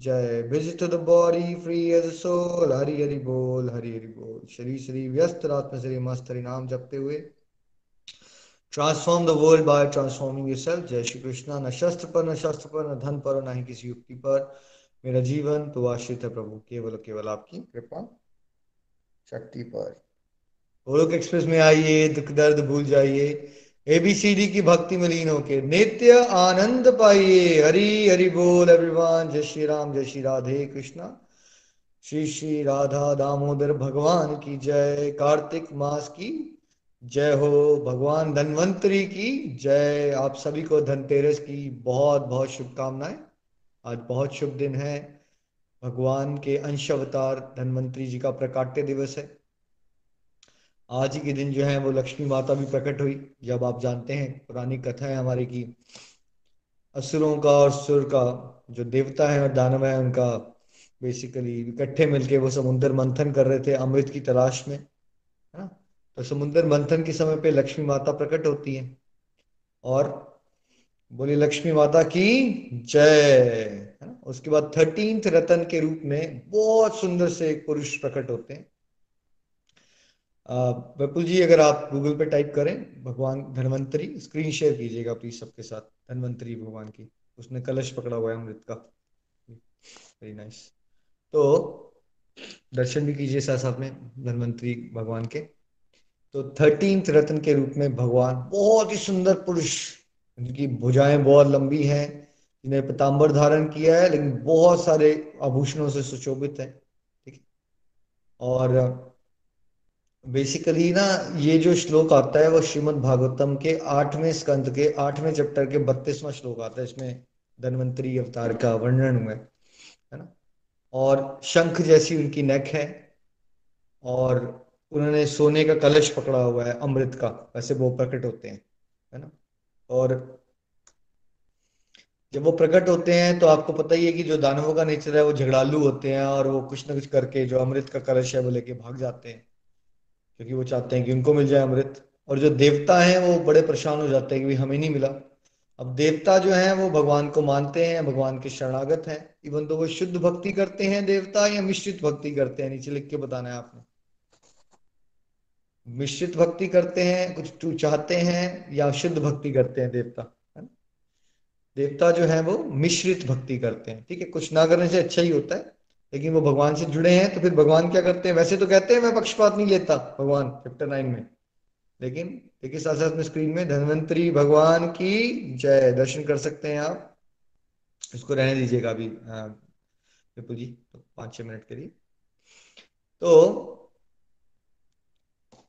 जय visit the body free as soul Hari Hari बोल, हरि हरि बोल। श्री श्री व्यस्त, रात में श्री मस्त, हरि नाम जपते हुए। Transform the world by transforming yourself जय श्री कृष्णा। न शस्त्र पर, न शस्त्र पर, न धन पर न ही किसी युक्ति पर। मेरा जीवन तो आश्रित है प्रभु। केवल केवल आपकी कृपा शक्ति पर। गोलोक एक्सप्रेस में आइए, दुख दर्द भूल जाइए। एबीसीडी की भक्ति में लीन होके, नित्य आनंद पाइए। हरि हरि बोल एवरीवन जय श्री राम, जय श्री राधे कृष्णा। श्री श्री राधा दामोदर भगवान की जय। कार्तिक मास की जय हो। भगवान धनवंतरी की जय। आप सभी को धनतेरस की बहुत बहुत शुभकामनाएँ। आज बहुत शुभ दिन है। भगवान के अंश अवतार धनवंतरी जी का प्रकाट्य दिवस है। आज ही के दिन जो है वो लक्ष्मी माता भी प्रकट हुई, जब आप जानते हैं, पुरानी कथा है हमारी की असुरों का और सुर का जो देवता है और दानव है, उनका बेसिकली इकट्ठे मिलके वो समुद्र मंथन कर रहे थे अमृत की तलाश में, है ना? तो समुद्र मंथन के समय पे लक्ष्मी माता प्रकट होती है। और बोली लक्ष्मी माता की जय उसके बाद थर्टींथ रतन के रूप में बहुत सुंदर से एक पुरुष प्रकट होते हैं। विपुल जी, अगर आप गूगल पे टाइप करें, भगवान धनवंतरी स्क्रीन शेयर कीजिएगा प्लीज़ सबके साथ, धनवंतरी भगवान की। उसने कलश पकड़ा हुआ है अमृत का। वेरी नाइस तो दर्शन भी कीजिए साथ साथ में, धनवंतरी भगवान के। तो थर्टींथ रत्न के रूप में भगवान बहुत ही सुंदर पुरुष जिनकी भुजाएँ बहुत लंबी हैं जिन्हें पताम्बर धारण किया है, लेकिन बहुत सारे आभूषणों से सुशोभित है, ठीक और बेसिकली ना, ये जो श्लोक आता है वो श्रीमद भागवतम के आठवें स्कंद के, आठवें चैप्टर के बत्तीसवां श्लोक आता है, इसमें धनवंतरी अवतार का वर्णन हुआ है ना? और शंख जैसी उनकी नेक है, और उन्होंने सोने का कलश पकड़ा हुआ है, अमृत का, वैसे वो प्रकट होते हैं, है ना? और जब वो प्रकट होते हैं तो आपको पता ही है कि जो दानवों का नेचर है, वो झगड़ालू होते हैं, और वो कुछ ना कुछ करके जो अमृत का कलश है, वो लेके भाग जाते हैं। क्योंकि वो चाहते हैं कि उनको मिल जाए अमृत। और जो देवता हैं, वो बड़े परेशान हो जाते हैं कि हमें नहीं मिला। अब देवता जो हैं, वो भगवान को मानते हैं, भगवान के शरणागत हैं। इवन तो वो शुद्ध भक्ति करते हैं देवता या मिश्रित भक्ति करते हैं, नीचे लिख के बताना है आपने। मिश्रित भक्ति करते हैं, कुछ चाहते हैं या शुद्ध भक्ति करते हैं देवता, है देवता जो है, वो मिश्रित भक्ति करते हैं, ठीक है? कुछ ना करने से अच्छा ही होता है। लेकिन वो भगवान से जुड़े हैं तो फिर भगवान क्या करते हैं? वैसे तो कहते हैं, मैं पक्षपात नहीं लेता, भगवान चैप्टर नाइन में। लेकिन देखिए साथ साथ में स्क्रीन में धनवंतरी भगवान की जय, दर्शन कर सकते हैं आप। इसको रहने दीजिएगा अभी विपुल जी तो पाँच छह मिनट के लिए। तो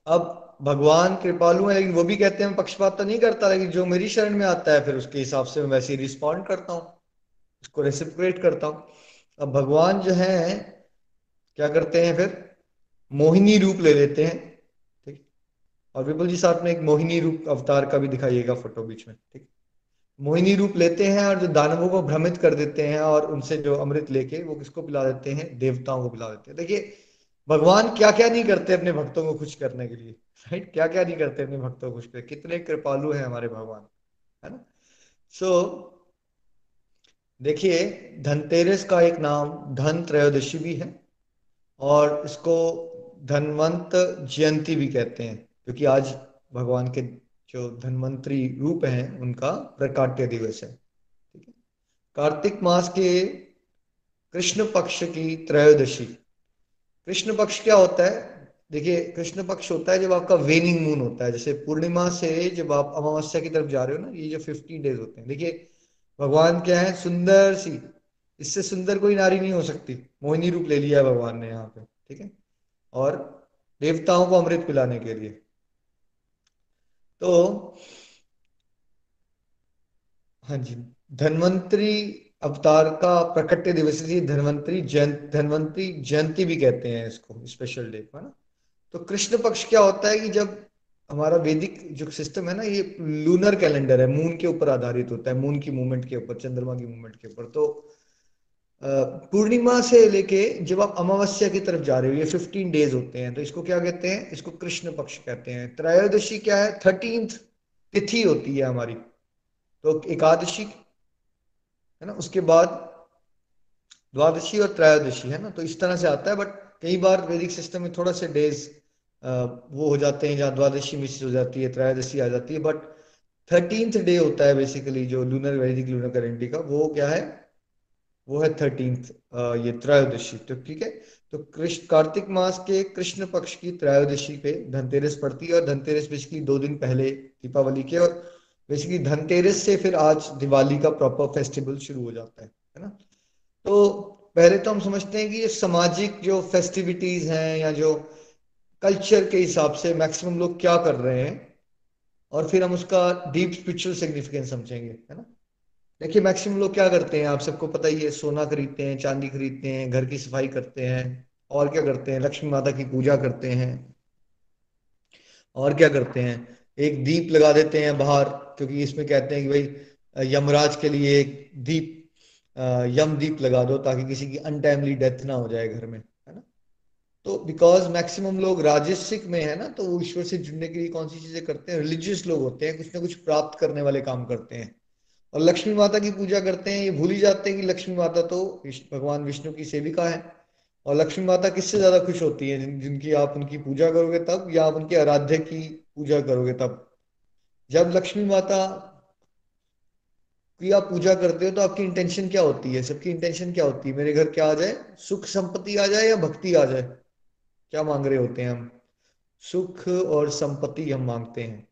अब भगवान कृपालु है, लेकिन वो भी कहते हैं पक्षपात तो नहीं करता, लेकिन जो मेरी शरण में आता है, फिर उसके हिसाब से मैं वैसे रिस्पॉन्ड करता हूँ। उसको रेसिप्रेट करता हूँ। अब भगवान जो है क्या करते हैं फिर? मोहिनी रूप ले लेते हैं ठीक? और विपुल जी साथ में एक मोहिनी रूप अवतार का भी दिखाइएगा फ़ोटो बीच में ठीक? मोहिनी रूप लेते हैं और जो दानवों को भ्रमित कर देते हैं और उनसे जो अमृत लेके वो किसको पिला देते हैं? देवताओं को पिला देते हैं। देखिए भगवान क्या क्या नहीं करते अपने भक्तों को खुश करने के लिए राइट क्या क्या नहीं करते अपने भक्तों को खुश करने कितने कृपालु हैं हमारे भगवान है ना? सो so, देखिए, धनतेरस का एक नाम धन त्रयोदशी भी है और इसको धनवंत जयंती भी कहते हैं, क्योंकि आज भगवान के जो धनवंतरी रूप हैं, उनका प्रकाट्य दिवस है। ठीक है? कार्तिक मास के कृष्ण पक्ष की त्रयोदशी। कृष्ण पक्ष क्या होता है? देखिए, कृष्ण पक्ष होता है जब आपका वेनिंग मून होता है। जैसे पूर्णिमा से जब आप अमावस्या की तरफ़ जा रहे हो ना, ये जो फिफ्टीन डेज़ होते हैं। देखिए भगवान क्या है? सुंदर सी। इससे सुंदर कोई नारी नहीं हो सकती। मोहिनी रूप ले लिया है भगवान ने यहाँ पे, ठीक है? और देवताओं को अमृत पिलाने के लिए। तो हाँ जी, धनवंतरी अवतार का प्रकट्य दिवस धनवंतरी जयंत, धनवंतरी जयंती भी कहते हैं इसको स्पेशल डे को, है ना? तो कृष्ण पक्ष क्या होता है कि जब हमारा वैदिक जो सिस्टम है ना, ये लूनर कैलेंडर है मून के ऊपर आधारित होता है मून की मूवमेंट के ऊपर, चंद्रमा की मूवमेंट के ऊपर। तो पूर्णिमा से लेके जब आप अमावस्या की तरफ़ जा रहे हो, ये फिफ्टीन डेज़ होते हैं तो इसको क्या कहते हैं? इसको कृष्ण पक्ष कहते हैं। त्रयोदशी क्या है? थर्टींथ तिथि होती है हमारी। तो एकादशी, है ना? उसके बाद द्वादशी और त्रयोदशी, है ना? तो इस तरह से आता है बट कई बार वैदिक सिस्टम में थोड़ा से डेज़ वो हो जाते हैं, जहाँ द्वादशी मिश्र हो जाती है, त्रयोदशी आ जाती है बट थर्टींथ डे होता है बेसिकली जो लूनर वैदिक लूनर कैलेंडर का, वो क्या है? वो है थर्टींथ ये त्रयोदशी तो ठीक है? तो कृष्ण, कार्तिक मास के कृष्ण पक्ष की त्रयोदशी पे धनतेरस पड़ती है और धनतेरस बेसिकली दो दिन पहले दीपावली के, और बेसिकली धनतेरस से फिर आज दिवाली का प्रॉपर फेस्टिवल शुरू हो जाता है है ना? तो पहले तो हम समझते हैं कि ये सामाजिक जो फेस्टिविटीज हैं या जो कल्चर के हिसाब से मैक्सिमम लोग क्या कर रहे हैं और फिर हम उसका डीप स्पिरिचुअल सिग्निफिकेंस समझेंगे, है ना? देखिए मैक्सिमम लोग क्या करते हैं? आप सबको पता ही है, सोना खरीदते हैं, चांदी खरीदते हैं, घर की सफ़ाई करते हैं, और क्या करते हैं? लक्ष्मी माता की पूजा करते हैं, और क्या करते हैं? एक दीप लगा देते हैं बाहर, क्योंकि इसमें कहते हैं कि भाई, यमराज के लिए एक दीप यम दीप लगा दो ताकि किसी की अनटाइमली डेथ ना हो जाए घर में। तो बिकॉज़ मैक्सिमम लोग राजस्विक में है ना तो वो ईश्वर से जुड़ने के लिए कौन सी चीज़ें करते हैं? रिलीजियस लोग होते हैं कुछ ना कुछ प्राप्त करने वाले काम करते हैं। और लक्ष्मी माता की पूजा करते हैं ये भूल ही जाते हैं कि लक्ष्मी माता तो भगवान विष्णु की सेविका है। और लक्ष्मी माता किससे ज़्यादा खुश होती है? जिन, जिनकी आप उनकी पूजा करोगे तब या आप उनके आराध्य की पूजा करोगे तब? जब लक्ष्मी माता की आप पूजा करते हो तो आपकी इंटेंशन क्या होती है? सबकी इंटेंशन क्या होती है? मेरे घर क्या आ जाए? सुख संपत्ति आ जाए या भक्ति आ जाए? क्या मांग रहे होते हैं हम? सुख और संपत्ति हम मांगते हैं,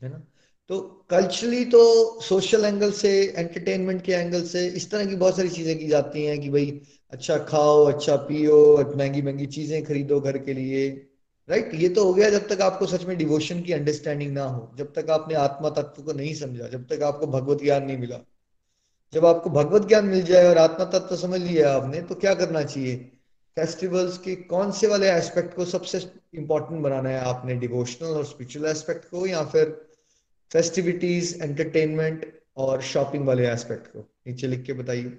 है ना? तो कल्चरली तो सोशल एंगल से एंटरटेनमेंट के एंगल से इस तरह की बहुत सारी चीज़ें की जाती हैं कि भाई अच्छा खाओ अच्छा पियो, महँगी महँगी चीज़ें खरीदो घर के लिए राइट ये तो हो गया जब तक आपको सच में डिवोशन की अंडरस्टैंडिंग ना हो, जब तक आपने आत्मा तत्व को नहीं समझा, जब तक आपको भगवत ज्ञान नहीं मिला। जब आपको भगवत ज्ञान मिल जाए और आत्मा तत्व समझ लिया आपने तो क्या करना चाहिए? फेस्टिवल्स के कौन से वाले एस्पेक्ट को सबसे इंपॉर्टेंट बनाना है आपने डिवोशनल और स्पिरिचुअल एस्पेक्ट को या फिर फेस्टिविटीज एंटरटेनमेंट और शॉपिंग वाले एस्पेक्ट को? नीचे लिख के बताइए।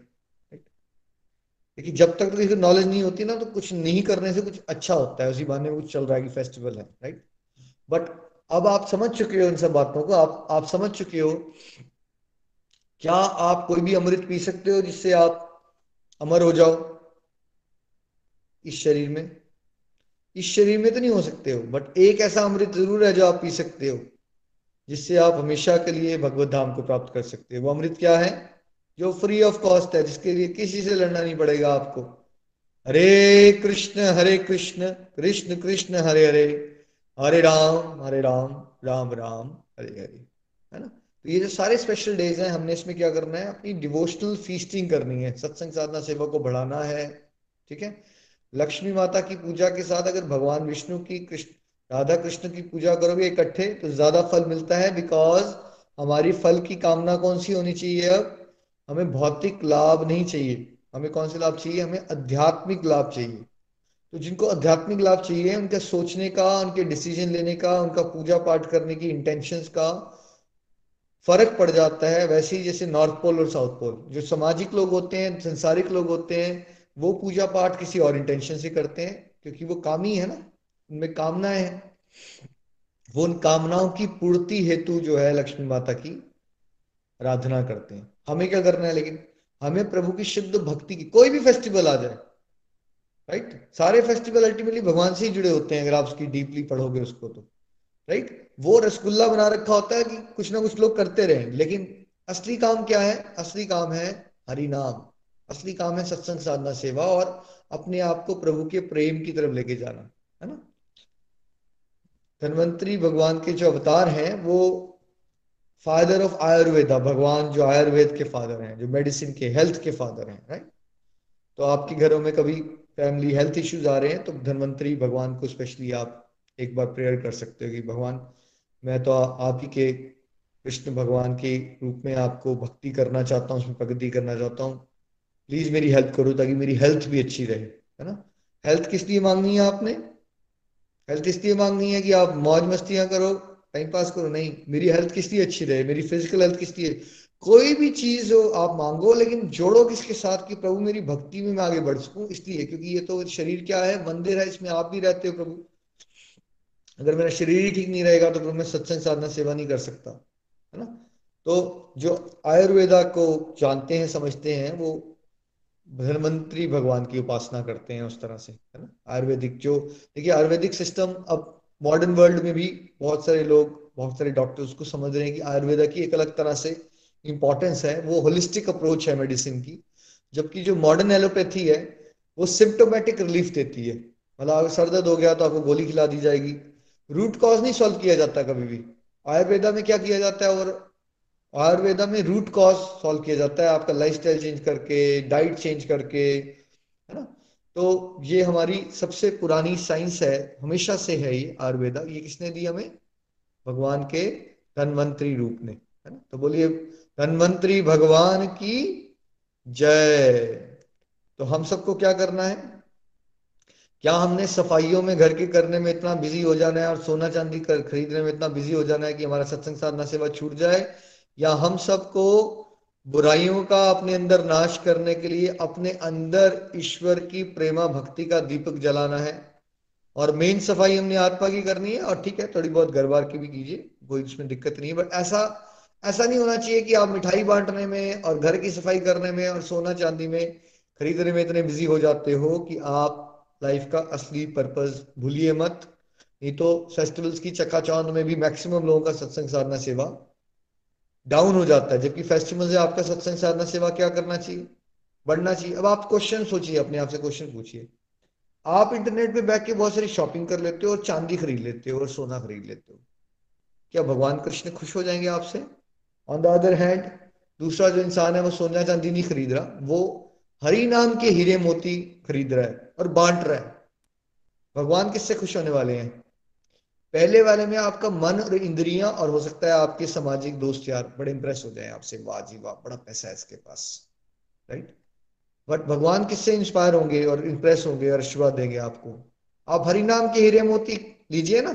जब तक तो किसी को नॉलेज नहीं होती ना तो कुछ नहीं करने से कुछ अच्छा होता है। उसी बहाने में कुछ चल रहा है कि फेस्टिवल है राइट बट अब आप समझ चुके हो इन सब बातों को। आप आप समझ चुके हो, क्या आप कोई भी अमृत पी सकते हो जिससे आप अमर हो जाओ? इस शरीर में। इस शरीर में तो नहीं हो सकते हो बट एक ऐसा अमृत ज़रूर है जो आप पी सकते हो, जिससे आप हमेशा के लिए भगवत धाम को प्राप्त कर सकते हो। वो अमृत क्या है? जो फ्री ऑफ़ कॉस्ट है, जिसके लिए किसी से लड़ना नहीं पड़ेगा आपको। हरे कृष्ण हरे कृष्ण कृष्ण कृष्ण, हरे हरे। हरे राम हरे राम राम राम, हरे हरे। है ना? तो ये जो सारे स्पेशल डेज़ हैं, हमने इसमें क्या करना है? अपनी डिवोशनल फीस्टिंग करनी है। सत्संग साधना सेवा को बढ़ाना है। ठीक है? लक्ष्मी माता की पूजा के साथ अगर भगवान विष्णु की कृष्ण, राधा कृष्ण की पूजा करोगे इकट्ठे तो ज़्यादा फल मिलता है बिकॉज़ हमारी फल की कामना कौन सी होनी चाहिए अब? हमें भौतिक लाभ नहीं चाहिए। हमें कौन से लाभ चाहिए? हमें आध्यात्मिक लाभ चाहिए। तो जिनको आध्यात्मिक लाभ चाहिए, उनके सोचने का, उनके डिसीज़न लेने का, उनका पूजा पाठ करने की इंटेंशन का फ़र्क पड़ जाता है। वैसे ही जैसे नॉर्थ पोल और साउथ पोल जो सामाजिक लोग होते हैं, संसारिक लोग होते हैं वो पूजा पाठ किसी और इंटेंशन से करते हैं, क्योंकि वो काम ही है ना, उनमें कामनाएँ हैं। वो उन कामनाओं की पूर्ति हेतु जो है लक्ष्मी माता की आराधना करते हैं। हमें क्या करना है लेकिन, हमें प्रभु की शुद्ध भक्ति की, कोई भी फेस्टिवल आ जाए राइट सारे फेस्टिवल अल्टीमेटली भगवान से ही जुड़े होते हैं, अगर आप उसकी डीपली पढ़ोगे उसको तो राइट वो रसगुल्ला बना रखा होता है कि कुछ ना कुछ लोग करते रहे लेकिन असली काम क्या है? असली काम है हरि नाम। असली काम है सत्संग साधना, सेवा और अपने आप को प्रभु के प्रेम की तरफ़ लेके जाना, है ना? धनवंतरी भगवान के जो अवतार हैं, वो फादर ऑफ़ आयुर्वेदा भगवान जो आयुर्वेद के फादर हैं, जो मेडिसिन के हेल्थ के फादर हैं राइट तो आपके घरों में कभी फैमिली हेल्थ इश्यूज़ आ रहे हैं तो धनवंतरी भगवान को स्पेशली आप एक बार प्रेयर कर सकते हो कि भगवान, मैं तो आप ही के कृष्ण भगवान के रूप में आपको भक्ति करना चाहता हूँ, उसमें प्रगति करना चाहता हूँ। प्लीज़ मेरी हेल्प करो ताकि मेरी हेल्थ भी अच्छी रहे, है ना? हेल्थ किस लिए मांगनी है आपने? हेल्थ इसलिए मांगनी है कि आप मौज मस्तियाँ करो टाइम पास करो। नहीं, मेरी हेल्थ किस लिए अच्छी रहे? मेरी फ़िज़िकल हेल्थ किस लिए? कोई भी चीज़ हो, आप मांगो, लेकिन जोड़ो किसके साथ कि प्रभु मेरी भक्ति में मैं आगे बढ़ सकूँ? इसलिए, क्योंकि ये तो शरीर क्या है? मंदिर है, इसमें आप भी रहते हो प्रभु। अगर मेरा शरीर ही ठीक नहीं रहेगा तो प्रभु मैं सत्संग साधना सेवा नहीं कर सकता, है ना? तो जो आयुर्वेदा को जानते हैं, समझते हैं, वो धनवंतरी भगवान की उपासना करते हैं उस तरह से, है ना? आयुर्वेदिक जो, देखिए आयुर्वेदिक सिस्टम अब मॉडर्न वर्ल्ड में भी बहुत सारे लोग, बहुत सारे डॉक्टर्स को समझ रहे हैं कि आयुर्वेदा की एक अलग तरह से इंपॉर्टेंस है, वो होलिस्टिक अप्रोच है मेडिसिन की, जबकि जो मॉडर्न एलोपैथी है, वो सिम्टोमेटिक रिलीफ देती है। मतलब अगर सर दर्द हो गया तो आपको गोली खिला दी जाएगी। रूट कॉज नहीं सॉल्व किया जाता कभी भी। आयुर्वेदा में क्या किया जाता है और आयुर्वेदा में रूट कॉज सॉल्व किया जाता है, आपका लाइफस्टाइल चेंज करके डाइट चेंज करके, है ना? तो ये हमारी सबसे पुरानी साइंस है, हमेशा से है ये आयुर्वेदा। ये किसने दी हमें? भगवान के धनवंतरी रूप ने, है ना? तो बोलिए, धनवंतरी भगवान की जय। तो हम सबको क्या करना है? क्या हमने सफाइयों में, घर के करने में इतना बिज़ी हो जाना है और सोना चांदी कर खरीदने में इतना बिज़ी हो जाना है कि हमारा सत्संग साधना सेवा छूट जाए? या हम सबको बुराइयों का अपने अंदर नाश करने के लिए अपने अंदर ईश्वर की प्रेमा भक्ति का दीपक जलाना है। और मेन सफ़ाई हमने आत्मा की करनी है, और ठीक है, थोड़ी बहुत घर बार की भी कीजिए, कोई इसमें दिक्कत नहीं है। बट ऐसा ऐसा नहीं होना चाहिए कि आप मिठाई बांटने में और घर की सफ़ाई करने में और सोना चांदी में खरीदने में इतने बिज़ी हो जाते हो कि आप लाइफ का असली पर्पज भूलिए मत। नहीं तो फेस्टिवल्स की चक्का चकाचौंध में भी मैक्सिमम लोगों का सत्संग साधना सेवा डाउन हो जाता है, जबकि फेस्टिवल से आपका सत्संग साधना, सेवा क्या करना चाहिए? बढ़ना चाहिए। अब आप क्वेश्चन सोचिए, अपने आप से क्वेश्चन पूछिए। आप इंटरनेट पे बैठ के बहुत सारी शॉपिंग कर लेते हो और चांदी खरीद लेते हो और सोना खरीद लेते हो। क्या भगवान कृष्ण खुश हो जाएँगे आपसे? ऑन द अदर हैंड दूसरा जो इंसान है, वो सोना चांदी नहीं खरीद रहा, वो हरि नाम के हीरे मोती खरीद रहा है और बांट रहा है। भगवान किससे खुश होने वाले हैं? पहले वाले में आपका मन और इंद्रियाँ और हो सकता है आपके सामाजिक दोस्त यार बड़े इंप्रेस हो जाए आपसे, वाह जी वाह, बड़ा पैसा है इसके पास राइट बट भगवान किससे इंस्पायर होंगे और इंप्रेस होंगे और आशीर्वाद देंगे आपको? आप हरिनाम के हीरे मोती लीजिए ना,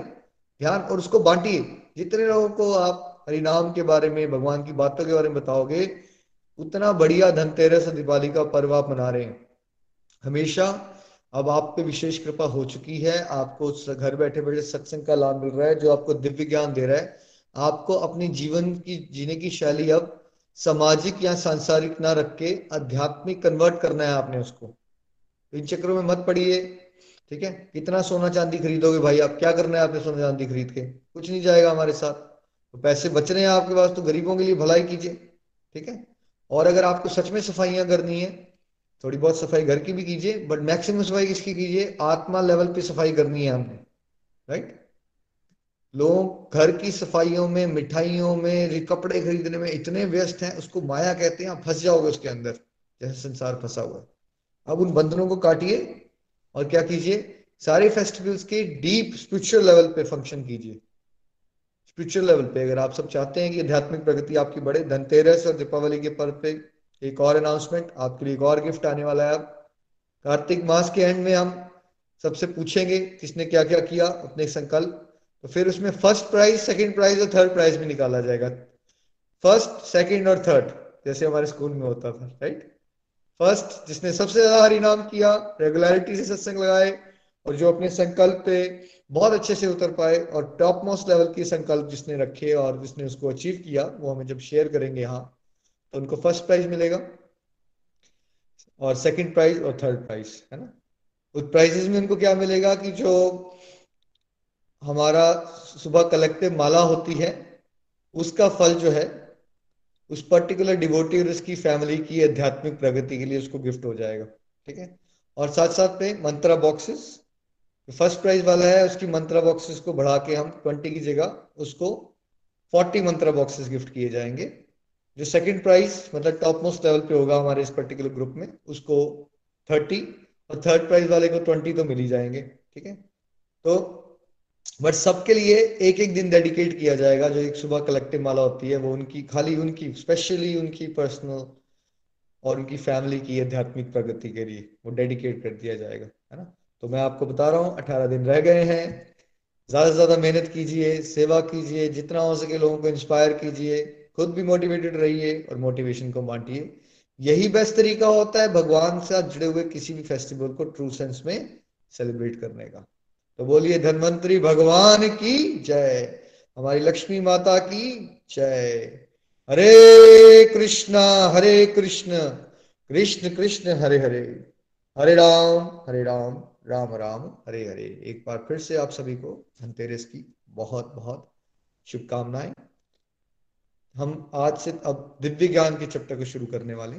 ध्यान, और उसको बांटिए। जितने लोगों को आप हरिनाम के बारे में, भगवान की बातों के बारे में बताओगे, उतना बढ़िया धनतेरस दिवाली का पर्व आप मना रहे हैं। हमेशा अब आप पे विशेष कृपा हो चुकी है। आपको घर बैठे बैठे सत्संग का लाभ मिल रहा है, जो आपको दिव्य ज्ञान दे रहा है। आपको अपने जीवन की, जीने की शैली अब सामाजिक या सांसारिक ना रख के आध्यात्मिक कन्वर्ट करना है आपने उसको। इन चक्रों में मत पड़िए, ठीक है? कितना सोना चांदी खरीदोगे भाई आप क्या करना है आपने सोना चांदी खरीद के? कुछ नहीं जाएगा हमारे साथ। तो पैसे बच रहे हैं आपके पास तो गरीबों के लिए भलाई कीजिए, ठीक है? और अगर आपको सच में सफाइयाँ करनी है थोड़ी बहुत सफ़ाई घर की भी कीजिए बट मैक्सिमम सफ़ाई किसकी कीजिए? आत्मा लेवल पे सफ़ाई करनी है हमने राइट लोग घर की सफाइयों में, मिठाइयों में कपड़े खरीदने में इतने व्यस्त हैं, उसको माया कहते हैं, आप फंस जाओगे उसके अंदर, जैसे संसार फंसा हुआ है। अब उन बंधनों को काटिए और क्या कीजिए? सारे फेस्टिवल्स के डीप स्पिरिचुअल लेवल पे फ़ंक्शन कीजिए। स्पिरिचुअल लेवल पे, अगर आप सब चाहते हैं कि आध्यात्मिक प्रगति आपकी बढ़े, धनतेरस और दीपावली के पर्व पे एक और अनाउंसमेंट आपके लिए एक और गिफ्ट आने वाला है अब। कार्तिक मास के एंड में हम सबसे पूछेंगे किसने क्या क्या किया अपने संकल्प। तो फिर उसमें फ़र्स्ट प्राइज सेकंड प्राइज और थर्ड प्राइज भी निकाला जाएगा। फ़र्स्ट सेकंड और थर्ड जैसे हमारे स्कूल में होता था राइट फ़र्स्ट जिसने सबसे ज़्यादा हरिनाम किया रेगुलरिटी से सत्संग लगाए और जो अपने संकल्प पे बहुत अच्छे से उतर पाए और टॉप मोस्ट लेवल के संकल्प जिसने रखे और जिसने उसको अचीव किया, वो हमें जब शेयर करेंगे यहाँ तो उनको फ़र्स्ट प्राइज मिलेगा और सेकंड प्राइज और थर्ड प्राइज है ना? उस प्राइजेस में उनको क्या मिलेगा कि जो हमारा सुबह कलेक्टिव माला होती है, उसका फल जो है, उस पर्टिकुलर डिवोटी और उसकी फैमिली की आध्यात्मिक प्रगति के लिए उसको गिफ्ट हो जाएगा, ठीक है? और साथ साथ में मंत्रा बॉक्सेस फ़र्स्ट प्राइज वाला है, उसकी मंत्रा बॉक्सेस को बढ़ा के हम ट्वेंटी की जगह उसको फोर्टी मंत्रा बॉक्सेस गिफ्ट किए जाएँगे। जो सेकंड प्राइज मतलब टॉप मोस्ट लेवल पे होगा हमारे इस पर्टिकुलर ग्रुप में, उसको थर्टी और थर्ड प्राइज वाले को ट्वेंटी तो मिल ही जाएँगे, ठीक है? तो बट सबके लिए एक एक दिन डेडिकेट किया जाएगा, जो एक सुबह कलेक्टिव माला होती है, वो उनकी, खाली उनकी स्पेशली उनकी पर्सनल और उनकी फैमिली की आध्यात्मिक प्रगति के लिए वो डेडिकेट कर दिया जाएगा, है ना? तो मैं आपको बता रहा हूँ, अठारह दिन रह गए हैं। ज़्यादा से ज़्यादा मेहनत कीजिए, सेवा कीजिए, जितना हो सके लोगों को इंस्पायर कीजिए। खुद भी मोटिवेटेड रहिए और मोटिवेशन को बांटिए। यही बेस्ट तरीका होता है भगवान से जुड़े हुए किसी भी फेस्टिवल को ट्रू सेंस में सेलिब्रेट करने का। तो बोलिए, धनवंतरी भगवान की जय। हमारी लक्ष्मी माता की जय। हरे कृष्णा, हरे कृष्ण। कृष्ण कृष्ण, हरे हरे। हरे राम हरे राम राम राम, हरे हरे। एक बार फिर से आप सभी को धनतेरस की बहुत बहुत शुभकामनाएँ। हम आज से अब दिव्य ज्ञान के चैप्टर को शुरू करने वाले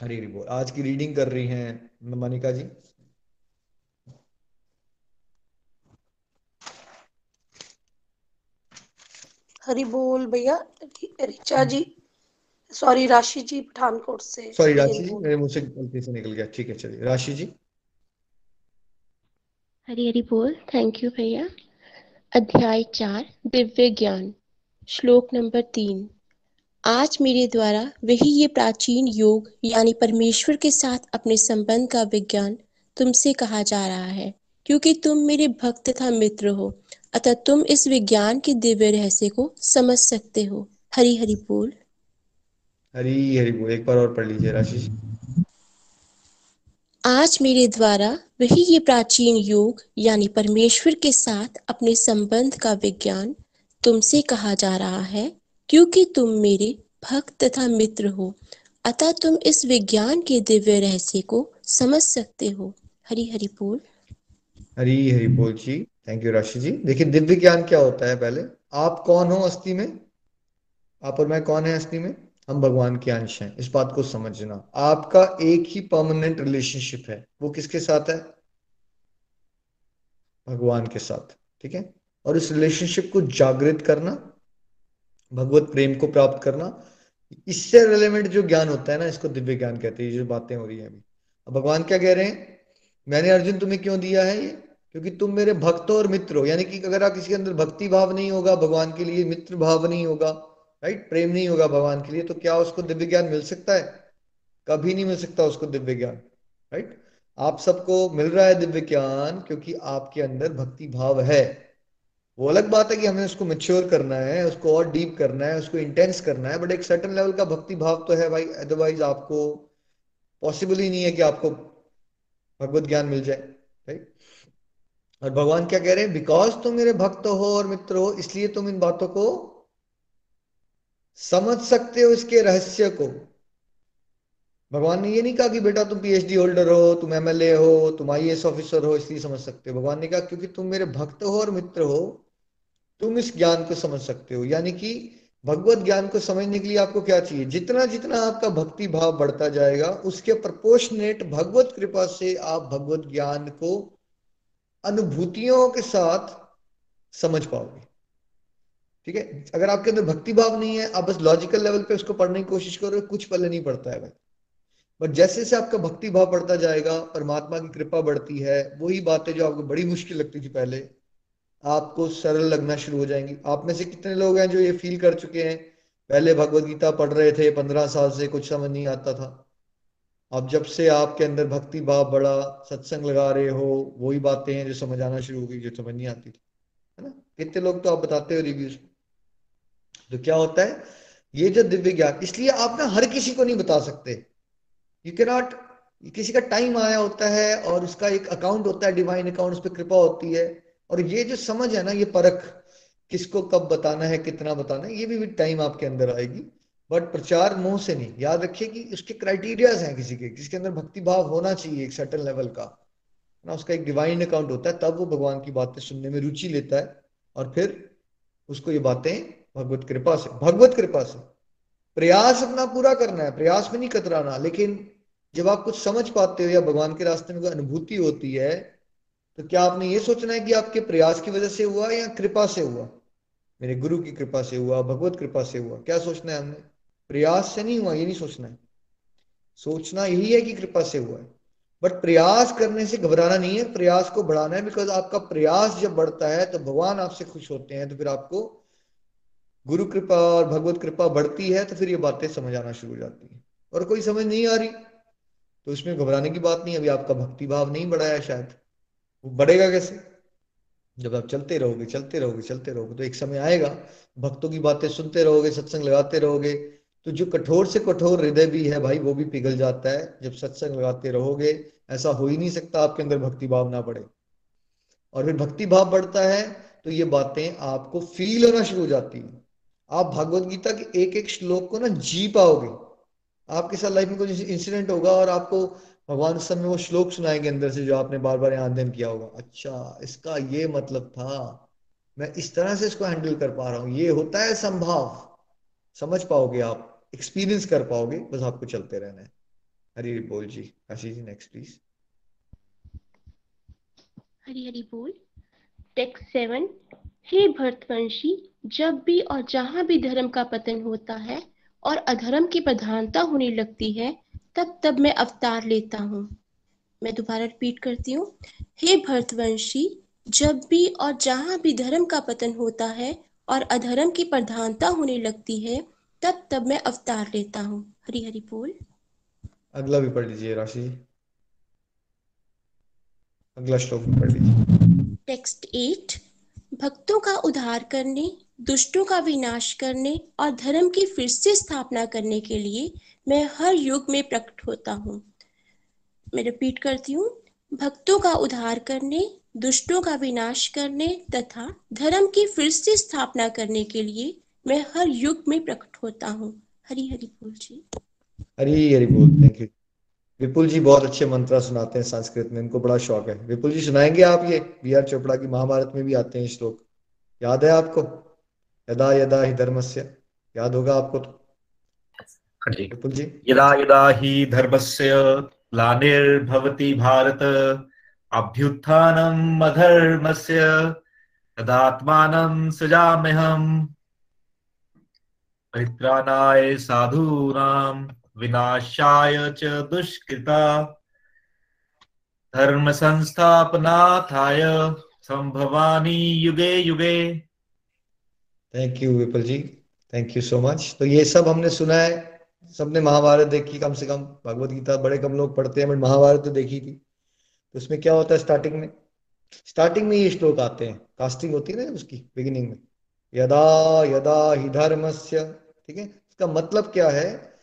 हरी हरी बोल। आज की रीडिंग कर रही हैं मनिका जी। हरी बोल भैया। रिचा जी। सॉरी राशि जी पठानकोट से। सॉरी राशि जी मेरे मुँह से गलती से निकल गया। ठीक है चलिए। राशि जी। हरी हरी बोल। थैंक यू भैया। अध्याय चार दिव्य ज्ञान श्लोक नंबर तीन। आज मेरे द्वारा वही ये प्राचीन योग यानी परमेश्वर के साथ अपने संबंध का विज्ञान तुमसे कहा जा रहा है क्योंकि तुम मेरे भक्त तथा मित्र हो अतः तुम इस विज्ञान के दिव्य रहस्य को समझ सकते हो। हरी हरि बोल। हरी हरी बोल। एक बार और पढ़ लीजिए राशि आज मेरे द्वारा वही ये प्राचीन योग यानी परमेश्वर के साथ अपने संबंध का विज्ञान तुमसे कहा जा रहा है, क्योंकि तुम मेरे भक्त तथा मित्र हो, अतः तुम इस विज्ञान के दिव्य रहस्य को समझ सकते हो। हरी हरि बोल। हरी हरि बोल जी। थैंक यू राशि जी। देखिए, दिव्य ज्ञान क्या होता है पहले? आप कौन हो अस्थि में? आप और मैं कौन है अस्थि में? हम भगवान के अंश हैं। इस बात को समझना। आपका एक ही परमानेंट रिलेशनशिप है। वो किसके साथ है? भगवान के साथ। ठीक है? और इस रिलेशनशिप को जागृत करना, भगवत प्रेम को प्राप्त करना, इससे रिलेवेंट जो ज्ञान होता है ना, इसको दिव्य ज्ञान कहते हैं, ये जो बातें हो रही है अभी। अब भगवान क्या कह रहे हैं? मैंने अर्जुन तुम्हें क्यों दिया है? ये क्योंकि तुम मेरे भक्त और मित्र हो। यानी कि अगर आप किसी के अंदर भक्ति भाव नहीं होगा, भगवान के लिए मित्र भाव नहीं होगा राइट प्रेम नहीं होगा भगवान के लिए तो क्या उसको दिव्य ज्ञान मिल सकता है? कभी नहीं मिल सकता उसको दिव्य ज्ञान राइट आप सबको मिल रहा है दिव्य ज्ञान क्योंकि आपके अंदर भक्ति भाव है। वो अलग बात है कि हमें उसको मेच्योर करना है, उसको और डीप करना है, उसको इंटेंस करना है बट एक सर्टन लेवल का भक्ति भाव तो है भाई अदरवाइज़ आपको पॉसिबल ही नहीं है कि आपको भगवत ज्ञान मिल जाए राइट और भगवान क्या कह रहे हैं? बिकॉज़ तुम मेरे भक्त हो और मित्र हो, इसलिए तुम इन बातों को समझ सकते हो इसके रहस्य को। भगवान ने ये नहीं कहा कि बेटा तुम पीएचडी होल्डर हो, तुम एमएलए हो, तुम आईएएस ऑफिसर हो, इसलिए समझ सकते हो। भगवान ने कहा, क्योंकि तुम मेरे भक्त हो और मित्र हो तुम इस ज्ञान को समझ सकते हो। यानी कि भगवत ज्ञान को समझने के लिए आपको क्या चाहिए? जितना जितना आपका भक्ति भाव बढ़ता जाएगा, उसके प्रपोर्शनेट भगवत कृपा से आप भगवत ज्ञान को अनुभूतियों के साथ समझ पाओगे। ठीक है? अगर आपके अंदर भक्ति भाव नहीं है, आप बस लॉजिकल लेवल पे उसको पढ़ने की कोशिश करो कुछ पहले नहीं पड़ता है भाई। बट जैसे जैसे आपका भक्ति भाव बढ़ता जाएगा, परमात्मा की कृपा बढ़ती है, वही बातें जो आपको बड़ी मुश्किल लगती थी पहले आपको सरल लगना शुरू हो जाएँगी। आप में से कितने लोग हैं जो ये फील कर चुके हैं? पहले भगवत गीता पढ़ रहे थे, पंद्रह साल से कुछ समझ नहीं आता था। अब जब से आपके अंदर भक्ति भाव बढ़ा, सत्संग लगा रहे हो, वही बातें हैं जो समझ आना शुरू हो गई, जो समझ नहीं आती थी। है ना? कितने लोग तो आप बताते हो रिव्यूज़ तो क्या होता है? ये जो दिव्य ज्ञान, इसलिए आप ना हर किसी को नहीं बता सकते। यू के नॉट किसी का टाइम आया होता है और उसका एक अकाउंट होता है डिवाइन अकाउंट उस पर कृपा होती है। और ये जो समझ है ना ये परख किसको कब बताना है कितना बताना है ये भी, टाइम आपके अंदर आएगी। बट प्रचार मुँह से नहीं। याद रखिए कि उसके क्राइटेरियाज हैं किसी के किसी के अंदर भक्ति भाव होना चाहिए एक सर्टन लेवल का। ना उसका एक डिवाइन अकाउंट होता है तब वो भगवान की बातें सुनने में रुचि लेता है और फिर उसको ये बातें भगवत कृपा से भगवत कृपा से। प्रयास अपना पूरा करना है प्रयास में नहीं कतराना लेकिन जब आप कुछ समझ पाते हो या भगवान के रास्ते में कोई अनुभूति होती है तो क्या आपने ये सोचना है कि आपके प्रयास की वजह से हुआ या कृपा से हुआ? मेरे गुरु की कृपा से हुआ, भगवत कृपा से हुआ। क्या सोचना है हमने? प्रयास से नहीं हुआ, ये नहीं सोचना है। सोचना यही है कि कृपा से हुआ है। बट प्रयास करने से घबराना नहीं है, प्रयास को बढ़ाना है बिकॉज़ आपका प्रयास जब बढ़ता है तो भगवान आपसे खुश होते हैं तो फिर आपको गुरु कृपा और भगवत कृपा बढ़ती है तो फिर ये बातें समझ आना शुरू हो जाती है। और कोई समझ नहीं आ रही तो उसमें घबराने की बात नहीं, अभी आपका भक्ति भाव नहीं बढ़ाया शायद। वो बढ़ेगा कैसे? जब आप चलते रहोगे चलते रहोगे चलते रहोगे तो एक समय आएगा, भक्तों की बातें सुनते रहोगे, सत्संग लगाते रहोगे तो जो कठोर से कठोर हृदय भी है भाई, वो भी पिघल जाता है। जब सत्संग लगाते रहोगे, ऐसा हो ही नहीं सकता आपके अंदर भक्ति भाव ना बढ़े। और फिर भक्ति भाव बढ़ता है तो ये बातें आपको फील होना शुरू हो जाती है। आप भगवत गीता के एक एक श्लोक को ना जी पाओगे। आपके साथ लाइफ में कुछ इंसिडेंट होगा और आपको भगवान उस समय वो श्लोक सुनाएँगे अंदर से जो आपने बार बार यहाँ अध्ययन किया होगा। अच्छा इसका ये मतलब था, मैं इस तरह से इसको हैंडल कर पा रहा हूँ। ये होता है संभाव। समझ पाओगे आप एक्सपीरियंस कर पाओगे, बस आपको चलते रहना है। हरी हरी बोल जी। काशी जी नेक्स्ट प्लीज़ हरी हरी बोल। टेक्स्ट सेवन हे भरतवंशी, जब भी और जहाँ भी धर्म का पतन होता है और अधर्म की प्रधानता होने लगती है तब तब मैं अवतार लेता हूँ। मैं दोबारा रिपीट करती हूँ। हे भरतवंशी जब भी और जहाँ भी धर्म का पतन होता है और अधर्म की प्रधानता होने लगती है तब तब मैं अवतार लेता हूँ। हरी हरी बोल। अगला भी पढ़ लीजिए राशि। अगला श्लोक भी पढ़ लीजिए। टेक्स्ट एट भक्तों का उद्धार करने दुष्टों का विनाश करने और धर्म की फिर से स्थापना करने के लिए मैं हर युग में प्रकट होता हूँ। मैं रिपीट करती हूँ, भक्तों का उद्धार करने, दुष्टों का विनाश करने तथा धर्म की फिर से स्थापना करने के लिए मैं हर युग में प्रकट होता हूँ। हरी हरी बोल जी। हरी हरी बोल थैंक यू विपुल जी बहुत अच्छे मंत्र सुनाते हैं संस्कृत में, इनको बड़ा शौक है। विपुल जी सुनाएँगे आप ये? बी आर चोपड़ा की महाभारत में भी आते हैं श्लोक। याद है आपको? यदा यदा ही धर्मस्य याद होगा आपको तो? हाँ जी। विपुल जी? यदा यदा धर्म से ग्लानिर्भवति भारत अभ्युत्थानम् अधर्मस्य तदात्मानं सृजाम्यहम् परित्राणाय साधूनां विनाशाय च दुष्कृता धर्म संस्थापनार्थाय संभवानी युगे युगे। Thank you Vipul ji thank you so much तो ये सब हमने सुना है, सबने महाभारत देखी, कम से कम भगवत गीता बड़े कम लोग पढ़ते हैं, बट महाभारत तो देखी थी। तो उसमें क्या होता है स्टार्टिंग में? स्टार्टिंग में ये श्लोक आते हैं। कास्टिंग होती है ना उसकी बिगिनिंग में। यदा यदा ही धर्मस्य, ठीक है? इसका मतलब क्या है?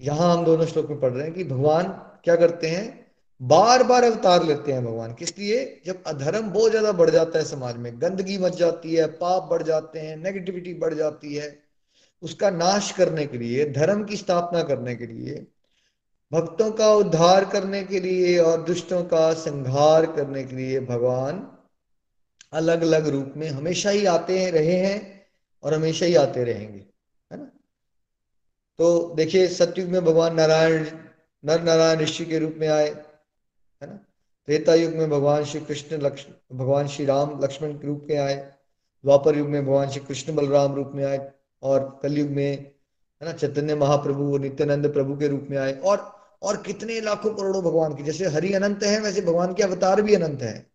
यहाँ हम दोनों श्लोक में पढ़ रहे हैं कि भगवान क्या करते हैं? बार बार अवतार लेते हैं भगवान किस लिए जब अधर्म बहुत ज़्यादा बढ़ जाता है समाज में, गंदगी मच जाती है, पाप बढ़ जाते हैं नेगेटिविटी बढ़ जाती है, उसका नाश करने के लिए, धर्म की स्थापना करने के लिए, भक्तों का उद्धार करने के लिए और दुष्टों का संहार करने के लिए भगवान अलग अलग रूप में हमेशा ही आते रहे हैं और हमेशा ही आते रहेंगे, है ना? तो देखिए, सतयुग में भगवान नारायण, नर नारायण ऋषि के रूप में आए है ना? त्रेता युग में भगवान श्री कृष्ण लक्ष्मण भगवान श्री राम लक्ष्मण के रूप में आए, द्वापर युग में भगवान श्री कृष्ण बलराम रूप में आए और कलयुग में, है ना, चैतन्य महाप्रभु और नित्यानंद प्रभु के रूप में आए और और कितने लाखों करोड़ों भगवान की, जैसे हरि अनंत है, वैसे भगवान के अवतार भी अनंत है।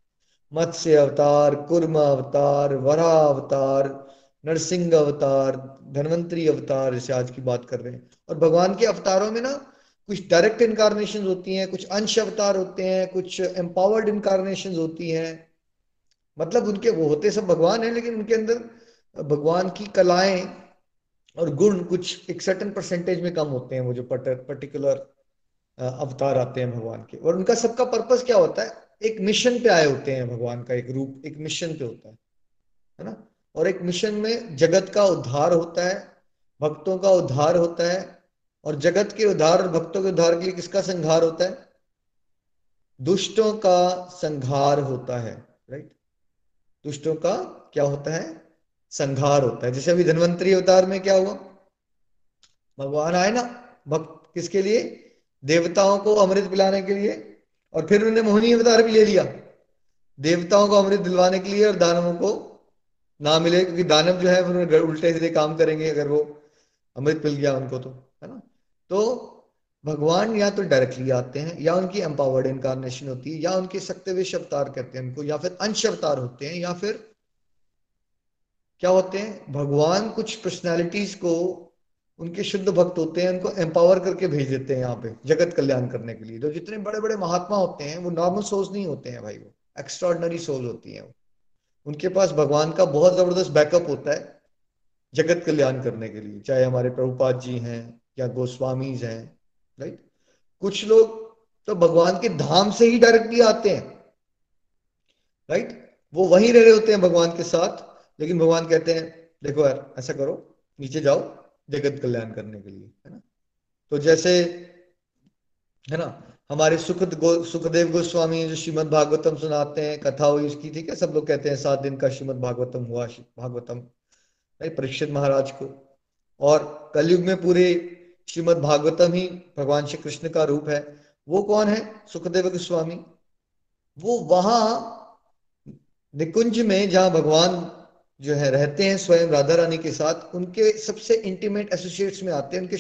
मत्स्य अवतार, कुर्म अवतार, वरा अवतार, नरसिंह अवतार, धनवंतरी अवतार, जैसे आज की बात कर रहे हैं। और भगवान के अवतारों में ना कुछ डायरेक्ट इनकारनेशन होती हैं, कुछ अंश अवतार होते हैं, कुछ एम्पावर्ड इनकारनेशन होती हैं। मतलब उनके वो होते सब भगवान है, लेकिन उनके अंदर भगवान की कलाएँ और गुण कुछ एक सर्टन परसेंटेज में कम होते हैं, वो जो पर्टिकुलर अवतार आते हैं भगवान के। और उनका सबका पर्पस क्या होता है? एक मिशन पे आए होते हैं भगवान का एक रूप, एक मिशन पे होता है है ना? और एक मिशन में जगत का उद्धार होता है, भक्तों का उद्धार होता है और जगत के उद्धार और भक्तों के उद्धार के लिए किसका संघार होता है? दुष्टों का संघार होता है राइट दुष्टों का क्या होता है? संघार होता है। जैसे अभी धनवंतरी अवतार में क्या हुआ? भगवान आए ना, भक्त किसके लिए? देवताओं को अमृत पिलाने के लिए। और फिर उन्होंने मोहनी अवतार भी ले लिया। देवताओं को अमृत दिलवाने के लिए और दानवों को ना मिले, क्योंकि दानव जो है उन्होंने उल्टे सीधे काम करेंगे अगर वो अमृत मिल गया उनको तो है ना? तो भगवान या तो डायरेक्टली आते हैं, या उनकी एम्पावर्ड इनकारनेशन होती है, या उनके सत्यविश अवतार कहते हैं उनको, या फिर अंश अवतार होते हैं, या फिर क्या होते हैं? भगवान कुछ पर्सनैलिटीज को, उनके शुद्ध भक्त होते हैं, उनको एम्पावर करके भेज देते हैं यहाँ पे, जगत कल्याण करने के लिए। तो जितने बड़े बड़े महात्मा होते हैं, वो नॉर्मल सोल्स नहीं होते हैं भाई, वो एक्स्ट्रॉर्डनरी सोल होती हैं वो। उनके पास भगवान का बहुत ज़बरदस्त बैकअप होता है, जगत कल्याण करने के लिए। चाहे हमारे प्रभुपाद जी हैं या गोस्वामी हैं राइट कुछ लोग तो भगवान के धाम से ही डायरेक्टली आते हैं राइट वो वहीं रह रहे होते हैं भगवान के साथ, लेकिन भगवान कहते हैं, देखो यार, ऐसा करो, नीचे जाओ जगत कल्याण करने के लिए, है ना? तो जैसे, है ना, हमारे सुखद गो, सुखदेव गोस्वामी जो श्रीमद भागवतम सुनाते हैं, कथा हुई उसकी, ठीक है? सब लोग कहते हैं, सात दिन का श्रीमद भागवतम हुआ भागवतम परीक्षित महाराज को। और कलयुग में पूरे श्रीमद भागवतम ही भगवान श्री कृष्ण का रूप है। वो कौन है? सुखदेव गोस्वामी। वो वहाँ निकुंज में जहाँ भगवान जो है रहते हैं स्वयं राधा रानी के साथ, उनके सबसे इंटीमेट एसोसिएट्स में आते हैं। उनके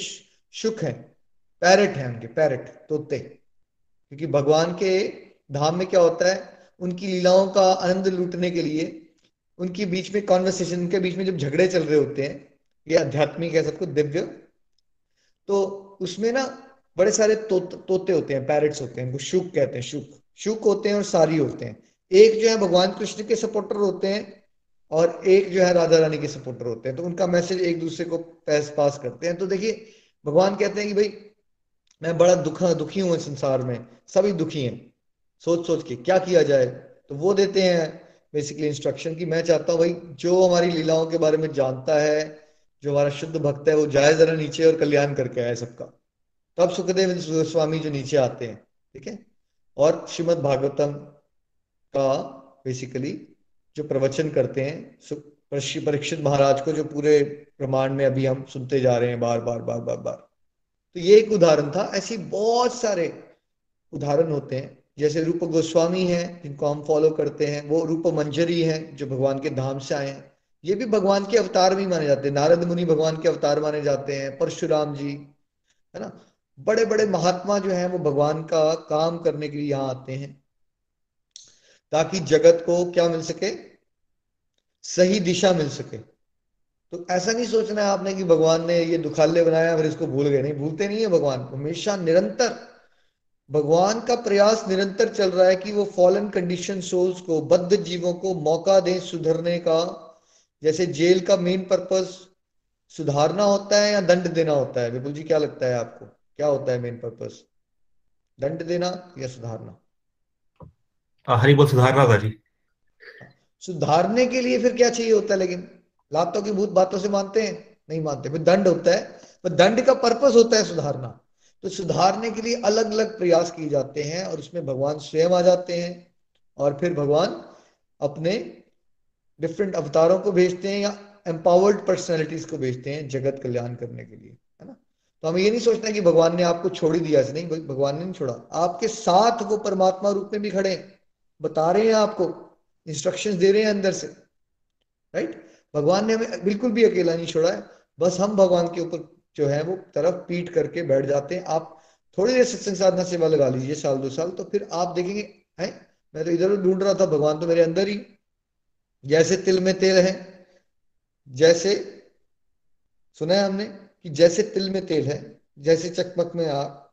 शुक हैं पैरट हैं उनके पैरट तोते। क्योंकि भगवान के धाम में क्या होता है? उनकी लीलाओं का आनंद लूटने के लिए, उनके बीच में कॉन्वर्सेशन उनके बीच में जब झगड़े चल रहे होते हैं, ये आध्यात्मिक है सबको, दिव्य तो उसमें ना बड़े सारे तो, तोते होते हैं पैरट्स होते हैं शुक कहते हैं शुक। शुक होते हैं और सारी होते हैं। एक जो है भगवान कृष्ण के सपोर्टर होते हैं और एक जो है राधा रानी के सपोर्टर होते हैं। तो उनका मैसेज एक दूसरे को पैस पास करते हैं। तो देखिए भगवान कहते हैं कि भाई मैं बड़ा दुखा दुखी हूँ संसार में। सभी दुखी हैं। सोच सोच के क्या किया जाए? तो वो देते हैं बेसिकली इंस्ट्रक्शन की मैं चाहता हूँ भाई जो हमारी लीलाओं के बारे में जानता है जो हमारा शुद्ध भक्त है, वो जाए जरा नीचे और कल्याण करके आए सबका। तब सुखदेव स्वामी जो नीचे आते हैं, ठीक है? और श्रीमद भागवतम का बेसिकली जो प्रवचन करते हैं परीक्षित महाराज को जो पूरे प्रमाण में अभी हम सुनते जा रहे हैं बार बार बार बार बार। तो ये एक उदाहरण था। ऐसी बहुत सारे उदाहरण होते हैं। जैसे रूप गोस्वामी हैं, जिनको हम फॉलो करते हैं, वो रूप मंजरी हैं, जो भगवान के धाम से आए हैं। ये भी भगवान के अवतार भी माने जाते हैं। नारद मुनि भगवान के अवतार माने जाते हैं, परशुराम जी, है ना? बड़े बड़े महात्मा जो हैं, वो भगवान का काम करने के लिए यहाँ आते हैं, ताकि जगत को क्या मिल सके? सही दिशा मिल सके। तो ऐसा नहीं सोचना है आपने कि भगवान ने ये दुखाले बनाया, फिर इसको भूल गए। नहीं, भूलते नहीं है भगवान हमेशा निरंतर, भगवान का प्रयास निरंतर चल रहा है कि वो फॉलन कंडीशन सोल्स को, बद्ध जीवों को मौका दें सुधरने का। जैसे जेल का मेन पर्पस सुधारना होता है या दंड देना होता है? विपुल जी क्या लगता है आपको? क्या होता है मेन पर्पस दंड देना या सुधारना? हरी बोल सुधारना था जी। सुधारने के लिए फिर क्या चाहिए होता है लेकिन? लातों की भूत बातों से मानते हैं? नहीं मानते। फिर दंड होता है। पर दंड का पर्पस होता है सुधारना। तो सुधारने के लिए अलग अलग प्रयास किए जाते हैं और उसमें भगवान स्वयं आ जाते हैं और फिर भगवान अपने डिफरेंट अवतारों को भेजते हैं या एम्पावर्ड पर्सनैलिटीज को भेजते हैं जगत कल्याण करने के लिए, है ना? तो हमें ये नहीं सोचना कि भगवान ने आपको छोड़ ही दिया नहीं भगवान ने नहीं छोड़ा। आपके साथ वो परमात्मा रूप में भी खड़े हैं, बता रहे हैं आपको इंस्ट्रक्शंस दे रहे हैं अंदर से राइट भगवान ने हमें बिल्कुल भी अकेला नहीं छोड़ा है, बस हम भगवान के ऊपर जो है वो तरफ़ पीट करके बैठ जाते हैं। आप थोड़ी देर सत्संग साधना सेवा लगा लीजिए, साल दो साल तो फिर आप देखेंगे, है? मैं तो इधर ढूंढ रहा था, भगवान तो मेरे अंदर ही। जैसे तिल में तेल है, जैसे सुना है हमने कि जैसे तिल में तेल है, जैसे चकमक में आप,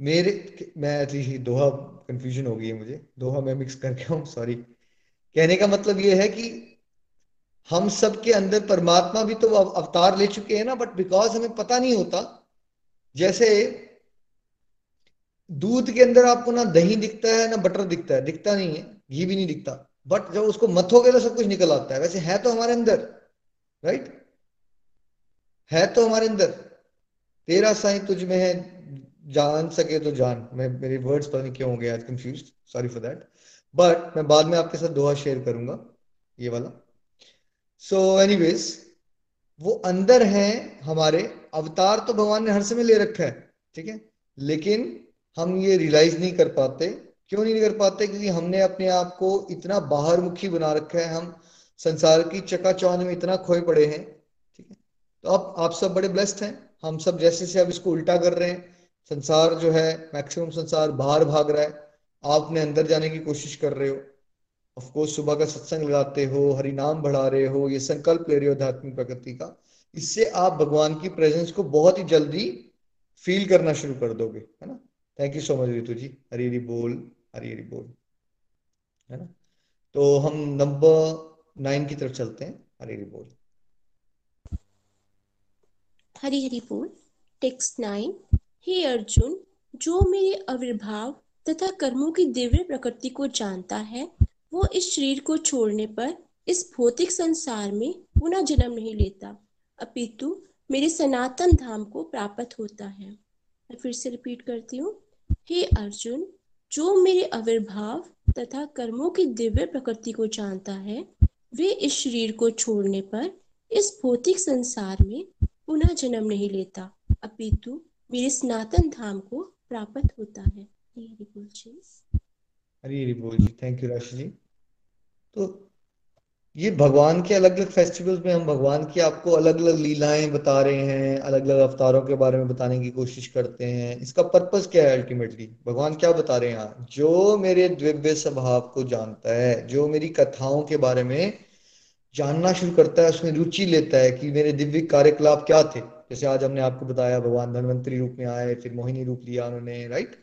मेरे मैं दोहा कंफ्यूजन हो गई है मुझे, दोहा मैं मिक्स करके हूँ सॉरी कहने का मतलब ये है कि हम सब के अंदर परमात्मा भी तो अवतार ले चुके हैं ना बट बिकॉज़ हमें पता नहीं होता, जैसे दूध के अंदर आपको ना दही दिखता है, ना बटर दिखता है, दिखता नहीं है, घी भी नहीं दिखता। बट जब उसको मथोगे तो सब कुछ निकल आता है वैसे है तो हमारे अंदर राइट है तो हमारे अंदर। तेरा साई तुझ में है जान सके तो जान। मैं मेरे वर्ड्स पता नहीं क्यों हो गए आज confuse sorry for that but मैं बाद में आपके साथ दोहा शेयर करूँगा ये वाला। सो so, एनीवेज वो अंदर है हमारे अवतार तो भगवान ने हर समय ले रखा है ठीक है? लेकिन हम ये रियलाइज़ नहीं कर पाते क्यों नहीं कर पाते? क्योंकि हमने अपने आप को इतना बाहर मुखी बना रखा है हम। संसार की चकाचौंध में इतना खोए पड़े हैं, ठीक है? तो अब आप सब बड़े ब्लेस्ड हैं। हम सब जैसे से अब इसको उल्टा कर रहे हैं, संसार जो है मैक्सिमम संसार बाहर भाग रहा है। आप अपने अंदर जाने की कोशिश कर रहे हो। ऑफकोर्स सुबह का सत्संग लगाते हो, हरि नाम बढ़ा रहे हो, ये संकल्प ले रहे हो आध्यात्मिक प्रकृति का। इससे आप भगवान की प्रेजेंस को बहुत ही जल्दी फील करना शुरू कर दोगे, है ना? Thank you so much Ritu ji Hari बोल। हरी हरी बोल, है ना? तो हम नंबर नाइन की तरफ़ चलते हैं, हरी हरी बोल। हरी हरी बोल टेक्स्ट नाइन हे अर्जुन, जो मेरे आविर्भाव तथा कर्मों की दिव्य प्रकृति को जानता है, वो इस शरीर को छोड़ने पर इस भौतिक संसार में पुनः जन्म नहीं लेता, अपितु मेरे सनातन धाम को प्राप्त होता है। मैं फिर से रिपीट करती हूँ। हे अर्जुन जो मेरे आविर्भाव तथा कर्मों की दिव्य प्रकृति को जानता है, वे इस शरीर को छोड़ने पर इस भौतिक संसार में पुनः जन्म नहीं लेता। अपितु मेरे सनातन धाम को प्राप्त होता है। हरी बोल जी। हरी हरी बोल जी। थैंक यू राशि जी तो ये भगवान के अलग अलग फेस्टिवल्स में हम भगवान की आपको अलग अलग लीलाएँ बता रहे हैं अलग अलग अवतारों के बारे में बताने की कोशिश करते हैं। इसका पर्पस क्या है अल्टीमेटली भगवान क्या बता रहे हैं जो मेरे दिव्य स्वभाव को जानता है, जो मेरी कथाओं के बारे में जानना शुरू करता है, उसमें रुचि लेता है कि मेरे दिव्य कार्यकलाप क्या थे। जैसे आज हमने आपको बताया, भगवान धनवंतरी रूप में आए, फिर मोहिनी रूप लिया उन्होंने राइट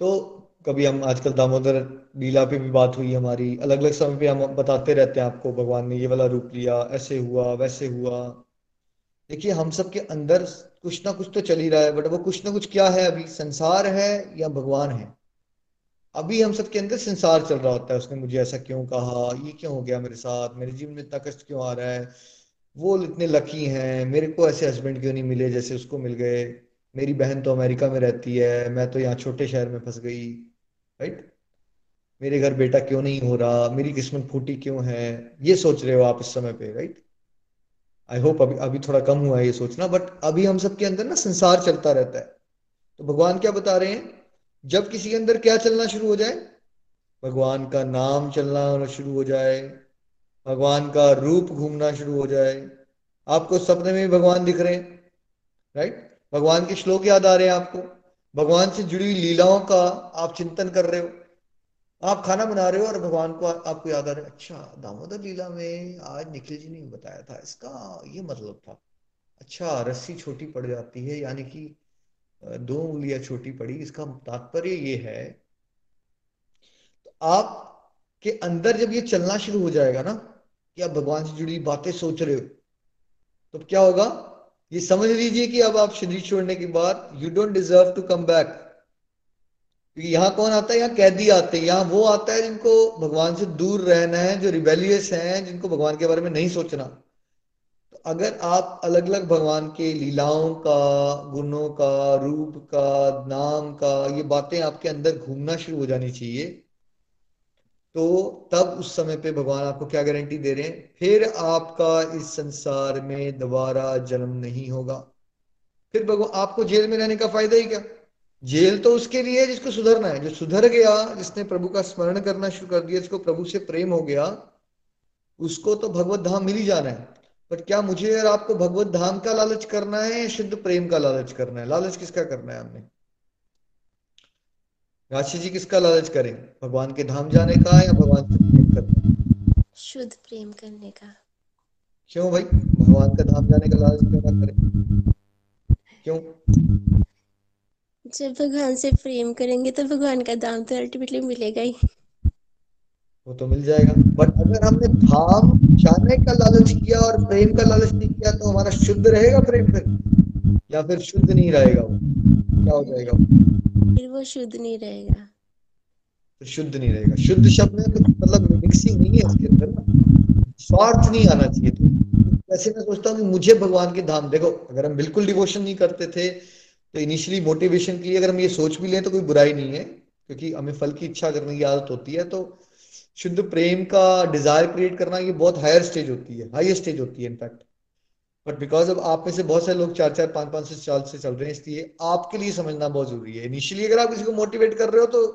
तो कभी हम आजकल दामोदर लीला पे भी बात हुई हमारी अलग अलग समय पे हम बताते रहते हैं आपको, भगवान ने ये वाला रूप लिया, ऐसे हुआ, वैसे हुआ। देखिए, हम सब के अंदर कुछ ना कुछ तो चल ही रहा है, बट वो कुछ ना कुछ क्या है, अभी संसार है या भगवान है? अभी हम सबके अंदर संसार चल रहा होता है, उसने मुझे ऐसा क्यों कहा, ये क्यों हो गया मेरे साथ, मेरे जीवन में इतना कष्ट क्यों आ रहा है? वो इतने लकी हैं, मेरे को ऐसे हस्बैंड क्यों नहीं मिले जैसे उसको मिल गए? मेरी बहन तो अमेरिका में रहती है, मैं तो यहाँ छोटे शहर में फंस गई। राइट मेरे घर बेटा क्यों नहीं हो रहा? मेरी किस्मत फूटी क्यों है? ये सोच रहे हो आप इस समय पे राइट आई होप अभी अभी थोड़ा कम हुआ है ये सोचना बट अभी हम सबके अंदर ना संसार चलता रहता है। तो भगवान क्या बता रहे हैं? जब किसी के अंदर क्या चलना शुरू हो जाए, भगवान का नाम चलना शुरू हो जाए, भगवान का रूप घूमना शुरू हो जाए। आपको सपने में भगवान दिख रहे हैं राइट भगवान के श्लोक याद आ रहे हैं आपको? भगवान से जुड़ी हुई लीलाओं का आप चिंतन कर रहे हो। आप खाना बना रहे हो और भगवान को आपको याद आ रहा है अच्छा दामोदर लीला में आज निखिल जी ने बताया था, इसका ये मतलब था। अच्छा रस्सी छोटी पड़ जाती है, यानी कि दो उंगलियाँ छोटी पड़ी, इसका तात्पर्य ये है तो आप के अंदर जब ये चलना शुरू हो जाएगा ना, कि आप भगवान से जुड़ी बातें सोच रहे हो तो क्या होगा? ये समझ लीजिए कि अब आप शरीर छोड़ने के बाद you don't deserve to come back क्योंकि यहाँ कौन आता है? यहाँ कैदी आते हैं। यहाँ वो आता है जिनको भगवान से दूर रहना है, जो रिबेलियस हैं, जिनको भगवान के बारे में नहीं सोचना। तो अगर आप अलग अलग भगवान के लीलाओं का, गुणों का, रूप का, नाम का, ये बातें आपके अंदर घूमना शुरू हो जानी चाहिए तो तब उस समय पे भगवान आपको क्या गारंटी दे रहे हैं? फिर आपका इस संसार में दोबारा जन्म नहीं होगा। फिर भगवान, आपको जेल में रहने का फ़ायदा ही क्या? जेल तो उसके लिए है जिसको सुधरना है। जो सुधर गया, जिसने प्रभु का स्मरण करना शुरू कर दिया, जिसको प्रभु से प्रेम हो गया, उसको तो भगवत धाम मिल ही जाना है। बट क्या मुझे और आपको भगवत धाम का लालच करना है शुद्ध प्रेम का लालच करना है? लालच किसका करना है हमने? राशि जी किसका लालच करें? भगवान के धाम जाने का या भगवान से प्रेम करने शुद्ध प्रेम करने का। क्यों भाई? भगवान का धाम जाने का लालच क्यों ना करें? क्यों? जब भगवान से प्रेम करेंगे तो भगवान का धाम तो अल्टीमेटली मिलेगा ही। वो तो मिल जाएगा। बट अगर हमने धाम जाने का लालच किया और प्रेम का लालच नहीं किया तो हमारा शुद्ध रहेगा प्रेम फिर? या फिर शुद्ध नहीं रहेगा वो? क्या हो जाएगा फिर वो शुद्ध नहीं रहेगा। तो शुद्ध नहीं रहेगा। शुद्ध शब्द में कुछ मतलब मिक्सिंग नहीं है इसके अंदर ना। स्वार्थ नहीं आना चाहिए तो। वैसे मैं सोचता हूँ कि मुझे भगवान के धाम देखो अगर हम बिल्कुल डिवोशन नहीं करते थे तो इनिशियली मोटिवेशन के लिए अगर हम ये सोच भी लें तो कोई बुराई नहीं है क्योंकि हमें फल की इच्छा करने की आदत होती है तो शुद्ध प्रेम का डिज़ायर क्रिएट करना ये बहुत हायर स्टेज होती है हाईएस्ट स्टेज होती है इनफैक्ट बट बिकॉज़ अब आप में से बहुत सारे लोग चार चार, पाँच पाँच से साल से चल रहे हैं, इसलिए आपके लिए समझना बहुत ज़रूरी है। इनिशियली अगर आप किसी को मोटिवेट कर रहे हो तो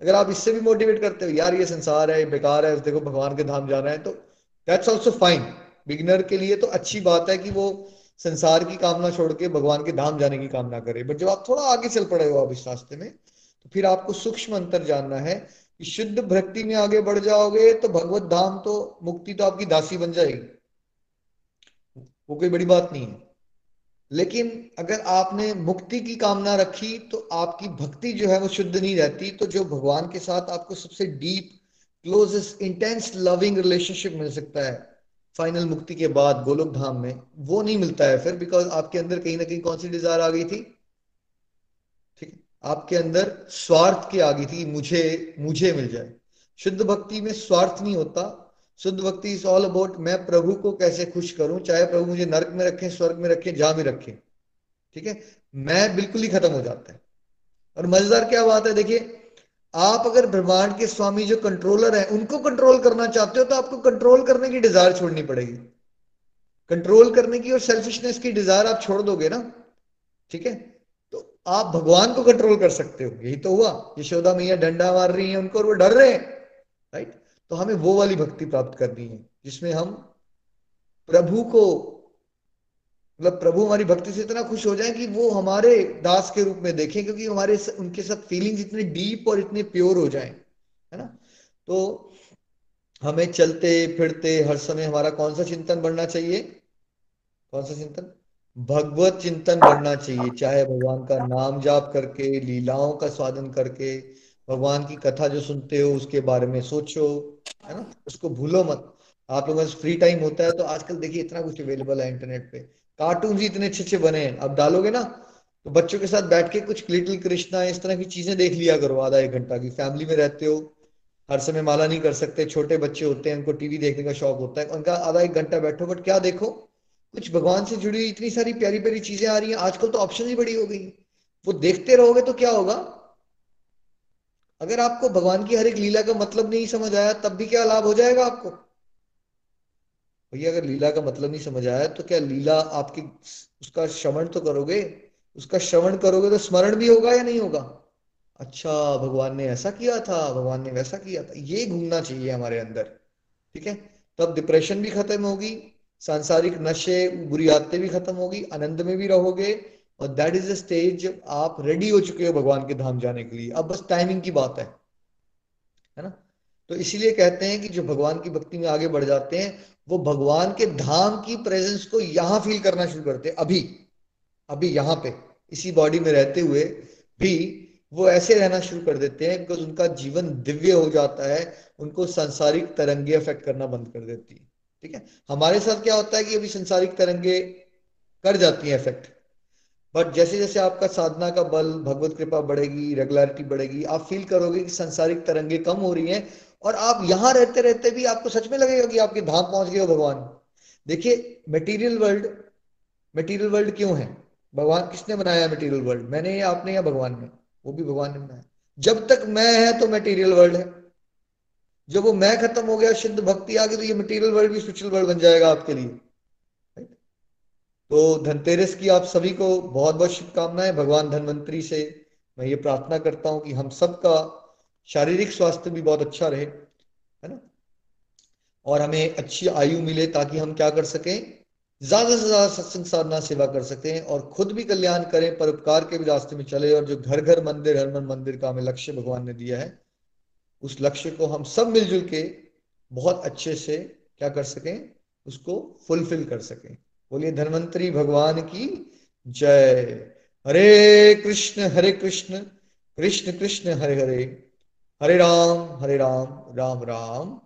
अगर आप इससे भी मोटिवेट करते हो, यार ये संसार है बेकार है, देखो भगवान के धाम जाना है तो दैट्स ऑल्सो फाइन बिगनर के लिए तो अच्छी बात है कि वो संसार की कामना छोड़ के भगवान के धाम जाने की कामना करे। बट जब आप थोड़ा आगे चल पड़े हो आप इस रास्ते में तो फिर आपको सूक्ष्म अंतर जानना है कि शुद्ध भक्ति में आगे बढ़ जाओगे तो भगवत धाम तो मुक्ति तो आपकी दासी बन जाएगी। वो कोई बड़ी बात नहीं है। लेकिन अगर आपने मुक्ति की कामना रखी तो आपकी भक्ति जो है वो शुद्ध नहीं रहती। तो जो भगवान के साथ आपको सबसे deep closest intense loving relationship मिल सकता है फाइनल मुक्ति के बाद गोलोक धाम में, वो नहीं मिलता है फिर बिकॉज़ आपके अंदर कहीं ना कहीं कौन सी डिज़ायर आ गई थी? ठीक, आपके अंदर स्वार्थ की आ गई थी मुझे मुझे मिल जाए। शुद्ध भक्ति में स्वार्थ नहीं होता शुद्ध भक्ति इज़ ऑल अबाउट मैं प्रभु को कैसे खुश करूँ? चाहे प्रभु मुझे नरक में रखें, स्वर्ग में रखें, जहाँ भी रखें। ठीक है? मैं बिल्कुल ही खत्म हो जाता है। और मज़ेदार क्या बात है? देखिए, आप अगर ब्रह्मांड के स्वामी जो कंट्रोलर है, उनको कंट्रोल करना चाहते हो तो आपको कंट्रोल करने की डिज़ायर छोड़नी पड़ेगी। कंट्रोल करने की और सेल्फिशनेस की डिज़ायर आप छोड़ दोगे ना? ठीक है? तो आप भगवान को कंट्रोल कर सकते हो। यही तो हुआ। यशोदा मैया डंडा मार रही है उनको और वो डर रहे हैं। राइट तो हमें वो वाली भक्ति प्राप्त करनी है, जिसमें हम प्रभु को मतलब प्रभु हमारी भक्ति से इतना खुश हो जाए कि वो हमारे दास के रूप में देखें, क्योंकि हमारे उनके साथ फीलिंग्स इतने डीप और इतने प्योर हो जाएँ, है ना? तो हमें चलते, फिरते, हर समय हमारा कौन सा चिंतन बढ़ना चाहिए? कौन सा चिंतन? भगवत चिंतन बढ़ना चाहिए, चाहे भगवान का नाम जाप करके, लीलाओं का स्वादन करके भगवान की कथा जो सुनते हो, उसके बारे में सोचो, है ना? उसको भूलो मत। आप लोगों का फ्री टाइम होता है तो आजकल देखिए इतना कुछ अवेलेबल है इंटरनेट पे। कार्टून भी इतने अच्छे अच्छे बने हैं। अब डालोगे ना तो बच्चों के साथ बैठ के कुछ लिटिल कृष्णा इस तरह की चीज़ें देख लिया करो आधा एक घंटा की। फैमिली में रहते हो, हर समय माला नहीं कर सकते, छोटे बच्चे होते हैं, उनको टीवी देखने का शौक होता है, उनका आधा एक घंटा बैठो बट क्या देखो? कुछ भगवान से जुड़ी इतनी सारी प्यारी प्यारी चीज़ें आ रही हैं। आजकल तो ऑप्शन ही बड़ी हो गई। वो देखते रहोगे तो क्या होगा? अगर आपको भगवान की हर एक लीला का मतलब नहीं समझ आया, तब भी क्या लाभ हो जाएगा आपको? भैया, अगर लीला का मतलब नहीं समझ आया तो क्या लीला आपकी उसका श्रवण तो करोगे? उसका श्रवण करोगे तो स्मरण भी होगा या नहीं होगा? अच्छा भगवान ने ऐसा किया था, भगवान ने वैसा किया था। ये घूमना चाहिए हमारे अंदर, ठीक है? तब डिप्रेशन भी खत्म होगी, सांसारिक नशे, बुरी आदतें भी खत्म होगी, आनंद में भी रहोगे और दैट इज़ द स्टेज जब आप रेडी हो चुके हो भगवान के धाम जाने के लिए। अब बस टाइमिंग की बात है है ना? तो इसीलिए कहते हैं कि जो भगवान की भक्ति में आगे बढ़ जाते हैं, वो भगवान के धाम की प्रेजेंस को यहाँ फील करना शुरू करते हैं, अभी अभी यहाँ पे, इसी बॉडी में रहते हुए भी वो ऐसे रहना शुरू कर देते हैं बिकॉज़ उनका जीवन दिव्य हो जाता है, उनको संसारिक तरंगे अफेक्ट करना बंद कर देती है, ठीक है? हमारे साथ क्या होता है कि अभी संसारिक तरंगे कर जाती हैं इफ़ेक्ट बट जैसे जैसे आपका साधना का बल, भगवत कृपा बढ़ेगी रेगुलरिटी बढ़ेगी, आप फील करोगे कि संसारिक तरंगे कम हो रही हैं और आप यहाँ रहते रहते भी आपको सच में लगेगा कि आपके धाम पहुँच गए हो भगवान। देखिए मटेरियल वर्ल्ड मटेरियल वर्ल्ड क्यों है? भगवान किसने बनाया मटेरियल वर्ल्ड मैंने या आपने या भगवान ने? वो भी भगवान ने बनाया। जब तक मैं है तो मटेरियल वर्ल्ड है। जब वो मैं खत्म हो गया शुद्ध भक्ति आ गई तो ये मटेरियल वर्ल्ड भी स्पिरिचुअल वर्ल्ड बन जाएगा आपके लिए। तो धनतेरस की आप सभी को बहुत बहुत शुभकामनाएँ। भगवान धनवंतरी से मैं ये प्रार्थना करता हूँ कि हम सबका शारीरिक स्वास्थ्य भी बहुत अच्छा रहे, है ना? और हमें अच्छी आयु मिले ताकि हम क्या कर सकें? ज़्यादा से ज़्यादा सत्संग साधना सेवा कर सकें और खुद भी कल्याण करें परोपकार के भी रास्ते में चले और जो घर घर मंदिर हर मन मंदिर का हमें लक्ष्य भगवान ने दिया है, उस लक्ष्य को हम सब मिलजुल के बहुत अच्छे से क्या कर सकें? उसको फुलफिल कर सकें। बोलिए, धनवंतरी भगवान की जय। हरे कृष्ण हरे कृष्ण कृष्ण कृष्ण, हरे हरे। हरे राम हरे राम राम राम,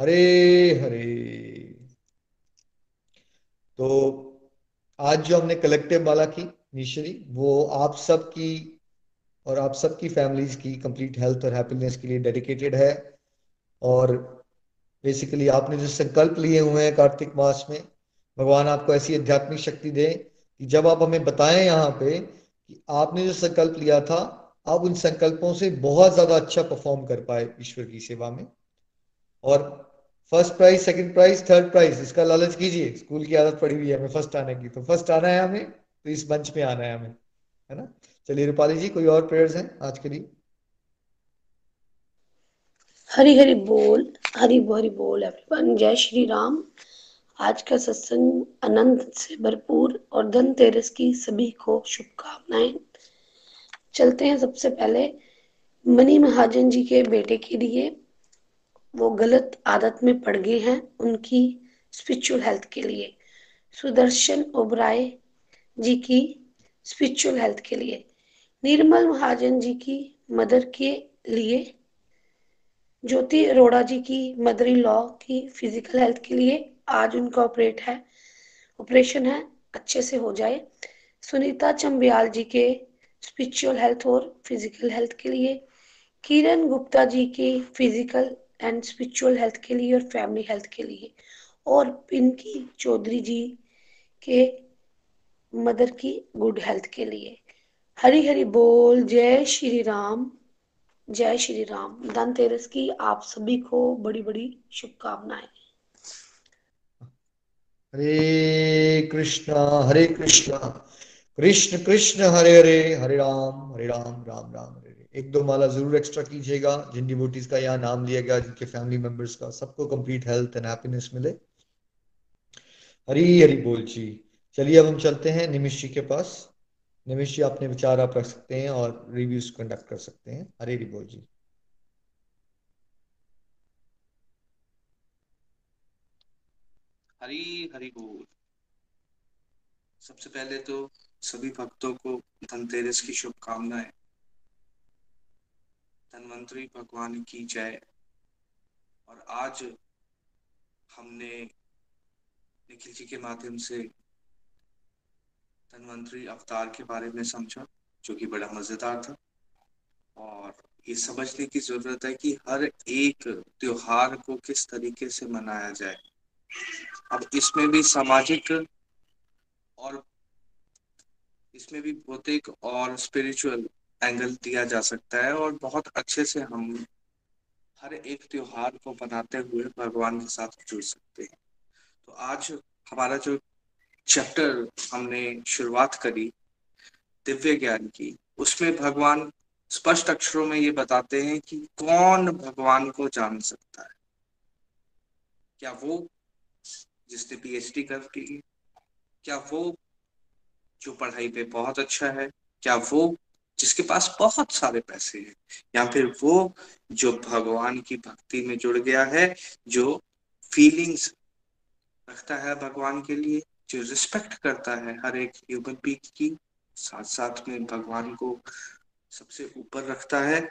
हरे हरे। तो आज जो हमने कलेक्टिव माला की निश्चरी वो आप सब की और आप सबकी फैमिलीज़ की कंप्लीट हेल्थ और हैप्पीनेस के लिए डेडिकेटेड है। और बेसिकली आपने जो संकल्प लिए हुए हैं कार्तिक मास में भगवान आपको ऐसी आध्यात्मिक शक्ति दे कि जब आप हमें बताएँ यहाँ पे कि आपने जो संकल्प लिया था, आप उन संकल्पों से बहुत ज़्यादा अच्छा परफॉर्म कर पाए ईश्वर की सेवा में। और first prize second prize third prize इसका लालच कीजिए। स्कूल की आदत पड़ी हुई है हमें फ़र्स्ट आने की। तो फ़र्स्ट आना है हमें तो इस मंच में आना है हमें, है ना? चलिए रूपाली जी, कोई और प्रेयर्स हैं आज के लिए? हरी हरी बोल, हरी हरी बोल एवरीवन जय श्री राम। आज का सत्संग अनंत से भरपूर और धनतेरस की सभी को शुभकामनाएँ। चलते हैं सबसे पहले मनी महाजन जी के बेटे के लिए। वो गलत आदत में पड़ गए हैं उनकी स्पिरिचुअल हेल्थ के लिए। सुदर्शन ओबराय जी की स्पिरिचुअल हेल्थ के लिए। निर्मल महाजन जी की मदर के लिए। ज्योति अरोड़ा जी की मदर इन लॉ की फ़िज़िकल हेल्थ के लिए। आज उनका ऑपरेट है। ऑपरेशन है, अच्छे से हो जाए। सुनीता चंबियाल जी के स्पिरिचुअल हेल्थ और फ़िज़िकल हेल्थ के लिए, किरण गुप्ता जी की फ़िज़िकल एंड स्पिरिचुअल हेल्थ के लिए और फैमिली हेल्थ के लिए, और पिंकी चौधरी जी के मदर की गुड हेल्थ के लिए। हरी हरी बोल, जय श्री राम, जय श्री राम। धनतेरस की आप सभी को बड़ी बड़ी शुभकामनाएँ। हरे कृष्णा हरे कृष्णा। कृष्ण कृष्ण, हरे हरे हरे राम हरे राम राम राम, हरे हरे। एक दो माला ज़रूर एक्स्ट्रा कीजिएगा, जिन डिवोटीज का यहाँ नाम लिया गया, जिनके फैमिली मेंबर्स का, सबको कंप्लीट हेल्थ एंड हैप्पीनेस मिले। हरी हरी बोल जी। चलिए अब हम चलते हैं निमिष जी के पास। निमिष जी अपने विचार आप रख सकते हैं और रिव्यूज़ कंडक्ट कर सकते हैं। हरे, हरी बोल जी। हरी हरी बोल। सबसे पहले तो सभी भक्तों को धनतेरस की शुभकामनाएँ। धनवंतरी भगवान की जय। और आज हमने निखिल जी के माध्यम से धनवंतरी अवतार के बारे में समझा, जो कि बड़ा मज़ेदार था। और ये समझने की ज़रूरत है कि हर एक त्योहार को किस तरीके से मनाया जाए। अब इसमें भी सामाजिक और इसमें भी भौतिक और स्पिरिचुअल एंगल दिया जा सकता है और बहुत अच्छे से हम हर एक त्योहार को बनाते हुए भगवान के साथ जुड़ सकते हैं। तो आज हमारा जो चैप्टर हमने शुरुआत करी, दिव्य ज्ञान की, उसमें भगवान स्पष्ट अक्षरों में ये बताते हैं कि कौन भगवान को जान सकता है? क्या वो जिसने पीएचडी कर की क्या वो जो पढ़ाई पे बहुत अच्छा है, क्या वो जिसके पास बहुत सारे पैसे हैं, या फिर वो जो भगवान की भक्ति में जुड़ गया है, जो फीलिंग्स रखता है भगवान के लिए, जो रिस्पेक्ट करता है हर एक ह्यूमन बींग की साथ साथ में भगवान को सबसे ऊपर रखता है,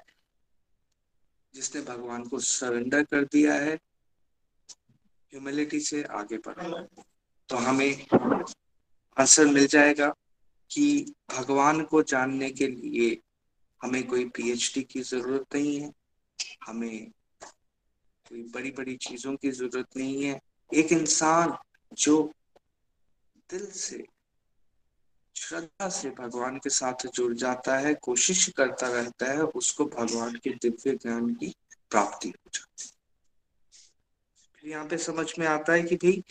जिसने भगवान को सरेंडर कर दिया है ह्यूमिलिटी से आगे बढ़ा। तो हमें आंसर मिल जाएगा कि भगवान को जानने के लिए हमें कोई पीएचडी की ज़रूरत नहीं है, हमें कोई बड़ी बड़ी चीज़ों की ज़रूरत नहीं है। एक इंसान जो दिल से, श्रद्धा से भगवान के साथ जुड़ जाता है, कोशिश करता रहता है, उसको भगवान के दिव्य ज्ञान की प्राप्ति हो जाती है। यहाँ पे समझ में आता है कि भाई,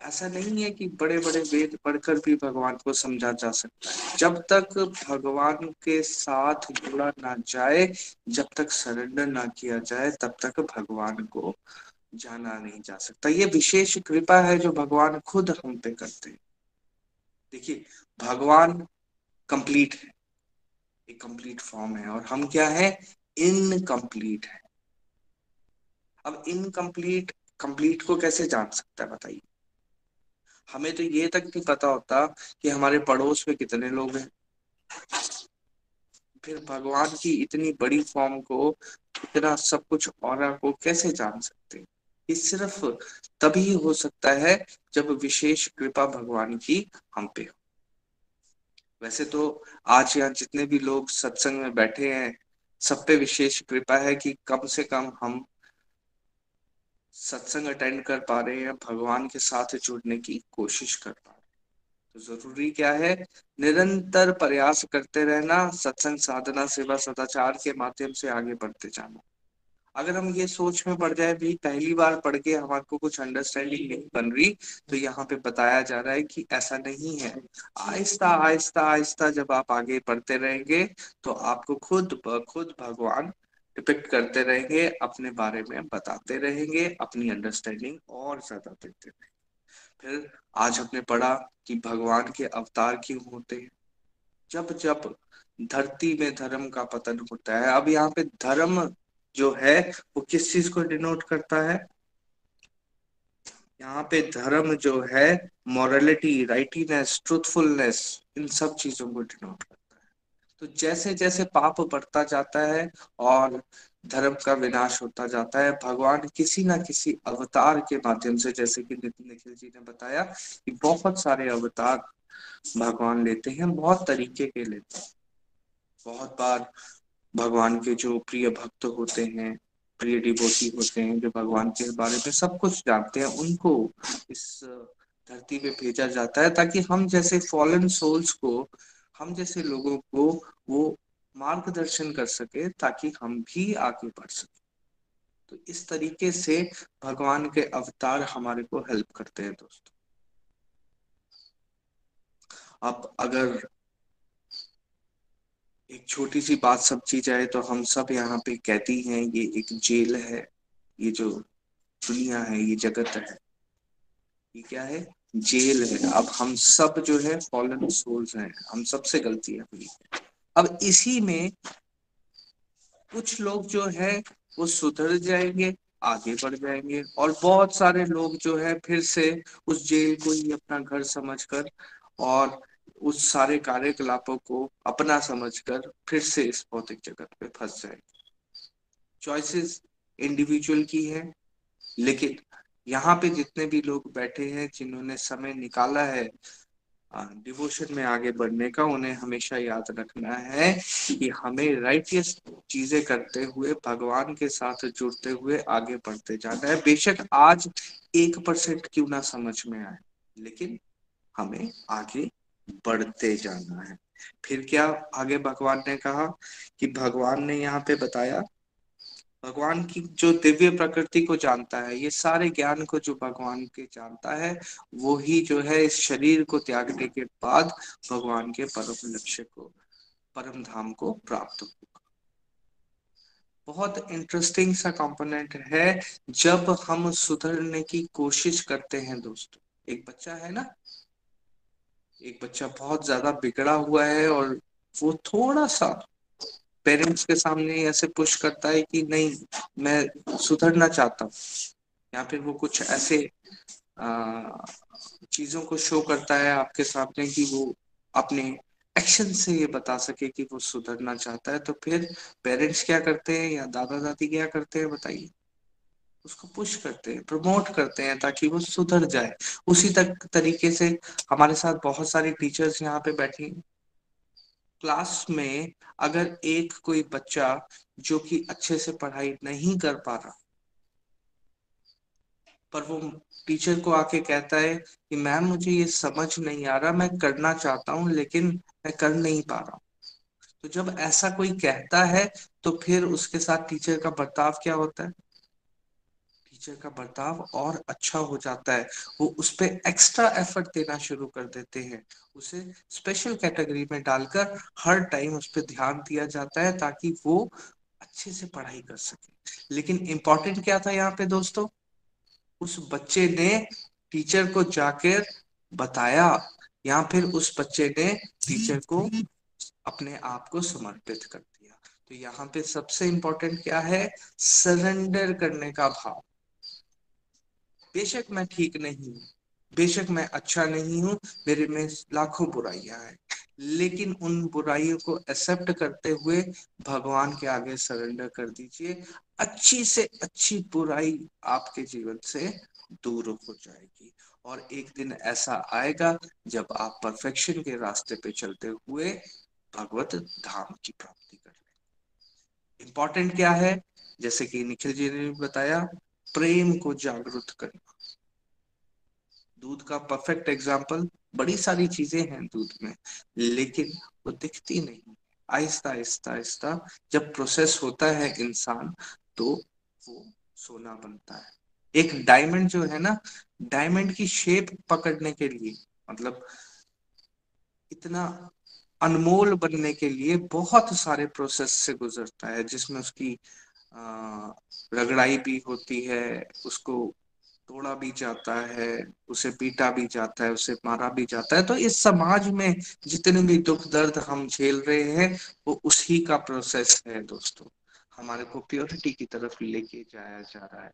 ऐसा नहीं है कि बड़े बड़े वेद पढ़कर भी भगवान को समझा जा सकता है। जब तक भगवान के साथ जुड़ा ना जाए, जब तक सरेंडर ना किया जाए, तब तक भगवान को जाना नहीं जा सकता। ये विशेष कृपा है जो भगवान खुद हम पे करते हैं। देखिए, भगवान कंप्लीट है, एक कंप्लीट फॉर्म है और हम क्या है? इनकम्प्लीट है। अब इनकम्प्लीट कंप्लीट को कैसे जान सकता है, बताइए। हमें तो ये तक नहीं पता होता कि हमारे पड़ोस में कितने लोग हैं। फिर भगवान की इतनी बड़ी फॉर्म को, इतना सब कुछ और को कैसे जान सकते हैं? ये सिर्फ़ तभी हो सकता है जब विशेष कृपा भगवान की हम पे हो। वैसे तो आज यहाँ जितने भी लोग सत्संग में बैठे हैं, सब पे विशेष कृपा है कि कम से कम हम सत्संग अटेंड कर पा रहे हैं, भगवान के साथ जुड़ने की कोशिश कर पा रहे हैं। तो ज़रूरी क्या है? निरंतर प्रयास करते रहना, सत्संग साधना, सेवा सदाचार के माध्यम से आगे बढ़ते जाना। अगर हम ये सोच में पड़ जाए भी पहली बार पढ़ के हमारे को कुछ अंडरस्टैंडिंग नहीं बन रही तो यहाँ पे बताया जा रहा है कि ऐसा नहीं है। आहिस्ता आहिस्ता आहिस्ता जब आप आगे बढ़ते रहेंगे तो आपको खुद खुद भगवान डिपेक्ट करते रहेंगे, अपने बारे में बताते रहेंगे, अपनी अंडरस्टैंडिंग और ज़्यादा देते रहेंगे। फिर आज हमने पढ़ा कि भगवान के अवतार क्यों होते हैं। जब जब धरती में धर्म का पतन होता है, अब यहाँ पे धर्म जो है, वो किस चीज़ को डिनोट करता है? यहाँ पे धर्म जो है मॉरलिटी राइटीनेस ट्रूथफुलनेस इन सब चीज़ों को डिनोट करता है। तो जैसे जैसे पाप बढ़ता जाता है और धर्म का विनाश होता जाता है, भगवान किसी ना किसी अवतार के माध्यम से, जैसे कि नितिन निखिल जी ने बताया कि बहुत सारे अवतार भगवान लेते हैं, बहुत तरीके के लेते हैं। बहुत बार भगवान के जो प्रिय भक्त होते हैं, प्रिय डिबोटी होते हैं, जो भगवान के बारे में सब कुछ जानते हैं, उनको इस धरती पे भेजा जाता है ताकि हम जैसे फॉलन सोल्स को हम जैसे लोगों को वो मार्गदर्शन कर सके ताकि हम भी आगे बढ़ सके। तो इस तरीके से भगवान के अवतार हमारे को हेल्प करते हैं दोस्तों। अब अगर एक छोटी सी बात समझी जाए तो हम सब यहाँ पे कहती हैं, ये एक जेल है, ये जो दुनिया है, ये जगत है, ये क्या है? जेल है। अब हम सब जो है फॉलन सोल्स हैं। हम सबसे गलती है हुई अब इसी में कुछ लोग जो है, वो सुधर जाएँगे, आगे बढ़ जाएँगे और बहुत सारे लोग जो है फिर से उस जेल को ही अपना घर समझकर और उस सारे कार्यकलापों को अपना समझकर फिर से इस भौतिक जगत पे फंस जाएँगे। चॉइसेस इंडिविजुअल की है, लेकिन यहाँ पे जितने भी लोग बैठे हैं, जिन्होंने समय निकाला है डिवोशन में आगे बढ़ने का, उन्हें हमेशा याद रखना है कि हमें राइटियस चीज़ें करते हुए, भगवान के साथ जुड़ते हुए आगे बढ़ते जाना है। बेशक आज एक परसेंट क्यों ना समझ में आए, लेकिन हमें आगे बढ़ते जाना है। फिर क्या आगे भगवान ने कहा कि भगवान ने यहाँ पे बताया भगवान की जो दिव्य प्रकृति को जानता है, ये सारे ज्ञान को जो भगवान के जानता है, वो ही जो है इस शरीर को त्यागने के बाद भगवान के परम लक्ष्य को, परम धाम को प्राप्त होगा। बहुत इंटरेस्टिंग सा कंपोनेंट है, जब हम सुधरने की कोशिश करते हैं दोस्तों। एक बच्चा है ना? एक बच्चा बहुत ज़्यादा बिगड़ा हुआ है और वो थोड़ा सा पेरेंट्स के सामने ऐसे पुश करता है कि नहीं, मैं सुधरना चाहता हूँ। या फिर वो कुछ ऐसे चीज़ों को शो करता है आपके सामने कि वो अपने एक्शन से ये बता सके कि वो सुधरना चाहता है। तो फिर पेरेंट्स क्या करते हैं या दादा दादी क्या करते हैं बताइए। उसको पुश करते हैं प्रमोट करते हैं ताकि वो सुधर जाए। उसी तक, तरीके से हमारे साथ बहुत सारी टीचर्स यहाँ पे बैठी क्लास में अगर एक कोई बच्चा जो कि अच्छे से पढ़ाई नहीं कर पा रहा, पर वो टीचर को आके कहता है कि मैम मुझे ये समझ नहीं आ रहा, मैं करना चाहता हूँ लेकिन मैं कर नहीं पा रहा तो जब ऐसा कोई कहता है तो फिर उसके साथ टीचर का बर्ताव क्या होता है? टीचर का बर्ताव और अच्छा हो जाता है। वो उस पर एक्स्ट्रा एफर्ट देना शुरू कर देते हैं। उसे स्पेशल कैटेगरी में डालकर हर टाइम उस पर ध्यान दिया जाता है ताकि वो अच्छे से पढ़ाई कर सके। लेकिन इम्पोर्टेंट क्या था यहाँ पे दोस्तों? उस बच्चे ने टीचर को जाकर बताया। या फिर उस बच्चे ने टीचर को अपने आप को समर्पित कर दिया। तो यहाँ पे सबसे इंपॉर्टेंट क्या है? सरेंडर करने का भाव। बेशक मैं ठीक नहीं हूँ, बेशक मैं अच्छा नहीं हूँ, मेरे में लाखों बुराइयाँ हैं। लेकिन उन बुराइयों को एक्सेप्ट करते हुए भगवान के आगे सरेंडर कर दीजिए, अच्छी से अच्छी बुराई आपके जीवन से दूर हो जाएगी। और एक दिन ऐसा आएगा जब आप परफेक्शन के रास्ते पे चलते हुए भगवत धाम की प्राप्ति कर ले। इंपॉर्टेंट क्या है? जैसे कि निखिल जी ने भी बताया प्रेम को जागरूक करना दूध का परफेक्ट एग्ज़ाम्पल बड़ी सारी चीज़ें हैं दूध में, लेकिन वो दिखती नहीं। आहिस्ता आहिस्ता आहिस्ता जब प्रोसेस होता है इंसान तो वो सोना बनता है। एक डायमंड जो है ना डायमंड की शेप पकड़ने के लिए मतलब इतना अनमोल बनने के लिए बहुत सारे प्रोसेस से गुजरता है, जिसमें उसकी रगड़ाई भी होती है, उसको तोड़ा भी जाता है, उसे पीटा भी जाता है, उसे मारा भी जाता है। तो इस समाज में जितने भी दुख दर्द हम झेल रहे हैं, वो उसी का प्रोसेस है दोस्तों। हमारे को प्योरिटी की तरफ़ लेके जाया जा रहा है।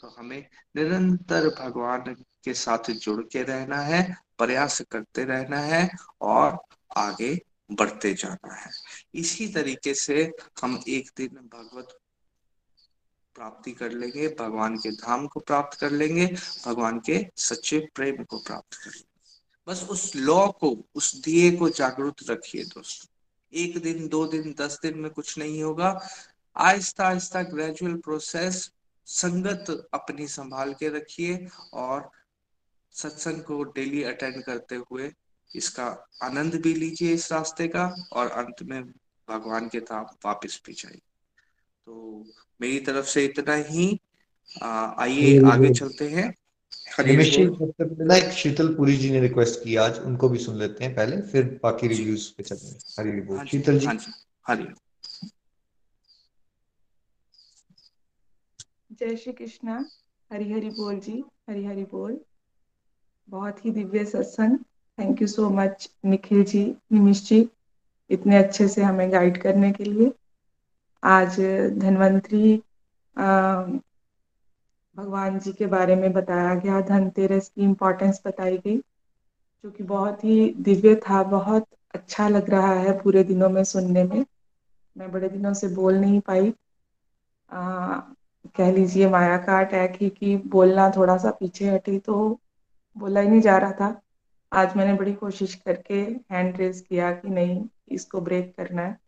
तो हमें निरंतर भगवान के साथ जुड़ के रहना है, प्रयास करते रहना है और आगे बढ़ते जाना है। इसी तरीके से हम एक दिन भगवत प्राप्ति कर लेंगे, भगवान के धाम को प्राप्त कर लेंगे, भगवान के सच्चे प्रेम को प्राप्त कर लेंगे। बस उस लॉ को, उस दिए को जागरूक रखिए दोस्तों। एक दिन, दो दिन, दस दिन में कुछ नहीं होगा। आहिस्ता आहिस्ता ग्रेजुअल प्रोसेस संगत अपनी संभाल के रखिए और सत्संग को डेली अटेंड करते हुए इसका आनंद भी लीजिए इस रास्ते का और अंत में भगवान के धाम वापस भी जाइए। तो मेरी तरफ़ से इतना ही। आइए आगे चलते हैं। एक शीतलपुरी जी ने रिक्वेस्ट की आज उनको भी सुन लेते हैं पहले फिर बाकी रिव्यूज़ पे चलते हैं। हरी बोल। हाँ शीतल जी। हाँ जी हरी जय श्री कृष्णा। हरी हरी बोल जी हरी हरी बोल। बहुत ही दिव्य सत्संग। Thank you so much Nikhil ji Nimish ji इतने अच्छे से हमें गाइड करने के लिए। आज धनवंतरी भगवान जी के बारे में बताया गया। धनतेरस की इम्पोर्टेंस बताई गई जो कि बहुत ही दिव्य था बहुत अच्छा लग रहा है पूरे दिनों में सुनने में। मैं बड़े दिनों से बोल नहीं पाई। आ, कह लीजिए माया का अटैक ही कि बोलना थोड़ा सा पीछे हटी तो बोला ही नहीं जा रहा था। आज मैंने बड़ी कोशिश करके हैंड रेज किया कि नहीं इसको ब्रेक करना है।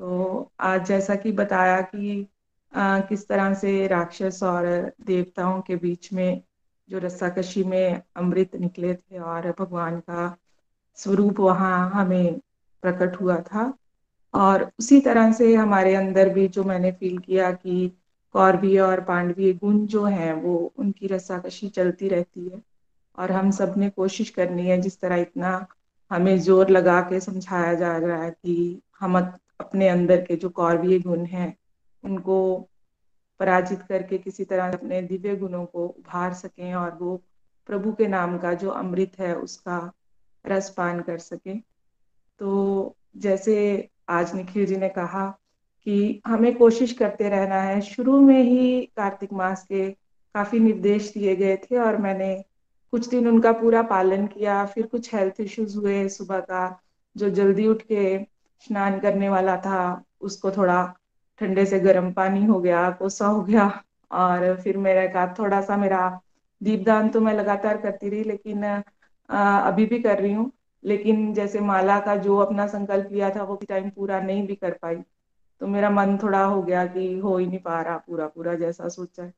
तो आज जैसा कि बताया कि आ, किस तरह से राक्षस और देवताओं के बीच में जो रस्साकशी में अमृत निकले थे और भगवान का स्वरूप वहाँ हमें प्रकट हुआ था। और उसी तरह से हमारे अंदर भी जो मैंने फील किया कि कौरवी और पांडवीय गुण जो हैं वो उनकी रस्साकशी चलती रहती है और हम सबने कोशिश करनी है जिस तरह इतना हमें ज़ोर लगा के समझाया जा रहा है कि हम अपने अंदर के जो कौरवीय गुण हैं, उनको पराजित करके किसी तरह अपने दिव्य गुणों को उभार सकें और वो प्रभु के नाम का जो अमृत है, उसका रस पान कर सके। तो जैसे आज निखिल जी ने कहा कि हमें कोशिश करते रहना है, शुरू में ही कार्तिक मास के काफ़ी निर्देश दिए गए थे और मैंने कुछ दिन उनका पूरा पालन किया, फिर कुछ हेल्थ इश्यूज़ हुए सुबह का, जो जल्दी उठ के स्नान करने वाला था, उसको थोड़ा ठंडे से गर्म पानी हो गया, कोसा हो गया, और फिर मेरे का थोड़ा सा मेरा दीपदान तो मैं लगातार करती रही, लेकिन अभी भी कर रही हूँ। लेकिन जैसे माला का जो अपना संकल्प लिया था, वो टाइम पूरा नहीं भी कर पाई। तो मेरा मन थोड़ा हो गया कि हो ही नहीं पा रहा पूरा पूरा जैसा सोचा है।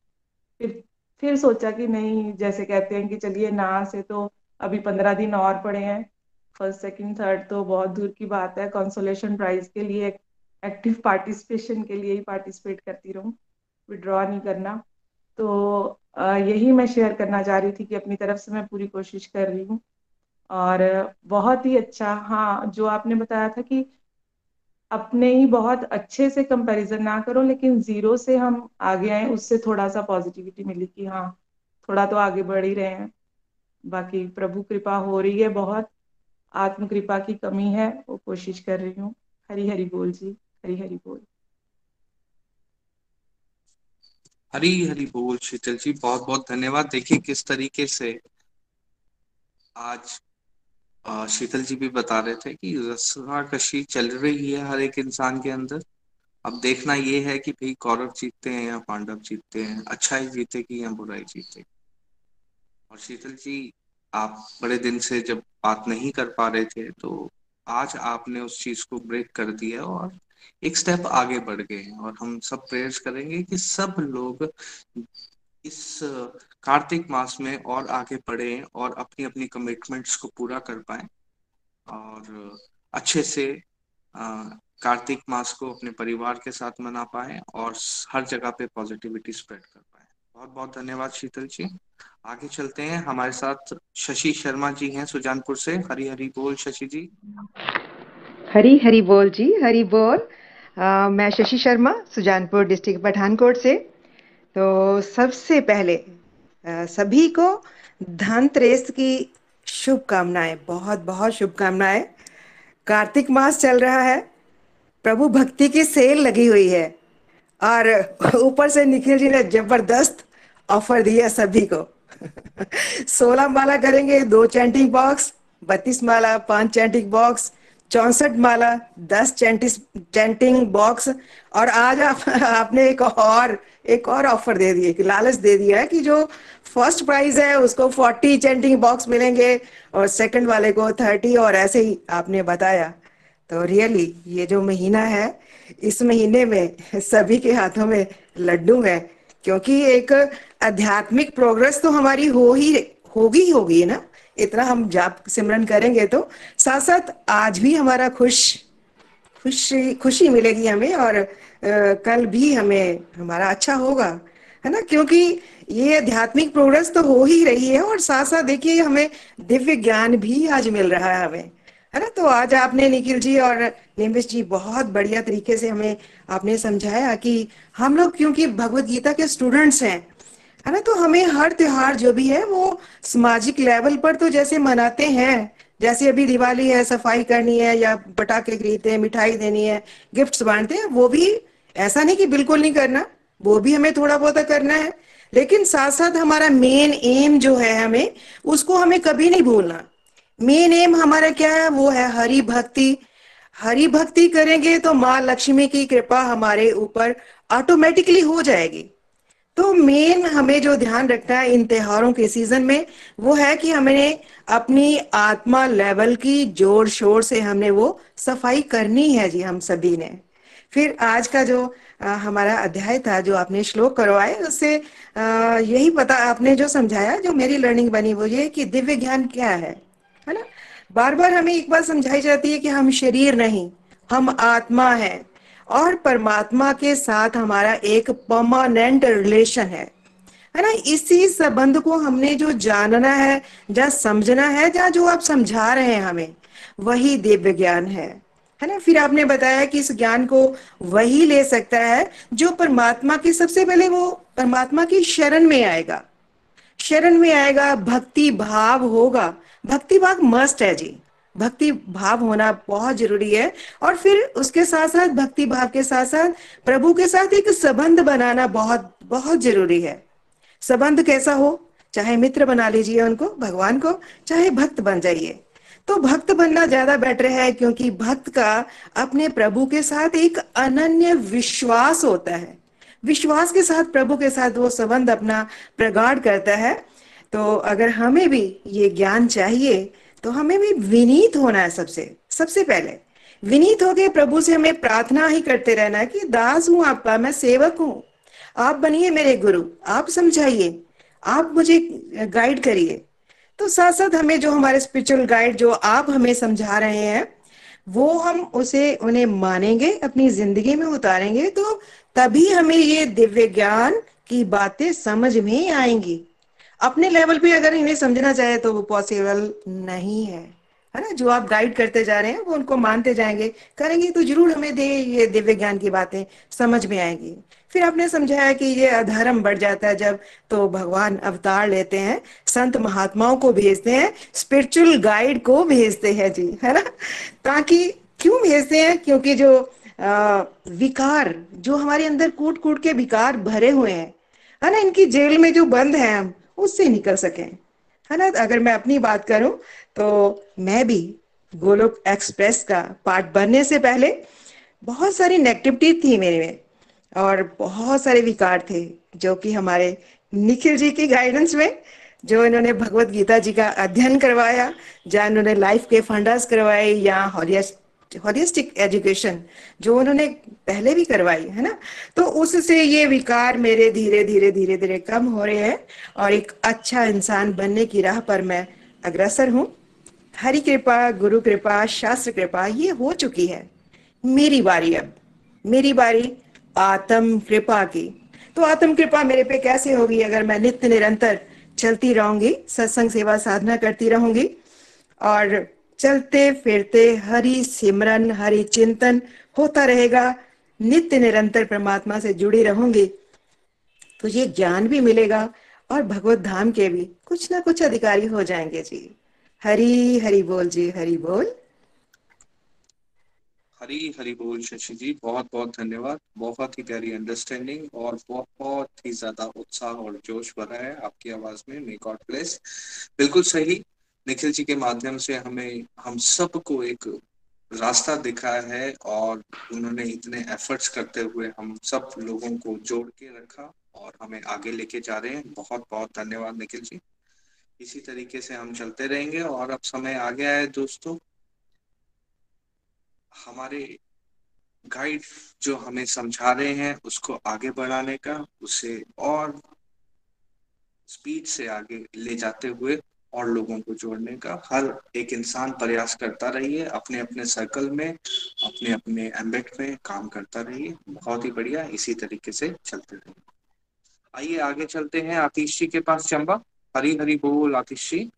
फिर फिर सोचा कि नहीं, जैसे कहते हैं कि चलिए ना से तो अभी पंद्रह दिन और पड़े हैं। फ़र्स्ट सेकंड थर्ड तो बहुत दूर की बात है। कंसोलेशन प्राइज के लिए एक्टिव पार्टिसिपेशन के लिए ही पार्टिसिपेट करती रहूँ। विड्रॉ नहीं करना। तो यही मैं शेयर करना चाह रही थी कि अपनी तरफ़ से मैं पूरी कोशिश कर रही हूँ। और बहुत ही अच्छा हाँ जो आपने बताया था कि अपने ही बहुत अच्छे से कंपैरिजन ना करो, लेकिन ज़ीरो से हम आगे आए, उससे थोड़ा सा पॉजिटिविटी मिली कि हाँ थोड़ा तो आगे बढ़ ही रहे हैं। बाकी प्रभु कृपा हो रही है बहुत। आत्म कृपा की कमी है, वो कोशिश कर रही हूँ। हरी हरी बोल जी, हरी हरी बोल। हरी हरी बोल, शीतल जी बहुत बहुत धन्यवाद। देखिए किस तरीके से आज शीतल जी भी बता रहे थे कि कशी चल रही है हर एक इंसान के अंदर। अब देखना ये है कि भाई कौरव जीतते हैं या पांडव जीतते हैं, अच्छाई जीतेगी या बुराई जीतेगी। और शीतल जी आप बड़े दिन से जब बात नहीं कर पा रहे थे तो आज आपने उस चीज़ को ब्रेक कर दिया और एक स्टेप आगे बढ़ गए हैं। और हम सब प्रेयर्स करेंगे कि सब लोग इस कार्तिक मास में और आगे बढ़े और अपनी अपनी कमिटमेंट्स को पूरा कर पाए और अच्छे से कार्तिक मास को अपने परिवार के साथ मना पाए और हर जगह पे पॉजिटिविटी स्प्रेड कर पाए। बहुत बहुत धन्यवाद शीतल जी। आगे चलते हैं। हमारे साथ शशि शर्मा जी हैं सुजानपुर से। हरी हरी बोल शशि जी। हरी हरी बोल जी हरी बोल। आ, मैं शशि शर्मा सुजानपुर डिस्ट्रिक्ट पठानकोट से। तो सबसे पहले आ, सभी को धनतेरस की शुभकामनाएँ बहुत बहुत शुभकामनाएँ। कार्तिक मास चल रहा है प्रभु भक्ति की सेल लगी हुई है। और ऊपर से निखिल जी ने ज़बरदस्त ऑफ़र दिया सभी को। सोलह माला करेंगे, दो चैंटिंग बॉक्स बत्तीस माला, पाँच चैंटिंग बॉक्स चौसठ माला, दस चैंटिस चैंटिंग बॉक्स और आज आप, आपने एक और एक और ऑफ़र दे दिए कि लालच दे दिया है कि जो फ़र्स्ट प्राइज है, उसको फोर्टी चैंटिंग बॉक्स मिलेंगे और सेकंड वाले को थर्टी और ऐसे ही आपने बताया। तो रियली ये जो महीना है, इस महीने में सभी के हाथों में लड्डू है, क्योंकि एक आध्यात्मिक प्रोग्रेस तो हमारी हो ही होगी ही होगी ना? इतना हम जाप सिमरन करेंगे तो। साथ साथ आज भी हमारा खुश खुशी खुशी मिलेगी हमें और आ, कल भी हमें हमारा अच्छा होगा है ना? क्योंकि ये आध्यात्मिक प्रोग्रेस तो हो ही रही है और साथ साथ देखिए हमें दिव्य ज्ञान भी आज मिल रहा है हमें है ना? तो आज आपने निखिल जी और निमिष जी बहुत बढ़िया तरीके से हमें आपने समझाया कि हम लोग क्योंकि भगवत गीता के स्टूडेंट्स हैं है ना तो हमें हर त्योहार जो भी है, वो सामाजिक लेवल पर तो जैसे मनाते हैं। जैसे अभी दिवाली है, सफ़ाई करनी है या पटाखे खरीदते हैं, मिठाई देनी है गिफ्ट्स बांटते हैं, वो भी ऐसा नहीं कि बिल्कुल नहीं करना, वो भी हमें थोड़ा बहुत करना है। लेकिन साथ साथ हमारा मेन एम जो है हमें, उसको हमें कभी नहीं भूलना। मेन एम हमारा क्या है? वो है हरि भक्ति। हरि भक्ति करेंगे तो माँ लक्ष्मी की कृपा हमारे ऊपर ऑटोमेटिकली हो जाएगी। तो मेन हमें जो ध्यान रखना है इन त्योहारों के सीज़न में वो है कि हमें अपनी आत्मा लेवल की ज़ोर शोर से हमने वो सफ़ाई करनी है जी हम सभी ने। फिर आज का जो आ, हमारा अध्याय था जो आपने श्लोक करवाए उससे यही पता आपने जो समझाया जो मेरी लर्निंग बनी वो ये कि दिव्य ज्ञान क्या है है ना? बार बार हमें एक बात समझाई जाती है कि हम शरीर नहीं हम आत्मा है। और परमात्मा के साथ हमारा एक परमानेंट रिलेशन है। है ना? इसी संबंध को हमने जो जानना है या समझना है या जो आप समझा रहे हैं हमें, वही दिव्य ज्ञान है। है ना? फिर आपने बताया कि इस ज्ञान को वही ले सकता है जो परमात्मा की सबसे पहले वो परमात्मा की शरण में आएगा। शरण में आएगा, भक्ति भाव होगा। भक्ति भाव मस्ट है जी। भक्ति भाव होना बहुत ज़रूरी है। और फिर उसके साथ साथ भक्ति भाव के साथ साथ प्रभु के साथ एक संबंध बनाना बहुत बहुत ज़रूरी है। संबंध कैसा हो? चाहे मित्र बना लीजिए उनको, भगवान को, चाहे भक्त बन जाइए। तो भक्त बनना ज़्यादा बेटर है क्योंकि भक्त का अपने प्रभु के साथ एक अनन्य विश्वास होता है। विश्वास के साथ, प्रभु के साथ वो संबंध अपना प्रगाढ़ करता है। तो अगर हमें भी ये ज्ञान चाहिए तो हमें भी विनीत होना है सबसे सबसे पहले। विनीत होके प्रभु से हमें प्रार्थना ही करते रहना है कि दास हूँ आपका, मैं सेवक हूँ। आप बनिए मेरे गुरु, आप समझाइए, आप मुझे गाइड करिए। तो साथ साथ हमें जो हमारे स्पिरिचुअल गाइड जो आप हमें समझा रहे हैं, वो हम उसे, उन्हें मानेंगे, अपनी ज़िंदगी में उतारेंगे तो तभी हमें ये दिव्य ज्ञान की बातें समझ में आएँगी। अपने लेवल पे अगर इन्हें समझना चाहे तो वो पॉसिबल नहीं है। है ना? जो आप गाइड करते जा रहे हैं वो उनको मानते जाएँगे। करेंगे तो ज़रूर हमें दे ये दिव्य ज्ञान की बातें समझ में आएँगी। फिर आपने समझाया कि ये अधर्म बढ़ जाता है जब तो भगवान अवतार लेते हैं संत महात्माओं को भेजते हैं स्पिरिचुअल गाइड को भेजते हैं जी है ना? ताकि क्यों भेजते हैं? क्योंकि जो आ, विकार जो हमारे अंदर कूट कूट के विकार भरे हुए हैं है ना? इनकी जेल में जो बंद है हम उससे निकल सके। है ना? अगर मैं अपनी बात करूँ तो मैं भी गोलोक एक्सप्रेस का पार्ट बनने से पहले बहुत सारी नेगेटिविटी थी मेरे में और बहुत सारे विकार थे, जो कि हमारे निखिल जी की गाइडेंस में, जो इन्होंने भगवत गीता जी का अध्ययन करवाया या इन्होंने लाइफ के फंडास करवाए, या होलिस्टिक एजुकेशन जो उन्होंने पहले भी करवाई, है ना? तो उससे ये विकार मेरे धीरे धीरे धीरे धीरे कम हो रहे हैं और एक अच्छा इंसान बनने की राह पर मैं अग्रसर हूँ। हरि कृपा, गुरु कृपा, शास्त्र कृपा, ये हो चुकी है। मेरी बारी अब। मेरी बारी आत्म कृपा की। तो आत्म कृपा मेरे पे कैसे होगी? अगर मैं नित्य निरंतर चलती रहूँगी, सत्संग सेवा साधना करती रहूँगी और चलते फिरते हरि सिमरन, हरि चिंतन होता रहेगा। नित्य निरंतर परमात्मा से जुड़ी रहूँगी। तो ये ज्ञान भी मिलेगा और भगवत धाम के भी कुछ ना कुछ अधिकारी हो जाएँगे जी। हरी हरी बोल जी, हरी बोल। हरी हरी बोल शशि जी, बहुत बहुत धन्यवाद। बहुत ही प्यारी अंडरस्टैंडिंग और बहुत ही ज़्यादा उत्साह और जोश भरा है आपकी आवाज़ में। मे गॉड ब्लेस बिल्कुल सही। निखिल जी के माध्यम से हमें, हम सबको एक रास्ता दिखा है और उन्होंने इतने एफर्ट्स करते हुए हम सब लोगों को जोड़ के रखा और हमें आगे लेके जा रहे हैं। बहुत बहुत धन्यवाद निखिल जी। इसी तरीके से हम चलते रहेंगे और अब समय आ गया है दोस्तों। हमारे गाइड जो हमें समझा रहे हैं उसको आगे बढ़ाने का, उसे और स्पीड से आगे ले जाते हुए और लोगों को जोड़ने का। हर एक इंसान प्रयास करता रहिए अपने अपने सर्कल में अपने अपने एम्बेट में काम करता रहिए। बहुत ही बढ़िया, इसी तरीके से चलते रहिए। आइए, आगे चलते हैं। आतिश जी के पास चंबा। हरी हरी बोल, आतिश जी।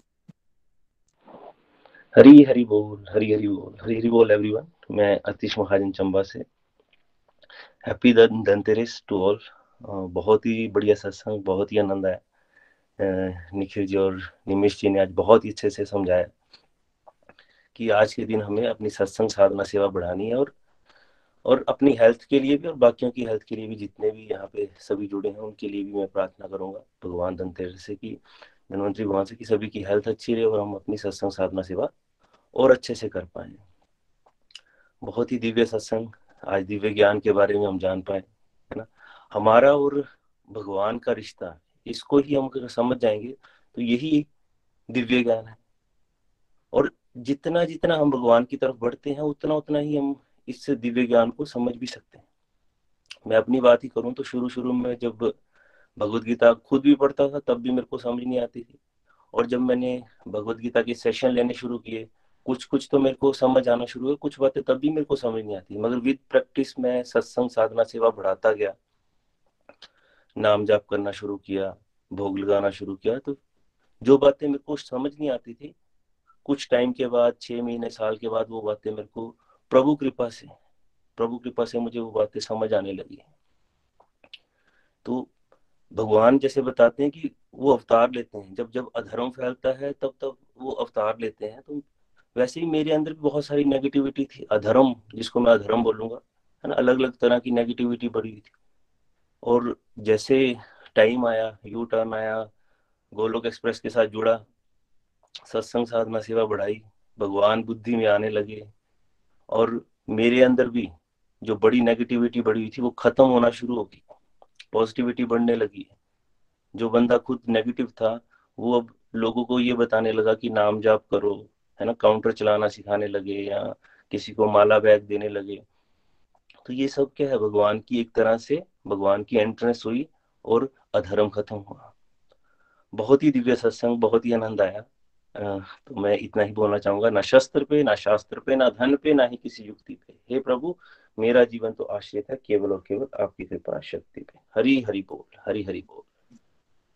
हरी हरी बोल, हरी हरी बोल, हरी हरी बोल एवरीवन मैं अतीश महाजन चंबा से। हैप्पी धनतेरस टू ऑल बहुत ही बढ़िया सत्संग, बहुत ही आनंद आया। निखिल जी और निमिश जी ने आज बहुत ही अच्छे से समझाया कि आज के दिन हमें अपनी सत्संग साधना सेवा बढ़ानी है और और अपनी हेल्थ के लिए भी और बाकियों की हेल्थ के लिए भी जितने भी यहाँ पे सभी जुड़े हैं, उनके लिए भी मैं प्रार्थना करूँगा भगवान धनतेरस से कि, धनवंतरी भगवान से कि सभी की हेल्थ अच्छी रहे और हम अपनी सत्संग साधना सेवा और अच्छे से कर पाए। बहुत ही दिव्य सत्संग, आज दिव्य ज्ञान के बारे में हम जान पाए, है ना? हमारा और भगवान का रिश्ता इसको ही हम समझ जाएँगे तो यही दिव्य ज्ञान है। और जितना जितना हम भगवान की तरफ़ बढ़ते हैं, उतना उतना ही हम इस दिव्य ज्ञान को समझ भी सकते हैं। मैं अपनी बात ही करूँ तो शुरू शुरू में जब भगवत गीता खुद भी पढ़ता था, तब भी मेरे को समझ नहीं आती थी। और जब मैंने भगवत गीता के सेशन लेने शुरू किए कुछ कुछ तो मेरे को समझ आना शुरू हुआ कुछ बातें तब भी मेरे को समझ नहीं आती। मगर विद प्रैक्टिस में सत्संग साधना सेवा बढ़ाता गया। नाम जाप करना शुरू किया, भोग लगाना शुरू किया तो जो बातें मेरे को समझ नहीं आती थी, कुछ टाइम के बाद, छह महीने, साल के बाद वो बातें मेरे को प्रभु कृपा से, प्रभु कृपा से मुझे वो बातें समझ आने लगी। तो भगवान जैसे बताते हैं कि वो अवतार लेते हैं, जब जब अधर्म फैलता है, तब तब वो अवतार लेते हैं। तो वैसे ही मेरे अंदर भी बहुत सारी नेगेटिविटी थी, अधर्म, जिसको मैं अधर्म बोलूँगा, है ना? अलग अलग तरह की नेगेटिविटी बढ़ी हुई थी। और जैसे टाइम आया यू टर्न आया, गोलोक एक्सप्रेस के साथ जुड़ा, सत्संग साधना सेवा बढ़ाई, भगवान बुद्धि में आने लगे और मेरे अंदर भी जो बड़ी नेगेटिविटी बढ़ी हुई थी, वो खत्म होना शुरू हो गई पॉजिटिविटी बढ़ने लगी। जो बंदा खुद नेगेटिव था, वो अब लोगों को ये बताने लगा कि नाम जाप करो, है ना काउंटर चलाना सिखाने लगे या किसी को माला बैग देने लगे। तो ये सब क्या है, भगवान की एक तरह से भगवान की एंट्रेंस हुई और अधर्म खत्म हुआ। बहुत ही दिव्य सत्संग, बहुत ही आनंद आया। तो मैं इतना ही बोलना चाहूँगा, ना शस्त्र पे, ना शास्त्र पे, ना धन पे, ना ही किसी युक्ति पे। हे प्रभु, मेरा जीवन तो आश्रित है, केवल और केवल आपकी कृपा शक्ति पे। हरी हरि बोल, हरी हरि बोल।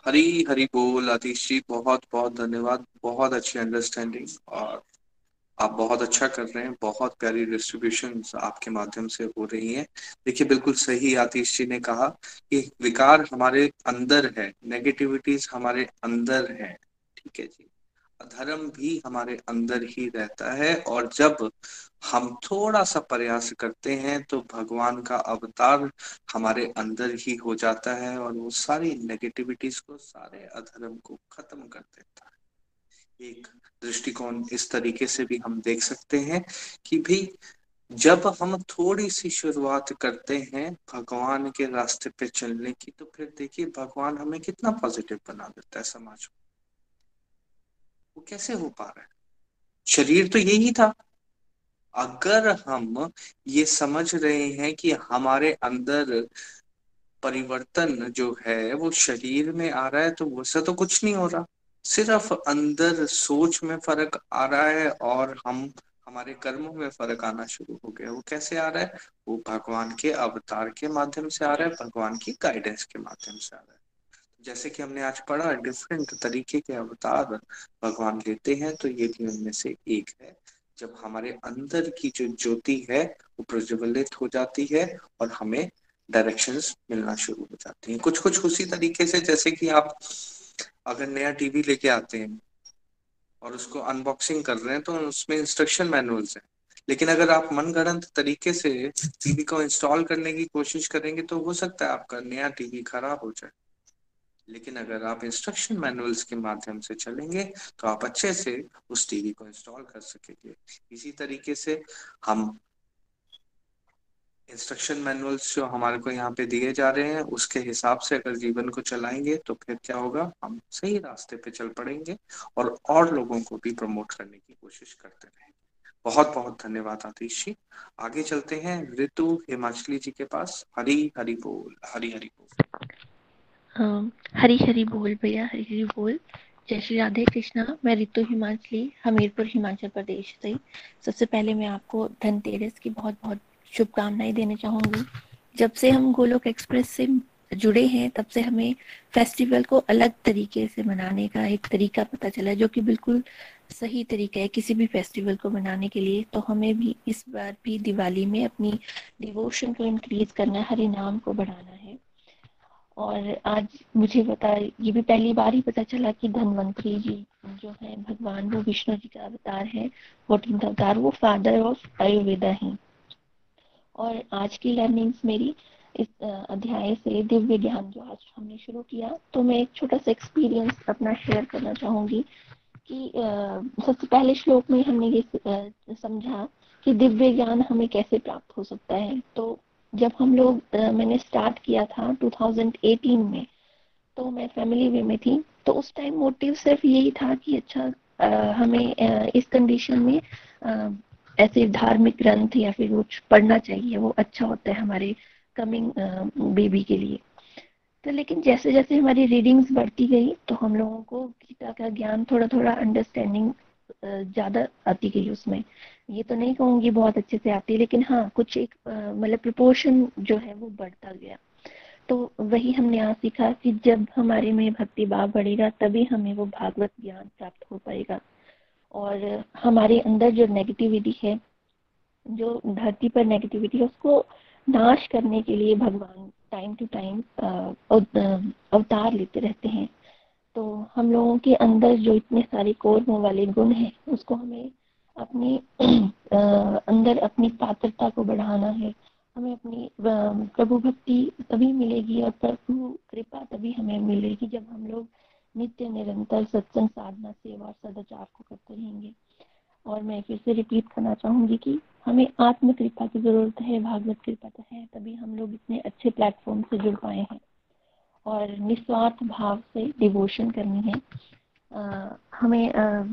हरी हरी बोल, आतिश जी बहुत बहुत धन्यवाद, बहुत अच्छी अंडरस्टैंडिंग और आप बहुत अच्छा कर रहे हैं, बहुत प्यारी डिस्ट्रीब्यूशन आपके माध्यम से हो रही है। देखिए, बिल्कुल सही आतिश जी ने कहा कि विकार हमारे अंदर है नेगेटिविटीज हमारे अंदर है, ठीक है जी। धर्म भी हमारे अंदर ही रहता है और जब हम थोड़ा सा प्रयास करते हैं तो भगवान का अवतार हमारे अंदर ही हो जाता है और वो सारी नेगेटिविटीज को, सारे अधर्म को खत्म कर देता है। एक दृष्टिकोण इस तरीके से भी हम देख सकते हैं कि भाई जब हम थोड़ी सी शुरुआत करते हैं भगवान के रास्ते पे चलने की तो फिर देखिए भगवान हमें कितना पॉजिटिव बना देता है समाज को। वो कैसे हो पा रहा है? शरीर तो यही था। अगर हम ये समझ रहे हैं कि हमारे अंदर परिवर्तन जो है, वो शरीर में आ रहा है तो वैसा तो कुछ नहीं हो रहा। सिर्फ़ अंदर सोच में फ़र्क आ रहा है और हम, हमारे कर्मों में फ़र्क आना शुरू हो गया। वो कैसे आ रहा है? वो भगवान के अवतार के माध्यम से आ रहा है, भगवान की गाइडेंस के माध्यम से आ रहा है। जैसे कि हमने आज पढ़ा डिफरेंट तरीके के अवतार भगवान लेते हैं तो ये भी उनमें से एक है। जब हमारे अंदर की जो ज्योति है, वो प्रज्वलित हो जाती है और हमें डायरेक्शंस मिलना शुरू हो जाती हैं। कुछ कुछ उसी तरीके से, जैसे कि आप अगर नया टीवी लेके आते हैं और उसको अनबॉक्सिंग कर रहे हैं तो उसमें इंस्ट्रक्शन मैनुअल्स हैं। लेकिन अगर आप मनगढ़ंत तरीके से टीवी को इंस्टॉल करने की कोशिश करेंगे तो हो सकता है आपका नया टीवी खराब हो जाए। लेकिन अगर आप इंस्ट्रक्शन मैनुअल्स के माध्यम से चलेंगे तो आप अच्छे से उस टीवी को इंस्टॉल कर सकेंगे। इसी तरीके से हम इंस्ट्रक्शन मैनुअल्स जो हमारे को यहाँ पे दिए जा रहे हैं, उसके हिसाब से अगर जीवन को चलाएँगे तो फिर क्या होगा? हम सही रास्ते पे चल पड़ेंगे और और लोगों को भी प्रमोट करने की कोशिश करते रहेंगे बहुत बहुत धन्यवाद आतिश जी। आगे चलते हैं ऋतु हिमाचली जी के पास। हरी हरी बोल, हरी हरी बोल। हरी हरी बोल भैया, हरी हरी बोल। जय श्री राधे कृष्णा, मैं ऋतु हिमाचली, हमीरपुर, हिमाचल प्रदेश से। सबसे पहले मैं आपको धनतेरस की बहुत बहुत शुभकामनाएँ देना चाहूँगी। जब से हम गोलोक एक्सप्रेस से जुड़े हैं, तब से हमें फेस्टिवल को अलग तरीके से मनाने का एक तरीका पता चला, जो कि बिल्कुल सही तरीका है किसी भी फेस्टिवल को मनाने के लिए। तो हमें भी इस बार भी दिवाली में अपनी डिवोशन को इंक्रीज करना है, हरि नाम को बढ़ाना है। और आज मुझे पता ये भी पहली बार ही पता चला कि धनवंतरी जी जो है, भगवान वो विष्णु जी का अवतार है फोर्टीन अवतार, वो फादर ऑफ़ आयुर्वेदा हैं। और आज की लर्निंग्स मेरी इस अध्याय से दिव्य ज्ञान जो आज हमने शुरू किया तो मैं एक छोटा सा एक्सपीरियंस अपना शेयर करना चाहूँगी कि सबसे पहले श्लोक में हमने ये समझा कि दिव्य ज्ञान हमें कैसे प्राप्त हो सकता है। तो जब हम लोग मैंने स्टार्ट किया था 2018 में तो मैं फैमिली वे में थी तो उस टाइम मोटिव सिर्फ़ यही था कि अच्छा हमें इस कंडीशन में ऐसे धार्मिक ग्रंथ या फिर कुछ पढ़ना चाहिए, वो अच्छा होता है हमारे कमिंग बेबी के लिए। तो लेकिन जैसे जैसे हमारी रीडिंग्स बढ़ती गई तो हम लोगों को गीता का ज्ञान थोड़ा थोड़ा अंडरस्टैंडिंग ज़्यादा आती गई उसमें। ये तो नहीं कहूँगी बहुत अच्छे से आती, लेकिन हाँ कुछ एक मतलब प्रपोर्शन जो है वो बढ़ता गया। तो वही हमने यहाँ सीखा कि जब हमारे में भक्ति भाव बढ़ेगा, तभी हमें वो भागवत ज्ञान प्राप्त हो पाएगा। और हमारे अंदर जो नेगेटिविटी है, जो धरती पर नेगेटिविटी है, उसको नाश करने के लिए भगवान टाइम टू टाइम अवतार लेते रहते हैं। तो हम लोगों के अंदर जो इतने सारे कोर्मों वाले गुण हैं, उसको हमें अपनी अंदर अपनी पात्रता को बढ़ाना है। हमें अपनी प्रभु भक्ति तभी मिलेगी और प्रभु कृपा तभी हमें मिलेगी जब हम लोग नित्य निरंतर सत्संग साधना सेवा सदाचार को करते रहेंगे। और मैं फिर से रिपीट करना चाहूँगी कि हमें आत्म कृपा की ज़रूरत है भागवत कृपा तो है तभी हम लोग इतने अच्छे प्लेटफॉर्म से जुड़ पाए हैं। और निस्वार्थ भाव से डिवोशन करनी है। आ, हमें आ,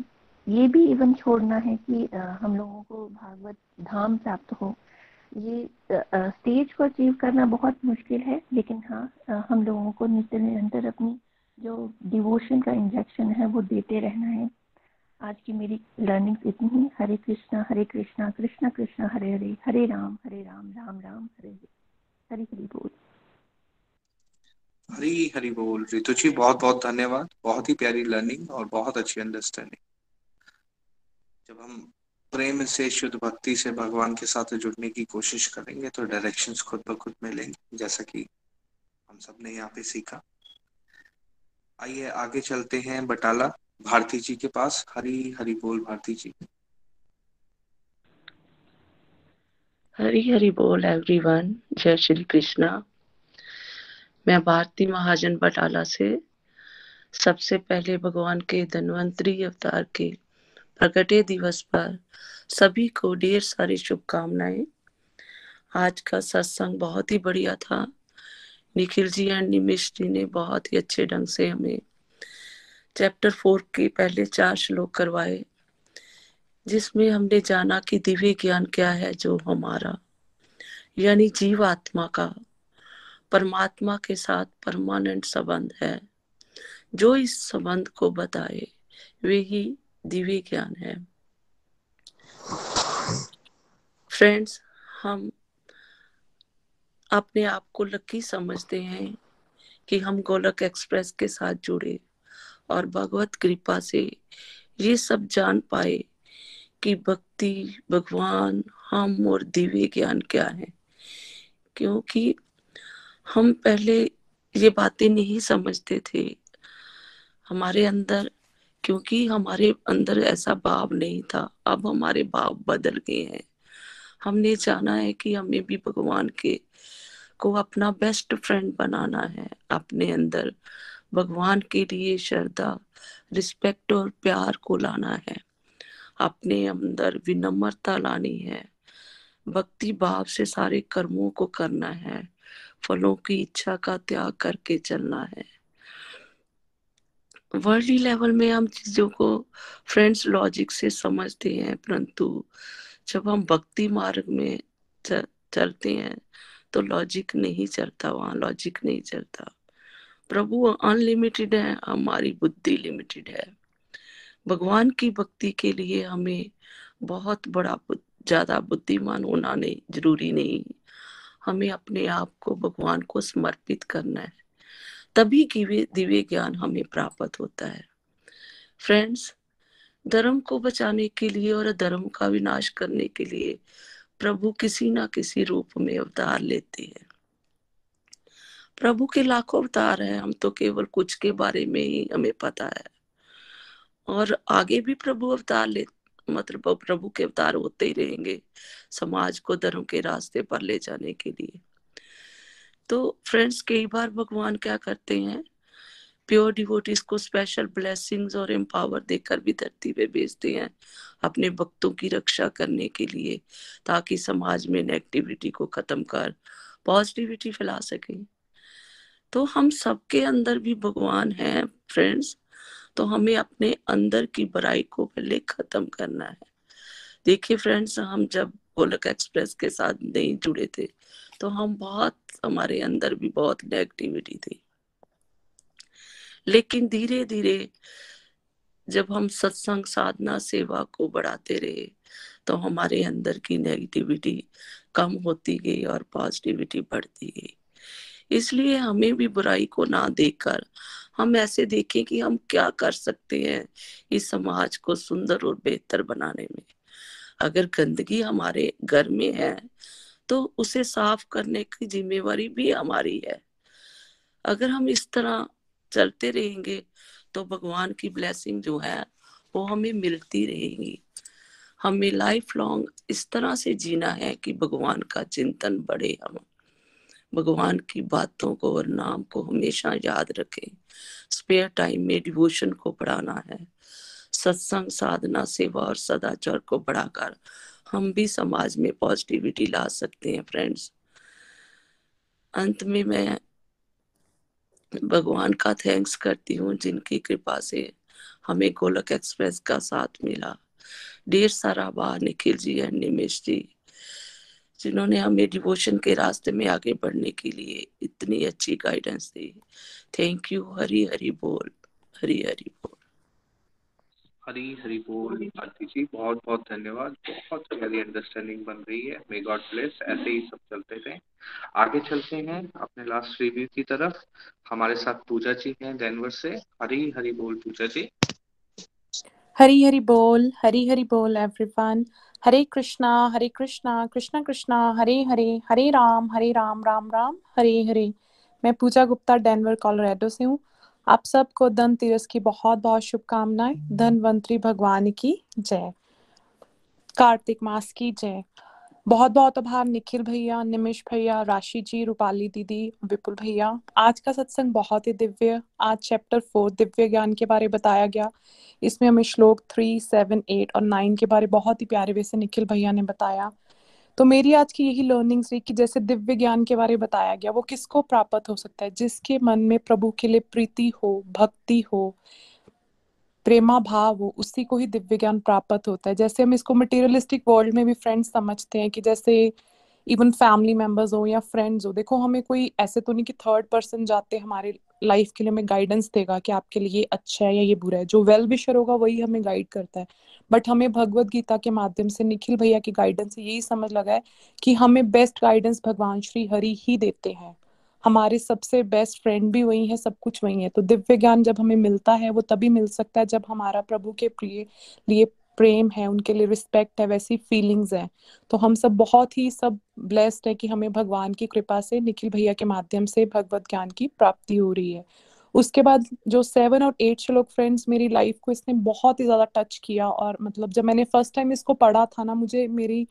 ये भी इवन छोड़ना है कि आ, हम लोगों को भागवत धाम प्राप्त हो। ये स्टेज को अचीव करना बहुत मुश्किल है लेकिन हाँ हम लोगों को नित्य निरंतर अपनी जो डिवोशन का इंजेक्शन है, वो देते रहना है। आज की मेरी लर्निंग इतनी ही, हरे कृष्णा हरे कृष्णा कृष्णा कृष्णा, हरे हरे हरे राम हरे राम राम राम, हरे हरे, हरी हरी बोल। हरी हरी बोल, रितु जी, बहुत बहुत धन्यवाद। बहुत ही प्यारी लर्निंग और बहुत अच्छी अंडरस्टैंडिंग जब हम प्रेम से, शुद्ध भक्ति से भगवान के साथ जुड़ने की कोशिश करेंगे तो डायरेक्शंस खुद ब खुद मिलेंगे, जैसा कि हम सबने यहाँ पे सीखा। आइए आगे चलते हैं बटाला, भारती जी के पास, हरी हरी बोल, भारती जी। हरी हरी बोल एवरीवन जय श्री कृष्णा। मैं भारती महाजन बटाला से सबसे पहले भगवान के धनवंतरी अवतार के प्रकटे दिवस पर सभी को ढेर सारी शुभकामनाएँ। आज का सत्संग बहुत ही बढ़िया था। निखिल जी एंड निमिश जी ने बहुत ही अच्छे ढंग से हमें चैप्टर फोर के पहले चार श्लोक करवाए, जिसमें हमने जाना कि दिव्य ज्ञान क्या है जो हमारा, यानी जीव आत्मा का, परमात्मा के साथ परमानेंट संबंध है। जो इस संबंध को बताए, वे ही दिव्य ज्ञान है। फ्रेंड्स, हम अपने आप को लकी समझते हैं कि हम गोलक एक्सप्रेस के साथ जुड़े और भगवत कृपा से ये सब जान पाए कि भक्ति, भगवान, हम और दिव्य ज्ञान क्या है। क्योंकि हम पहले ये बातें नहीं समझते थे हमारे अंदर, क्योंकि हमारे अंदर ऐसा भाव नहीं था। अब हमारे भाव बदल गए हैं। हमने जाना है कि हमें भी भगवान के को अपना बेस्ट फ्रेंड बनाना है अपने अंदर। भगवान के लिए श्रद्धा रिस्पेक्ट और प्यार को लाना है। अपने अंदर विनम्रता लानी है। भक्ति भाव से सारे कर्मों को करना है। फलों की इच्छा का त्याग करके चलना है। वर्ल्डली लेवल में हम चीज़ों को फ्रेंड्स लॉजिक से समझते हैं, परंतु जब हम भक्ति मार्ग में चलते हैं तो लॉजिक नहीं चलता वहाँ लॉजिक नहीं चलता। प्रभु अनलिमिटेड है, हमारी बुद्धि लिमिटेड है। भगवान की भक्ति के लिए हमें बहुत बड़ा ज़्यादा बुद्धिमान होना नहीं, ज़रूरी नहीं। हमें अपने आप को भगवान को समर्पित करना है। तभी दिव्य ज्ञान हमें प्राप्त होता है। फ्रेंड्स धर्म को बचाने के लिए और धर्म का विनाश करने के लिए प्रभु किसी ना किसी रूप में अवतार लेते हैं। प्रभु के लाखों अवतार है, हम तो केवल कुछ के बारे में ही हमें पता है। और आगे भी प्रभु अवतार ले मतलब प्रभु के अवतार होते ही रहेंगे समाज को, धर्म के रास्ते पर ले जाने के लिए। तो फ्रेंड्स कई बार भगवान क्या करते हैं प्योर डिवोटीज को स्पेशल ब्लेसिंग्स और एम्पावर देकर भी धरती पे भेजते हैं अपने भक्तों की रक्षा करने के लिए, ताकि समाज में नेगेटिविटी को खत्म कर पॉजिटिविटी फैला सके। तो हम सबके अंदर भी भगवान हैं फ्रेंड्स तो हमें अपने अंदर की बुराई को पहले खत्म करना है। देखिए फ्रेंड्स हम जब गोलक एक्सप्रेस के साथ नहीं जुड़े थे तो हम बहुत, हमारे अंदर भी बहुत नेगेटिविटी थी। लेकिन धीरे धीरे जब हम सत्संग साधना सेवा को बढ़ाते रहे तो हमारे अंदर की नेगेटिविटी कम होती गई और पॉजिटिविटी बढ़ती गई। इसलिए हमें भी बुराई को ना देखकर हम ऐसे देखें कि हम क्या कर सकते हैं इस समाज को सुंदर और बेहतर बनाने में। अगर गंदगी हमारे घर में है तो उसे साफ़ करने की जिम्मेवारी भी हमारी है। अगर हम इस तरह चलते रहेंगे तो भगवान की ब्लेसिंग जो है, वो हमें मिलती रहेगी। हमें लाइफ लॉन्ग इस तरह से जीना है कि भगवान का चिंतन बढ़े हम। भगवान की बातों को और नाम को हमेशा याद रखें। स्पेयर टाइम में डिवोशन को बढ़ाना है। सत्संग, साधना, सेवा और सदाचार को बढ़ाकर हम भी समाज में पॉजिटिविटी ला सकते हैं फ्रेंड्स अंत में मैं भगवान का थैंक्स करती हूँ, जिनकी कृपा से हमें गोलक एक्सप्रेस का साथ मिला। ढेर सारा बार निखिल जी एंड निमेश जी, जिन्होंने हमें डिवोशन के रास्ते में आगे बढ़ने के लिए इतनी अच्छी गाइडेंस दी। थैंक यू हरी हरी बोल हरी हरी बोल। हरी हरी बोल आरती जी, बहुत बहुत धन्यवाद। बहुत प्यारी अंडरस्टैंडिंग बन रही है। मे गॉड ब्लेस ऐसे ही सब चलते रहे। आगे चलते हैं अपने लास्ट रिव्यू की तरफ़। हमारे साथ पूजा जी हैं डेनवर से। हरी हरी बोल पूजा जी। हरी हरी बोल। हरी हरी बोल एवरीवन हरे कृष्णा हरे कृष्णा कृष्णा कृष्णा। हरे हरे हरे राम हरे राम राम राम। हरे हरे। मैं पूजा गुप्ता डेनवर कोलोराडो से हूँ। आप सबको धनतेरस की बहुत बहुत शुभकामनाएँ। धनवंतरी भगवान की जय। कार्तिक मास की जय। बहुत बहुत आभार निखिल भैया निमिष भैया राशि जी रूपाली दीदी विपुल भैया। आज का सत्संग बहुत ही दिव्य आज चैप्टर फोर दिव्य ज्ञान के बारे बताया गया। इसमें हमें श्लोक थ्री सेवन एट और नाइन के बारे बहुत ही प्यारे वे से निखिल भैया ने बताया। तो मेरी आज की यही लर्निंग्स रही कि जैसे दिव्य ज्ञान के बारे में बताया गया, वो किसको प्राप्त हो सकता है? जिसके मन में प्रभु के लिए प्रीति हो, भक्ति हो, प्रेमा भाव हो, उसी को ही दिव्य ज्ञान प्राप्त होता है। जैसे हम इसको मटेरियलिस्टिक वर्ल्ड में भी फ्रेंड्स समझते हैं कि जैसे इवन फैमिली मेंबर्स हो या फ्रेंड्स हो, देखो हमें कोई ऐसे तो नहीं कि थर्ड पर्सन जाते हमारे लाइफ के लिए हमें गाइडेंस देगा कि आपके लिए ये अच्छा है या ये बुरा है। जो वेल विशर होगा वही हमें गाइड करता है। बट हमें भगवत गीता के माध्यम से निखिल भैया की गाइडेंस से यही समझ लगा है कि हमें बेस्ट गाइडेंस भगवान श्री हरि ही देते हैं। हमारे सबसे बेस्ट फ्रेंड भी वही है, सब कुछ वही है। तो दिव्य ज्ञान जब हमें मिलता है, वो तभी मिल सकता है जब हमारा प्रभु के प्रिय, लिए प्रेम है, उनके लिए रिस्पेक्ट है, वैसी फीलिंग्स है। तो हम सब बहुत ही सब ब्लेस्ड है कि हमें भगवान की कृपा से, निखिल भैया के माध्यम से भगवत ज्ञान की प्राप्ति हो रही है। उसके बाद जो सेवन और एट श्लोक फ्रेंड्स मेरी लाइफ को इसने बहुत ही ज़्यादा टच किया और मतलब जब मैंने फ़र्स्ट टाइम इसको पढ़ा था ना, मुझे मेरी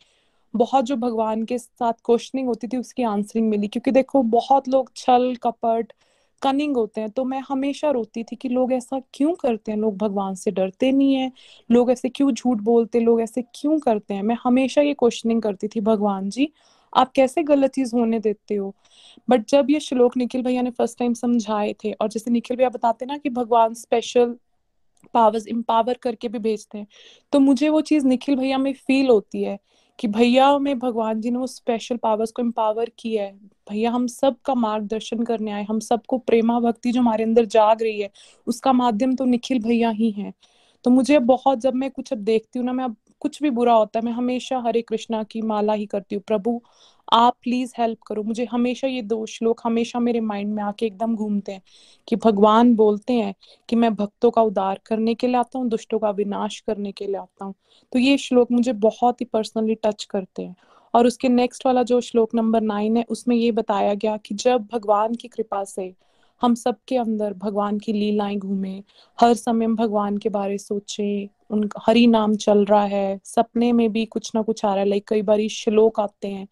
बहुत जो भगवान के साथ क्वेश्चनिंग होती थी, उसकी आंसरिंग मिली। क्योंकि देखो, बहुत लोग छल, कपट कनिंग होते हैं तो मैं हमेशा रोती थी कि लोग ऐसा क्यों करते हैं? लोग भगवान से डरते नहीं है। लोग ऐसे क्यों झूठ बोलते लोग ऐसे क्यों करते हैं? मैं हमेशा ये क्वेश्चनिंग करती थी, भगवान जी, आप कैसे गलत चीज़ होने देते हो? बट जब ये श्लोक निखिल भैया ने फ़र्स्ट टाइम समझाए थे, और जैसे निखिल भैया बताते ना कि भगवान स्पेशल पावर्स इम्पावर करके भी भेजते हैं तो मुझे वो चीज़ निखिल भैया में फील होती है। कि भैया में भगवान जी ने वो स्पेशल पावर्स को एम्पावर किया है। भैया, हम सब का मार्गदर्शन करने आए हम सबको प्रेमा भक्ति जो हमारे अंदर जाग रही है, उसका माध्यम तो निखिल भैया ही है। तो मुझे बहुत, जब मैं कुछ अब देखती हूँ ना, मैं अब कुछ भी बुरा होता है, मैं हमेशा हरे कृष्णा की माला ही करती हूँ। प्रभु, आप प्लीज़ हेल्प करो। मुझे हमेशा ये दो श्लोक हमेशा मेरे माइंड में आके एकदम घूमते हैं कि भगवान बोलते हैं कि मैं भक्तों का उद्धार करने के लिए आता हूँ, दुष्टों का विनाश करने के लिए आता हूँ। तो ये श्लोक मुझे बहुत ही पर्सनली टच करते हैं। और उसके नेक्स्ट वाला जो श्लोक नंबर नाइन है, उसमें ये बताया गया कि जब भगवान की कृपा से हम सबके अंदर भगवान की लीलाएँ घूमे, हर समय हम भगवान के बारे सोचे, उन हरि नाम चल रहा है, सपने में भी कुछ ना कुछ आ रहा है लाइक कई बार श्लोक आते हैं।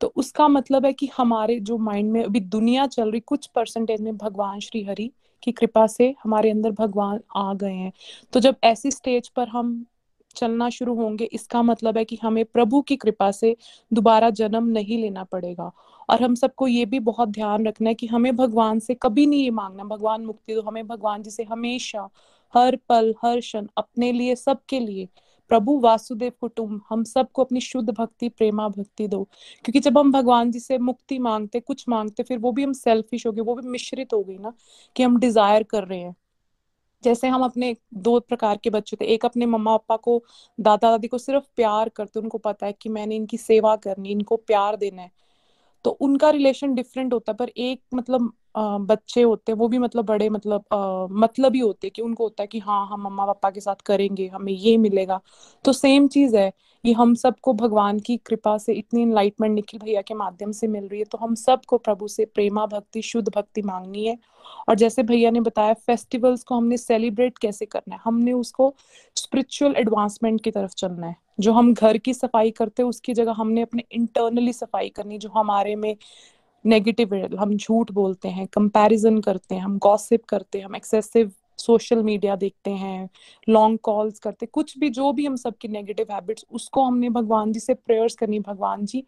तो उसका मतलब है कि हमारे जो माइंड में अभी दुनिया चल रही, कुछ परसेंटेज में भगवान श्री हरि की कृपा से हमारे अंदर भगवान आ गए हैं। तो जब ऐसी स्टेज पर हम चलना शुरू होंगे, इसका मतलब है कि हमें प्रभु की कृपा से दोबारा जन्म नहीं लेना पड़ेगा। और हम सबको ये भी बहुत ध्यान रखना है कि हमें भगवान से कभी नहीं ये मांगना, भगवान मुक्ति दो, हमें भगवान जी से हमेशा हर पल, हर क्षण अपने लिए, सबके लिए, प्रभु वासुदेव कुटुंब, हम सबको अपनी शुद्ध भक्ति, प्रेमा भक्ति दो। क्योंकि जब हम भगवान जी से मुक्ति मांगते, कुछ मांगते, फिर वो भी हम सेल्फिश हो गए, वो भी मिश्रित हो गई ना, कि हम डिज़ायर कर रहे हैं। जैसे हम अपने दो प्रकार के बच्चे थे एक अपने मम्मा पापा को दादा दादी को सिर्फ़ प्यार करते उनको पता है कि मैंने इनकी सेवा करनी इनको प्यार देना है। तो उनका रिलेशन डिफरेंट होता है, पर एक मतलब बच्चे होते हैं, वो भी मतलब बड़े मतलब मतलब ही होते हैं कि उनको होता है कि हाँ हम मम्मा पापा के साथ करेंगे, हमें ये मिलेगा। तो सेम चीज़ है। ये हम सबको भगवान की कृपा से इतनी इनलाइटमेंट निखिल भैया के माध्यम से मिल रही है तो हम सबको प्रभु से प्रेमा भक्ति, शुद्ध भक्ति मांगनी है। और जैसे भैया ने बताया फेस्टिवल्स को हमने सेलिब्रेट कैसे करना है? हमने उसको स्पिरिचुअल एडवांसमेंट की तरफ़ चलना है। जो हम घर की सफ़ाई करते हैं, उसकी जगह हमने अपने इंटरनली सफ़ाई करनी जो हमारे में नेगेटिव हम झूठ बोलते हैं कंपैरिजन करते हैं, हम गॉसिप करते हैं, हम एक्सेसिव सोशल मीडिया देखते हैं लॉन्ग कॉल्स करते, कुछ भी जो भी हम सबकी नेगेटिव हैबिट्स उसको हमने भगवान जी से प्रेयर्स करनी भगवान जी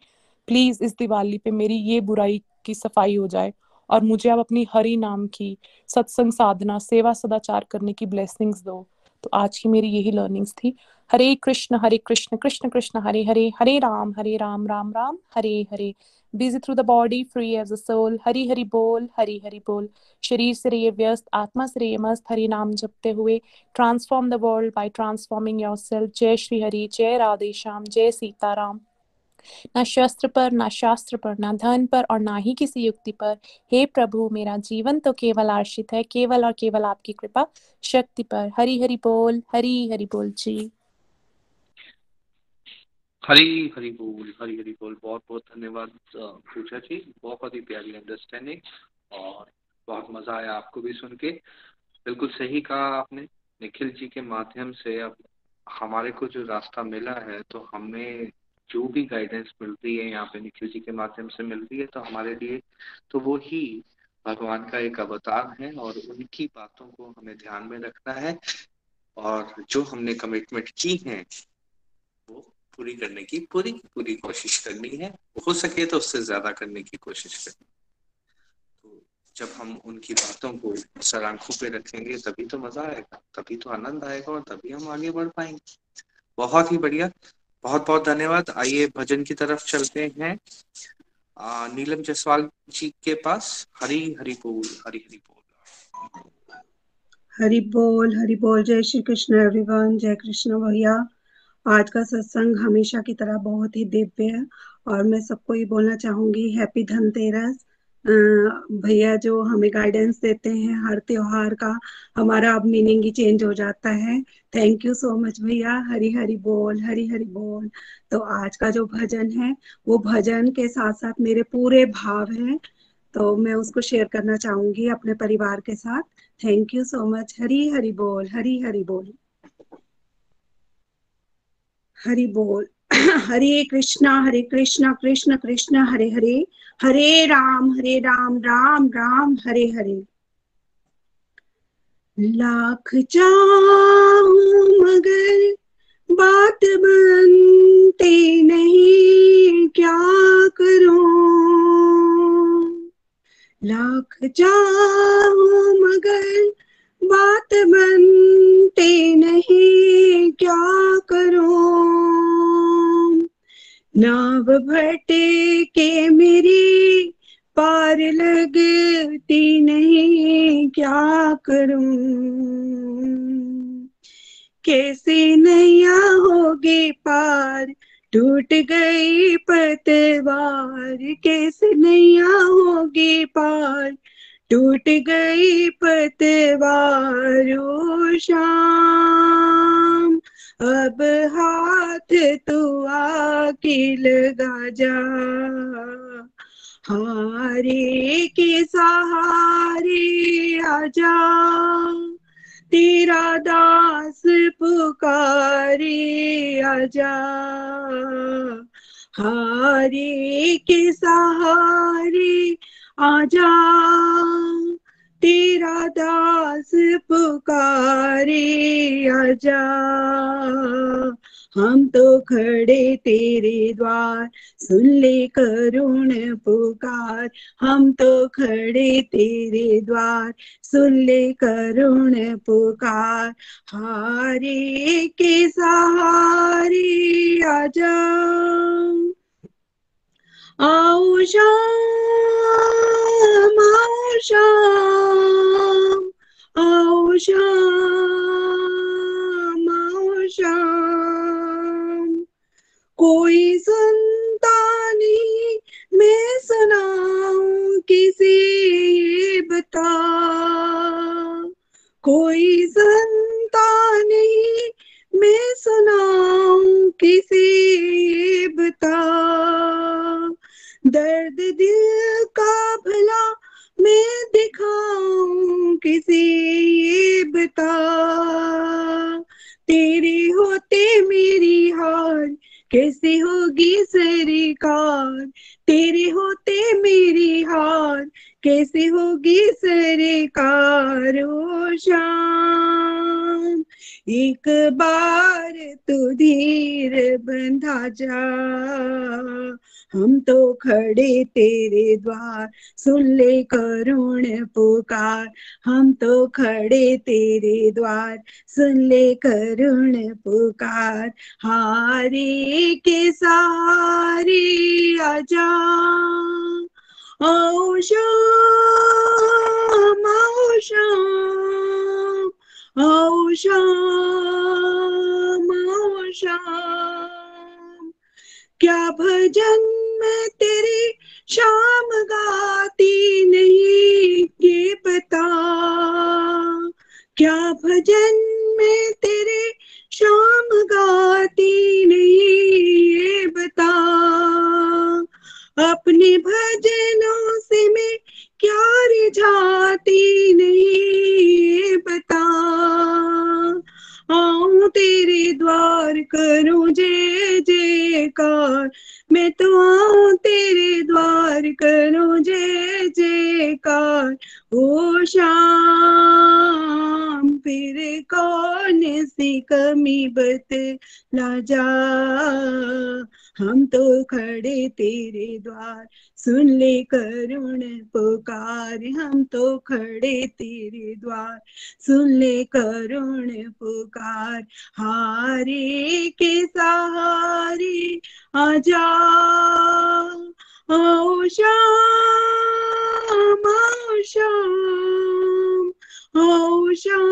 प्लीज़ इस दिवाली पे मेरी ये बुराई की सफ़ाई हो जाए और मुझे आप अपनी हरि नाम की सत्संग साधना, सेवा सदाचार करने की ब्लेसिंग्स दो। तो आज की मेरी यही लर्निंग्स थी। Hare Krishna Hare Krishna Krishna Krishna Hare Hare Hare Ram Hare Ram Ram Ram Hare Hare. Busy through the body, free as a soul. Hari Hari बोल हरी हरी बोल। शरीर से रहिए व्यस्त आत्मा से रहिए मस्त हरि नाम जपते हुए। Transform the world by transforming yourself Shri Hari Hari जय राधे श्याम जय सीताराम। ना शस्त्र पर ना शास्त्र पर ना धन पर और ना ही किसी युक्ति पर। हे प्रभु मेरा जीवन तो केवल आश्रित है। केवल और केवल आपकी कृपा शक्ति पर। हरी हरि बोल हरी हरि बोल जी। हरी हरी बोल, हरी हरी बोल। बहुत बहुत धन्यवाद पूजा जी। बहुत ही प्यारी अंडरस्टैंडिंग और बहुत मज़ा आया आपको भी सुन के। बिल्कुल सही कहा आपने। निखिल जी के माध्यम से अब हमारे को जो रास्ता मिला है तो हमें जो भी गाइडेंस मिलती है, यहाँ पे निखिल जी के माध्यम से मिलती है तो हमारे लिए तो वो ही भगवान का एक अवतार है और उनकी बातों को हमें ध्यान में रखना है। और जो हमने कमिटमेंट की है पूरी करने की पूरी की पूरी कोशिश करनी है। हो सके तो उससे ज़्यादा करने की कोशिश करनी तो जब हम उनकी बातों को सर आँखों पे रखेंगे तभी तो मज़ा आएगा तभी तो आनंद आएगा और तभी हम आगे बढ़ पाएँगे। बहुत ही बढ़िया। बहुत बहुत धन्यवाद। आइए भजन की तरफ़ चलते हैं। आ, नीलम जसवाल जी के पास हरी हरी बोल हरी हरी बोल। हरि बोल हरि बोल। जय श्री कृष्ण एवरीवन जय कृष्ण भैया। आज का सत्संग हमेशा की तरह बहुत ही दिव्य है और मैं सबको ये बोलना चाहूँगी हैप्पी धनतेरस भैया जो हमें गाइडेंस देते हैं, हर त्योहार का हमारा अब मीनिंग ही चेंज हो जाता है। थैंक यू सो मच भैया। हरी हरी बोल हरी हरी बोल। तो आज का जो भजन है, वो भजन के साथ साथ मेरे पूरे भाव हैं। तो मैं उसको शेयर करना चाहूँगी अपने परिवार के साथ। Thank you so much Hari Hari बोल हरी हरी बोल। हरी बोल। हरे कृष्णा हरे कृष्णा, कृष्ण कृष्ण, हरे हरे। हरे राम हरे राम राम राम, हरे हरे। लाख चाहूँ मगर बात बनते नहीं, क्या करूँ? लाख चाहूँ मगर बात बनते नहीं, क्या करूँ? नाव भटे के मेरी पार लगती नहीं, क्या करूँ? कैसे नैया होगी पार? टूट गई पतवार, कैसे नैया होगी पार? टूट गई पतवार शाम। अब हाथ तू आके लगा जा। हारे के सहारे आजा तेरा दास पुकारे आजा हारे के सहारे आजा, तेरा दास पुकारे, आजा। हम तो खड़े तेरे द्वार, सुन ले करुण पुकार। हम तो खड़े तेरे द्वार, सुन ले करुण पुकार। हारे के सहारे आजा। आओ शाम आओ शाम आओ शाम आओ शाम कोई सुनता नहीं मैं सुनाऊं किसी बता कोई सुनता नहीं मैं सुनाऊं किसी बता दर्द दिल का भला मैं दिखाऊँ किसी ये बता। तेरे होते मेरी हार, कैसे होगी सरकार? तेरे होते मेरी हार कैसे होगी सरकार शाम? एक बार तू धीर बंधा जा। हम तो खड़े तेरे द्वार, सुन ले करुण पुकार। हम तो खड़े तेरे द्वार, सुन ले करुण पुकार। हारे के सहारे आजा। आओ शाम आओ शाम क्या भजन मैं तेरे शाम गाती नहीं, ये बता क्या भजन मैं तेरे शाम गाती नहीं, ये बता अपने भजनों से मैं क्या जाती नहीं बता आऊँ तेरे द्वार करूँ जे जयकार। मैं तो आऊँ तेरे द्वार करूँ जे जयकार। ओ शाम फिर कौन सी कमी बतला जा हम तो खड़े तेरे द्वार, सुन ले करुण पुकार। हम तो खड़े तेरे द्वार, सुन ले करुण पुकार। हारे के सहारे आजा आओ श्याम आओ श्याम आओ श्याम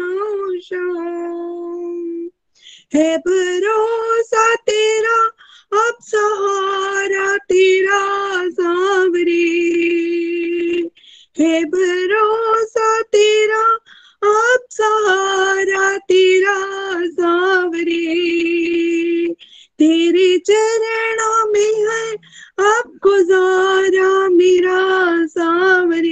आओ श्याम है भरोसा तेरा अब सहारा तेरा सांवरे है भरोसा तेरा अब सहारा तेरा सांवरे तेरे चरणों में है अब गुजारा मेरा सांवरे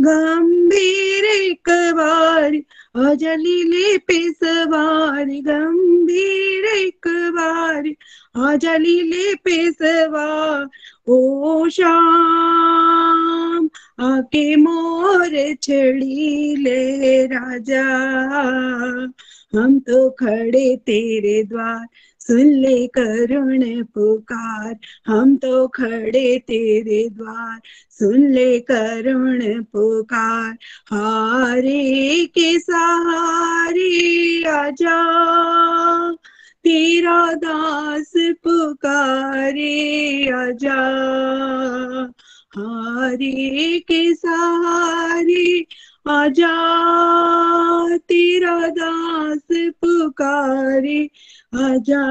गंभीर एक बार अजलीले पे सवार। गंभीर एक बार अजलीले पे सवार। ओ शाम आके मोर छड़ी ले राजा। हम तो खड़े तेरे द्वार, सुन ले करुण पुकार। हम तो खड़े तेरे द्वार, सुन ले करुण पुकार। हारे के सहारे आजा, तेरा दास पुकारे आजा। हारे के सहारे आजा तेरा दास पुकारे, आजा,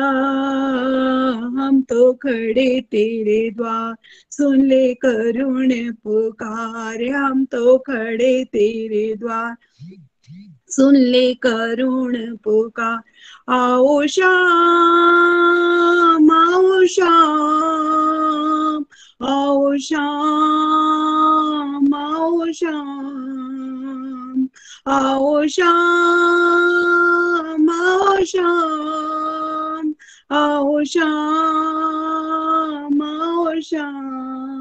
हम तो खड़े तेरे द्वार, सुन ले करुण पुकार, हम तो खड़े तेरे द्वार। सुन ले करुण पुकार, आओ शाम आओ शाम आओ शाम आओ शाम आओ शाम आओ शाम आओ शाम आओ शाम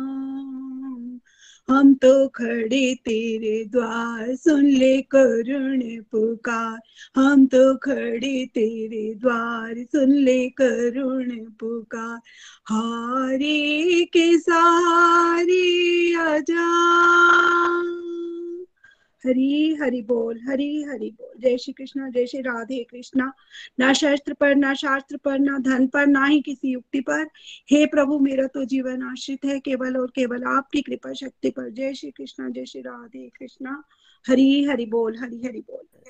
हम तो खड़े तेरे द्वार सुन ले करुण पुकार। हम तो खड़े तेरे द्वार सुन ले करुण पुकार। हारे के सहारे आजा हरी हरि बोल, हरी हरि बोल। जय श्री कृष्णा, जय श्री राधे कृष्णा। ना शस्त्र पर, ना शास्त्र पर, ना धन पर, ना ही किसी युक्ति पर। हे प्रभु, मेरा तो जीवन आश्रित है केवल और केवल आपकी कृपा शक्ति पर। जय श्री कृष्णा, जय श्री राधे कृष्णा। हरी हरि बोल, हरी हरि बोल।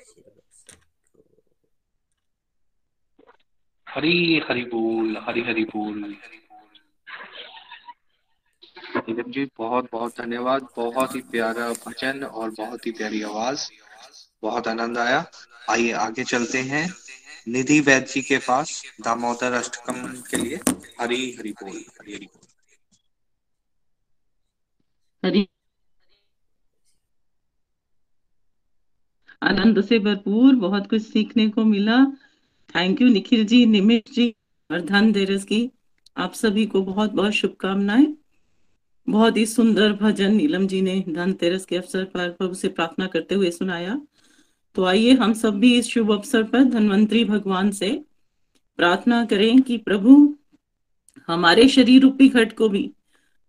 हरी हरि बोल, हरी हरि बोल। नीलम जी बहुत बहुत धन्यवाद। बहुत ही प्यारा भजन और बहुत ही प्यारी आवाज़। बहुत आनंद आया। आइए, आगे चलते हैं। निधि वैद्य जी के पास, दामोदर अष्टकम के लिए हरी, हरि बोल, हरी, हरि बोल। आनंद से भरपूर, बहुत कुछ सीखने को मिला। थैंक यू निखिल जी निमिष जी और धन धीरज की आप सभी को बहुत बहुत शुभकामनाएँ। बहुत ही सुंदर भजन नीलम जी ने धनतेरस के अवसर पर प्रभु से प्रार्थना करते हुए सुनाया। तो आइए हम सब भी इस शुभ अवसर पर धनवंतरी भगवान से प्रार्थना करें कि प्रभु हमारे शरीर रूपी घट को भी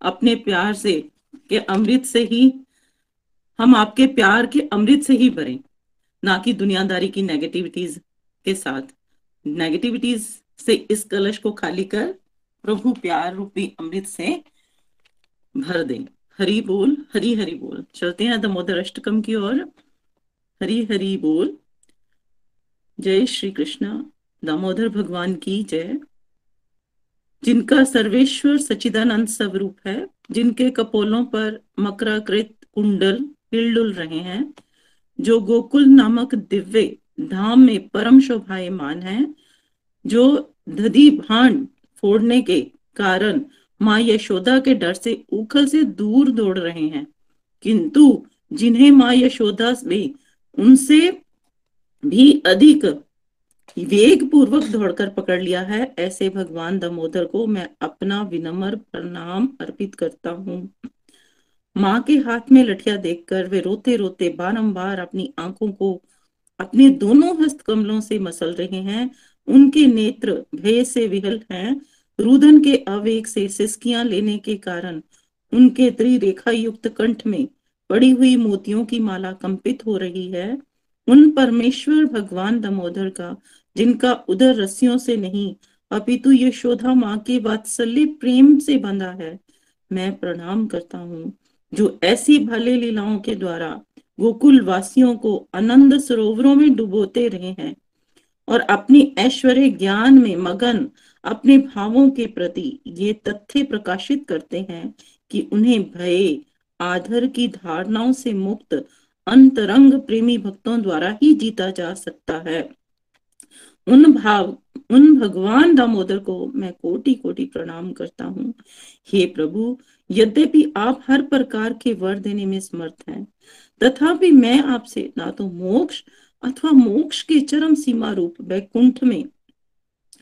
अपने प्यार से, के अमृत से ही, हम आपके प्यार के अमृत से ही भरें, ना कि दुनियादारी की नेगेटिविटीज के साथ। नेगेटिविटीज से इस कलश को खाली कर प्रभु प्यार रूपी अमृत से भर दें। हरि बोल, हरि हरि बोल। चलते हैं दामोदर अष्टकम की ओर। हरि हरि बोल। जय श्री कृष्ण। दामोदर भगवान की जय। जिनका सर्वेश्वर सचिदानंद स्वरूप है, जिनके कपोलों पर मकराकृत कुंडल हिलडुल रहे हैं, जो गोकुल नामक दिव्य धाम में परम शोभायमान है, जो दधी भांड फोड़ने के कारण माँ यशोदा के डर से उखल से दूर दौड़ रहे हैं। किंतु जिन्हें माँ यशोदा भी उनसे भी अधिक वेग पूर्वक दौड़कर पकड़ लिया है, ऐसे भगवान दामोदर को मैं अपना विनम्र प्रणाम अर्पित करता हूँ। माँ के हाथ में लठिया देखकर वे रोते रोते बारंबार अपनी आँखों को अपने दोनों हस्त कमलों से मसल रहे हैं। उनके नेत्र भय से विहल हैं। रुदन के आवेग से सिस्कियाँ लेने के कारण उनके त्रिरेखा युक्त कंठ में पड़ी हुई मोतियों की माला कंपित हो रही है। उन परमेश्वर भगवान दामोदर का, जिनका उदर रस्सियों से नहीं, अपितु यशोधा माँ के वात्सल्य प्रेम से बंधा है। मैं प्रणाम करता हूँ। जो ऐसी भले लीलाओं के द्वारा गोकुल वासियों को आनंद सरोवरों में डुबोते रहे हैं और अपनी ऐश्वर्य ज्ञान में मगन अपने भावों के प्रति ये तथ्य प्रकाशित करते हैं कि उन्हें भय आधर की धारणाओं से मुक्त अंतरंग प्रेमी भक्तों द्वारा ही जीता जा सकता है। उन भाव, उन भगवान दामोदर को मैं कोटि कोटि प्रणाम करता हूँ। हे प्रभु, यद्यपि आप हर प्रकार के वर देने में समर्थ हैं, तथापि मैं आपसे ना तो मोक्ष अथवा मोक्ष के चरम सीमा रूप वैकुंठ में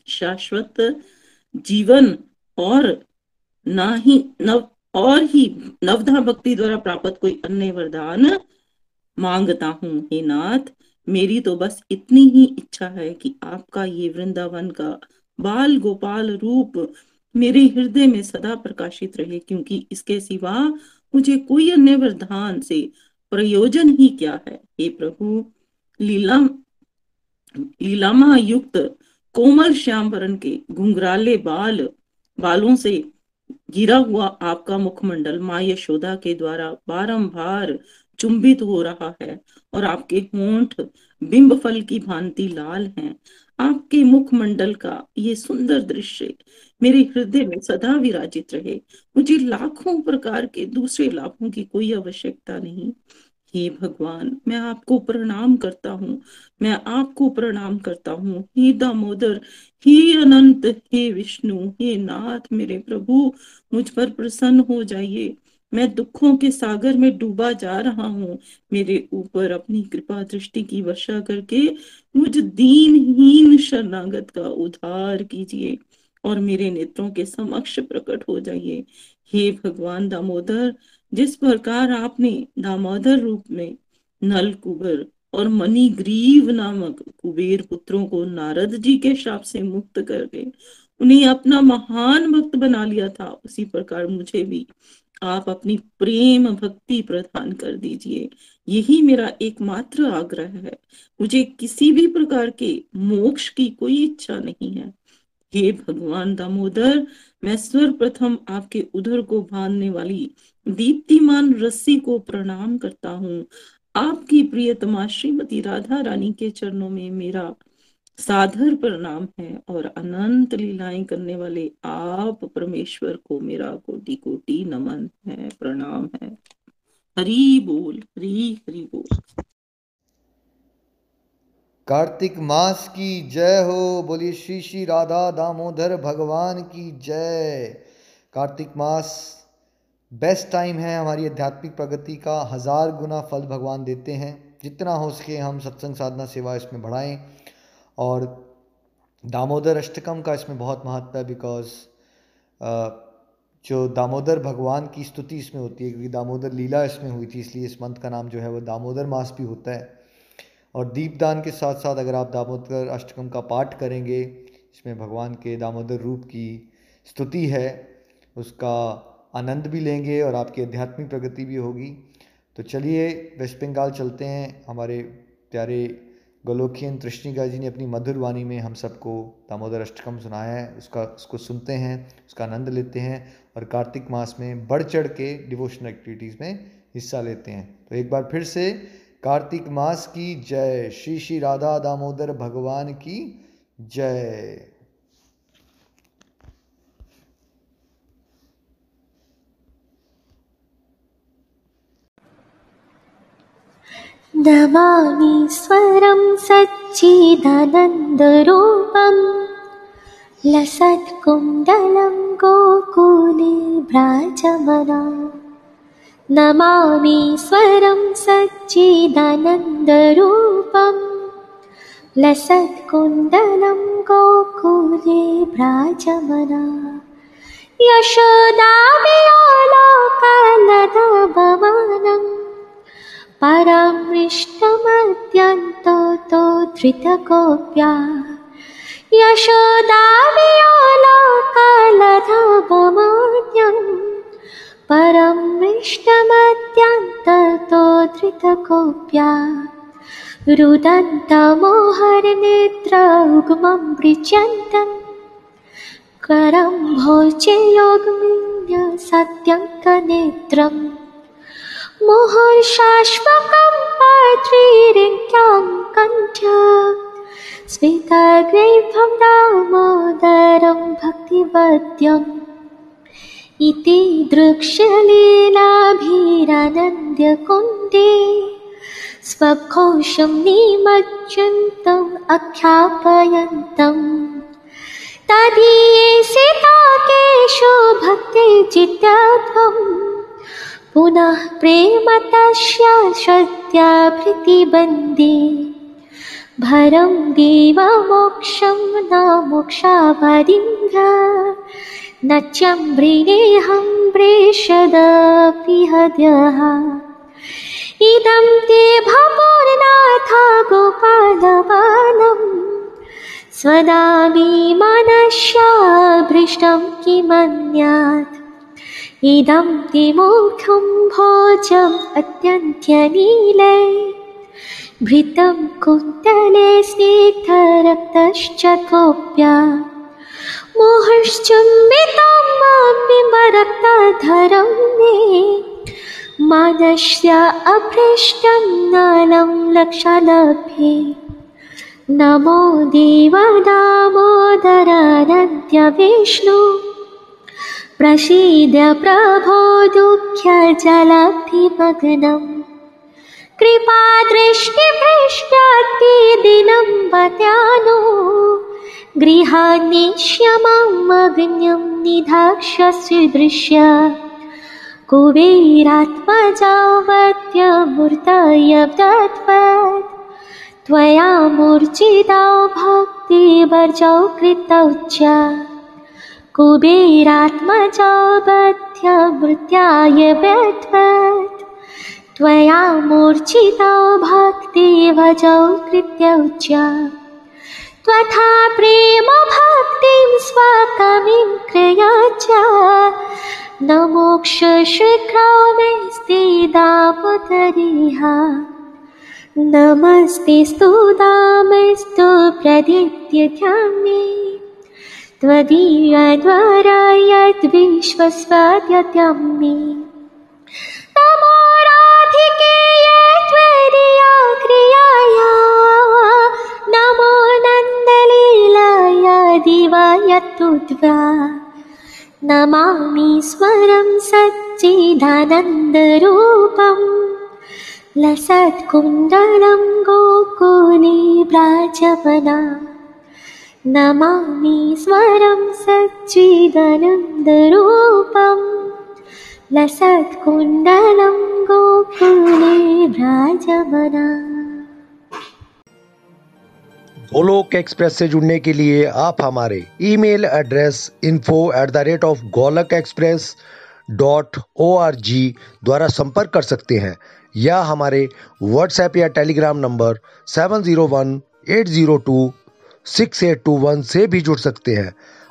शाश्वत जीवन और ना ही नव, और ही नवधा भक्ति द्वारा प्राप्त कोई अन्य वरदान माँगता हूँ। हे नाथ, मेरी तो बस इतनी ही इच्छा है कि आपका ये वृंदावन का बाल गोपाल रूप मेरे हृदय में सदा प्रकाशित रहे, क्योंकि इसके सिवा मुझे कोई अन्य वरदान से प्रयोजन ही क्या है? हे प्रभु, लीला लीलामा युक्त कोमल श्याम वरण के घुंघराले बाल, बालों से गिरा हुआ आपका मुखमंडल माँ यशोदा के द्वारा बारंबार चुंबित हो रहा है और आपके होंठ बिंब फल की भांति लाल हैं। आपके मुखमंडल का ये सुंदर दृश्य मेरे हृदय में सदा विराजित रहे। मुझे लाखों प्रकार के दूसरे लाभों की कोई आवश्यकता नहीं। हे भगवान, मैं आपको प्रणाम करता हूँ। मैं आपको प्रणाम करता हूँ। हे दामोदर, हे अनंत, हे विष्णु, हे नाथ मेरे प्रभु, मुझ पर प्रसन्न हो जाइए। मैं दुखों के सागर में डूबा जा रहा हूँ। मेरे ऊपर अपनी कृपा दृष्टि की वर्षा करके मुझ दीनहीन शरणागत का उद्धार कीजिए और मेरे नेत्रों के समक्ष प्रकट हो जाइए। हे भगवान दामोदर जिस प्रकार आपने दामोदर रूप में नल कुबर और मनी ग्रीव नामक कुबेर पुत्रों को नारद जी के शाप से मुक्त करके उन्हें अपना महान भक्त बना लिया था, उसी प्रकार मुझे भी आप अपनी प्रेम भक्ति प्रदान कर दीजिए। यही मेरा एकमात्र आग्रह है। मुझे किसी भी प्रकार के मोक्ष की कोई इच्छा नहीं है। हे भगवान दामोदर, मैं सर्वप्रथम आपके उधर को बांधने वाली दीप्तिमान रस्सी को प्रणाम करता हूँ। आपकी प्रियतमा श्रीमती राधा रानी के चरणों में मेरा साधर प्रणाम है और अनंत लीलाएँ करने वाले आप परमेश्वर को मेरा कोटि कोटि नमन है, प्रणाम है। हरी बोल, हरी हरी बोल। कार्तिक मास की जय हो। बोलिए श्री श्री राधा दामोदर भगवान की जय। कार्तिक मास बेस्ट टाइम है हमारी आध्यात्मिक प्रगति का। हज़ार गुना फल भगवान देते हैं। जितना हो सके हम सत्संग साधना सेवा इसमें बढ़ाएँ। और दामोदर अष्टकम का इसमें बहुत महत्व है बिकॉज़ जो दामोदर भगवान की स्तुति इसमें होती है, क्योंकि दामोदर लीला इसमें हुई थी, इसलिए इस मंथ का नाम जो है वो दामोदर मास भी होता है। और दीपदान के साथ साथ अगर आप दामोदर अष्टकम का पाठ करेंगे इसमें भगवान के दामोदर रूप की स्तुति है, उसका आनंद भी लेंगे और आपकी आध्यात्मिक प्रगति भी होगी। तो चलिए, वेस्ट बंगाल चलते हैं। हमारे प्यारे गोलोकियन तृष्णिका जी ने अपनी मधुर वाणी में हम सबको दामोदर अष्टकम सुनाया है। उसका, उसको सुनते हैं, उसका आनंद लेते हैं और कार्तिक मास में बढ़ चढ़ के डिवोशनल एक्टिविटीज़ में हिस्सा लेते हैं। तो एक बार फिर से कार्तिक मास की जय। श्री श्री राधा दामोदर भगवान की जय। नमामि स्वरं सच्चिदानन्दरूपम्। लसत्कुण्डलं गोकुले भ्राजमना नमामि स्वरं सज्जिदनन्दरूपं लसत्कुन्दलं गोकुले व्राजमना यशोदामि परं इष्टमत्यन्ततो धृतगोप्या यशोदामि परं मृष्टमत्यन्ततो धृतकोऽप्या रुदन्तमोहरनेत्र उग्मं ऋच्यन्तम् करं होचिलोग्मि सत्यङ्कनेत्रम् पात्रीरिङ्क्यां कण्ठ। स्मितगैवं दामोदरं भक्तिवद्यम्। इति दृक्ष्यलीलाभिरानन्द्यकुन्दे स्वघोषं निमज्जन्तम् अख्यापयन्तम् तदीयसिताकेषु भक्ते चित्तत्वम् पुनः प्रेम तस्य श्रद्धाभृतिबन्दे भरं देवमोक्षं न मोक्षावदिन्द्र न चम्ब्रिणेऽहं प्रेषदपि हद्यः। इदं ते भवोर्नाथ गोपालवानम् स्वदामि मनस्याभृष्टं किमन्यात्। इदं ते मोक्षं भोजम् अत्यन्त्यनीले। भृतं कुन्तले स्निग्धरक्तश्च कोप्या मुहश्चम्बितुं मां मि मे मनश्या अभृष्टं ज्ञानं लक्षलभे। नमो देवनामोदर नद्य विष्णो प्रसीद प्रभो दुःख्यजलभिमदनं कृपादृष्टिभृष्टात्तिदिनं वत्यानो गृहान्निक्षमं अग्न्यं निधाक्षस्विदृश्य कुबेरात्मजावत्यमृताय बद्वत् त्वया मूर्चिदा भक्तिवर्जौ कृतौ च। कुबेरात्मजाबध्यमृताय बद्वत् त्वया मूर्चिदा भक्तिवजौ कृत्यौ च। त्वथा प्रेम भक्तिं स्वकमिं क्रिया च न मोक्षशीघ्रौ मे स्थिदामुदरिह नमस्ते स्तुदामस्तु प्रदित्यध्यामे त्वदीयद्वारा यद्विश्वस्वाद्यत्यं मे नमो राधिकेय क्रियाया नमो नन्दलीलाय दिवाय तुद्वा नमामि स्वरं सच्चिदानन्दरूपम् लसत्कुण्डलं गोकुले व्राजवना नमामि स्वरं सच्चिदानन्दरूपम् गोकुले व्राजवना गोलोक एक्सप्रेस से जुड़ने के लिए आप हमारे email address info at the rate of Golok Express dot O R G द्वारा संपर्क कर सकते हैं, या हमारे व्हाट्सएप या Telegram number seven zero one eight zero two six eight two one से भी जुड़ सकते हैं।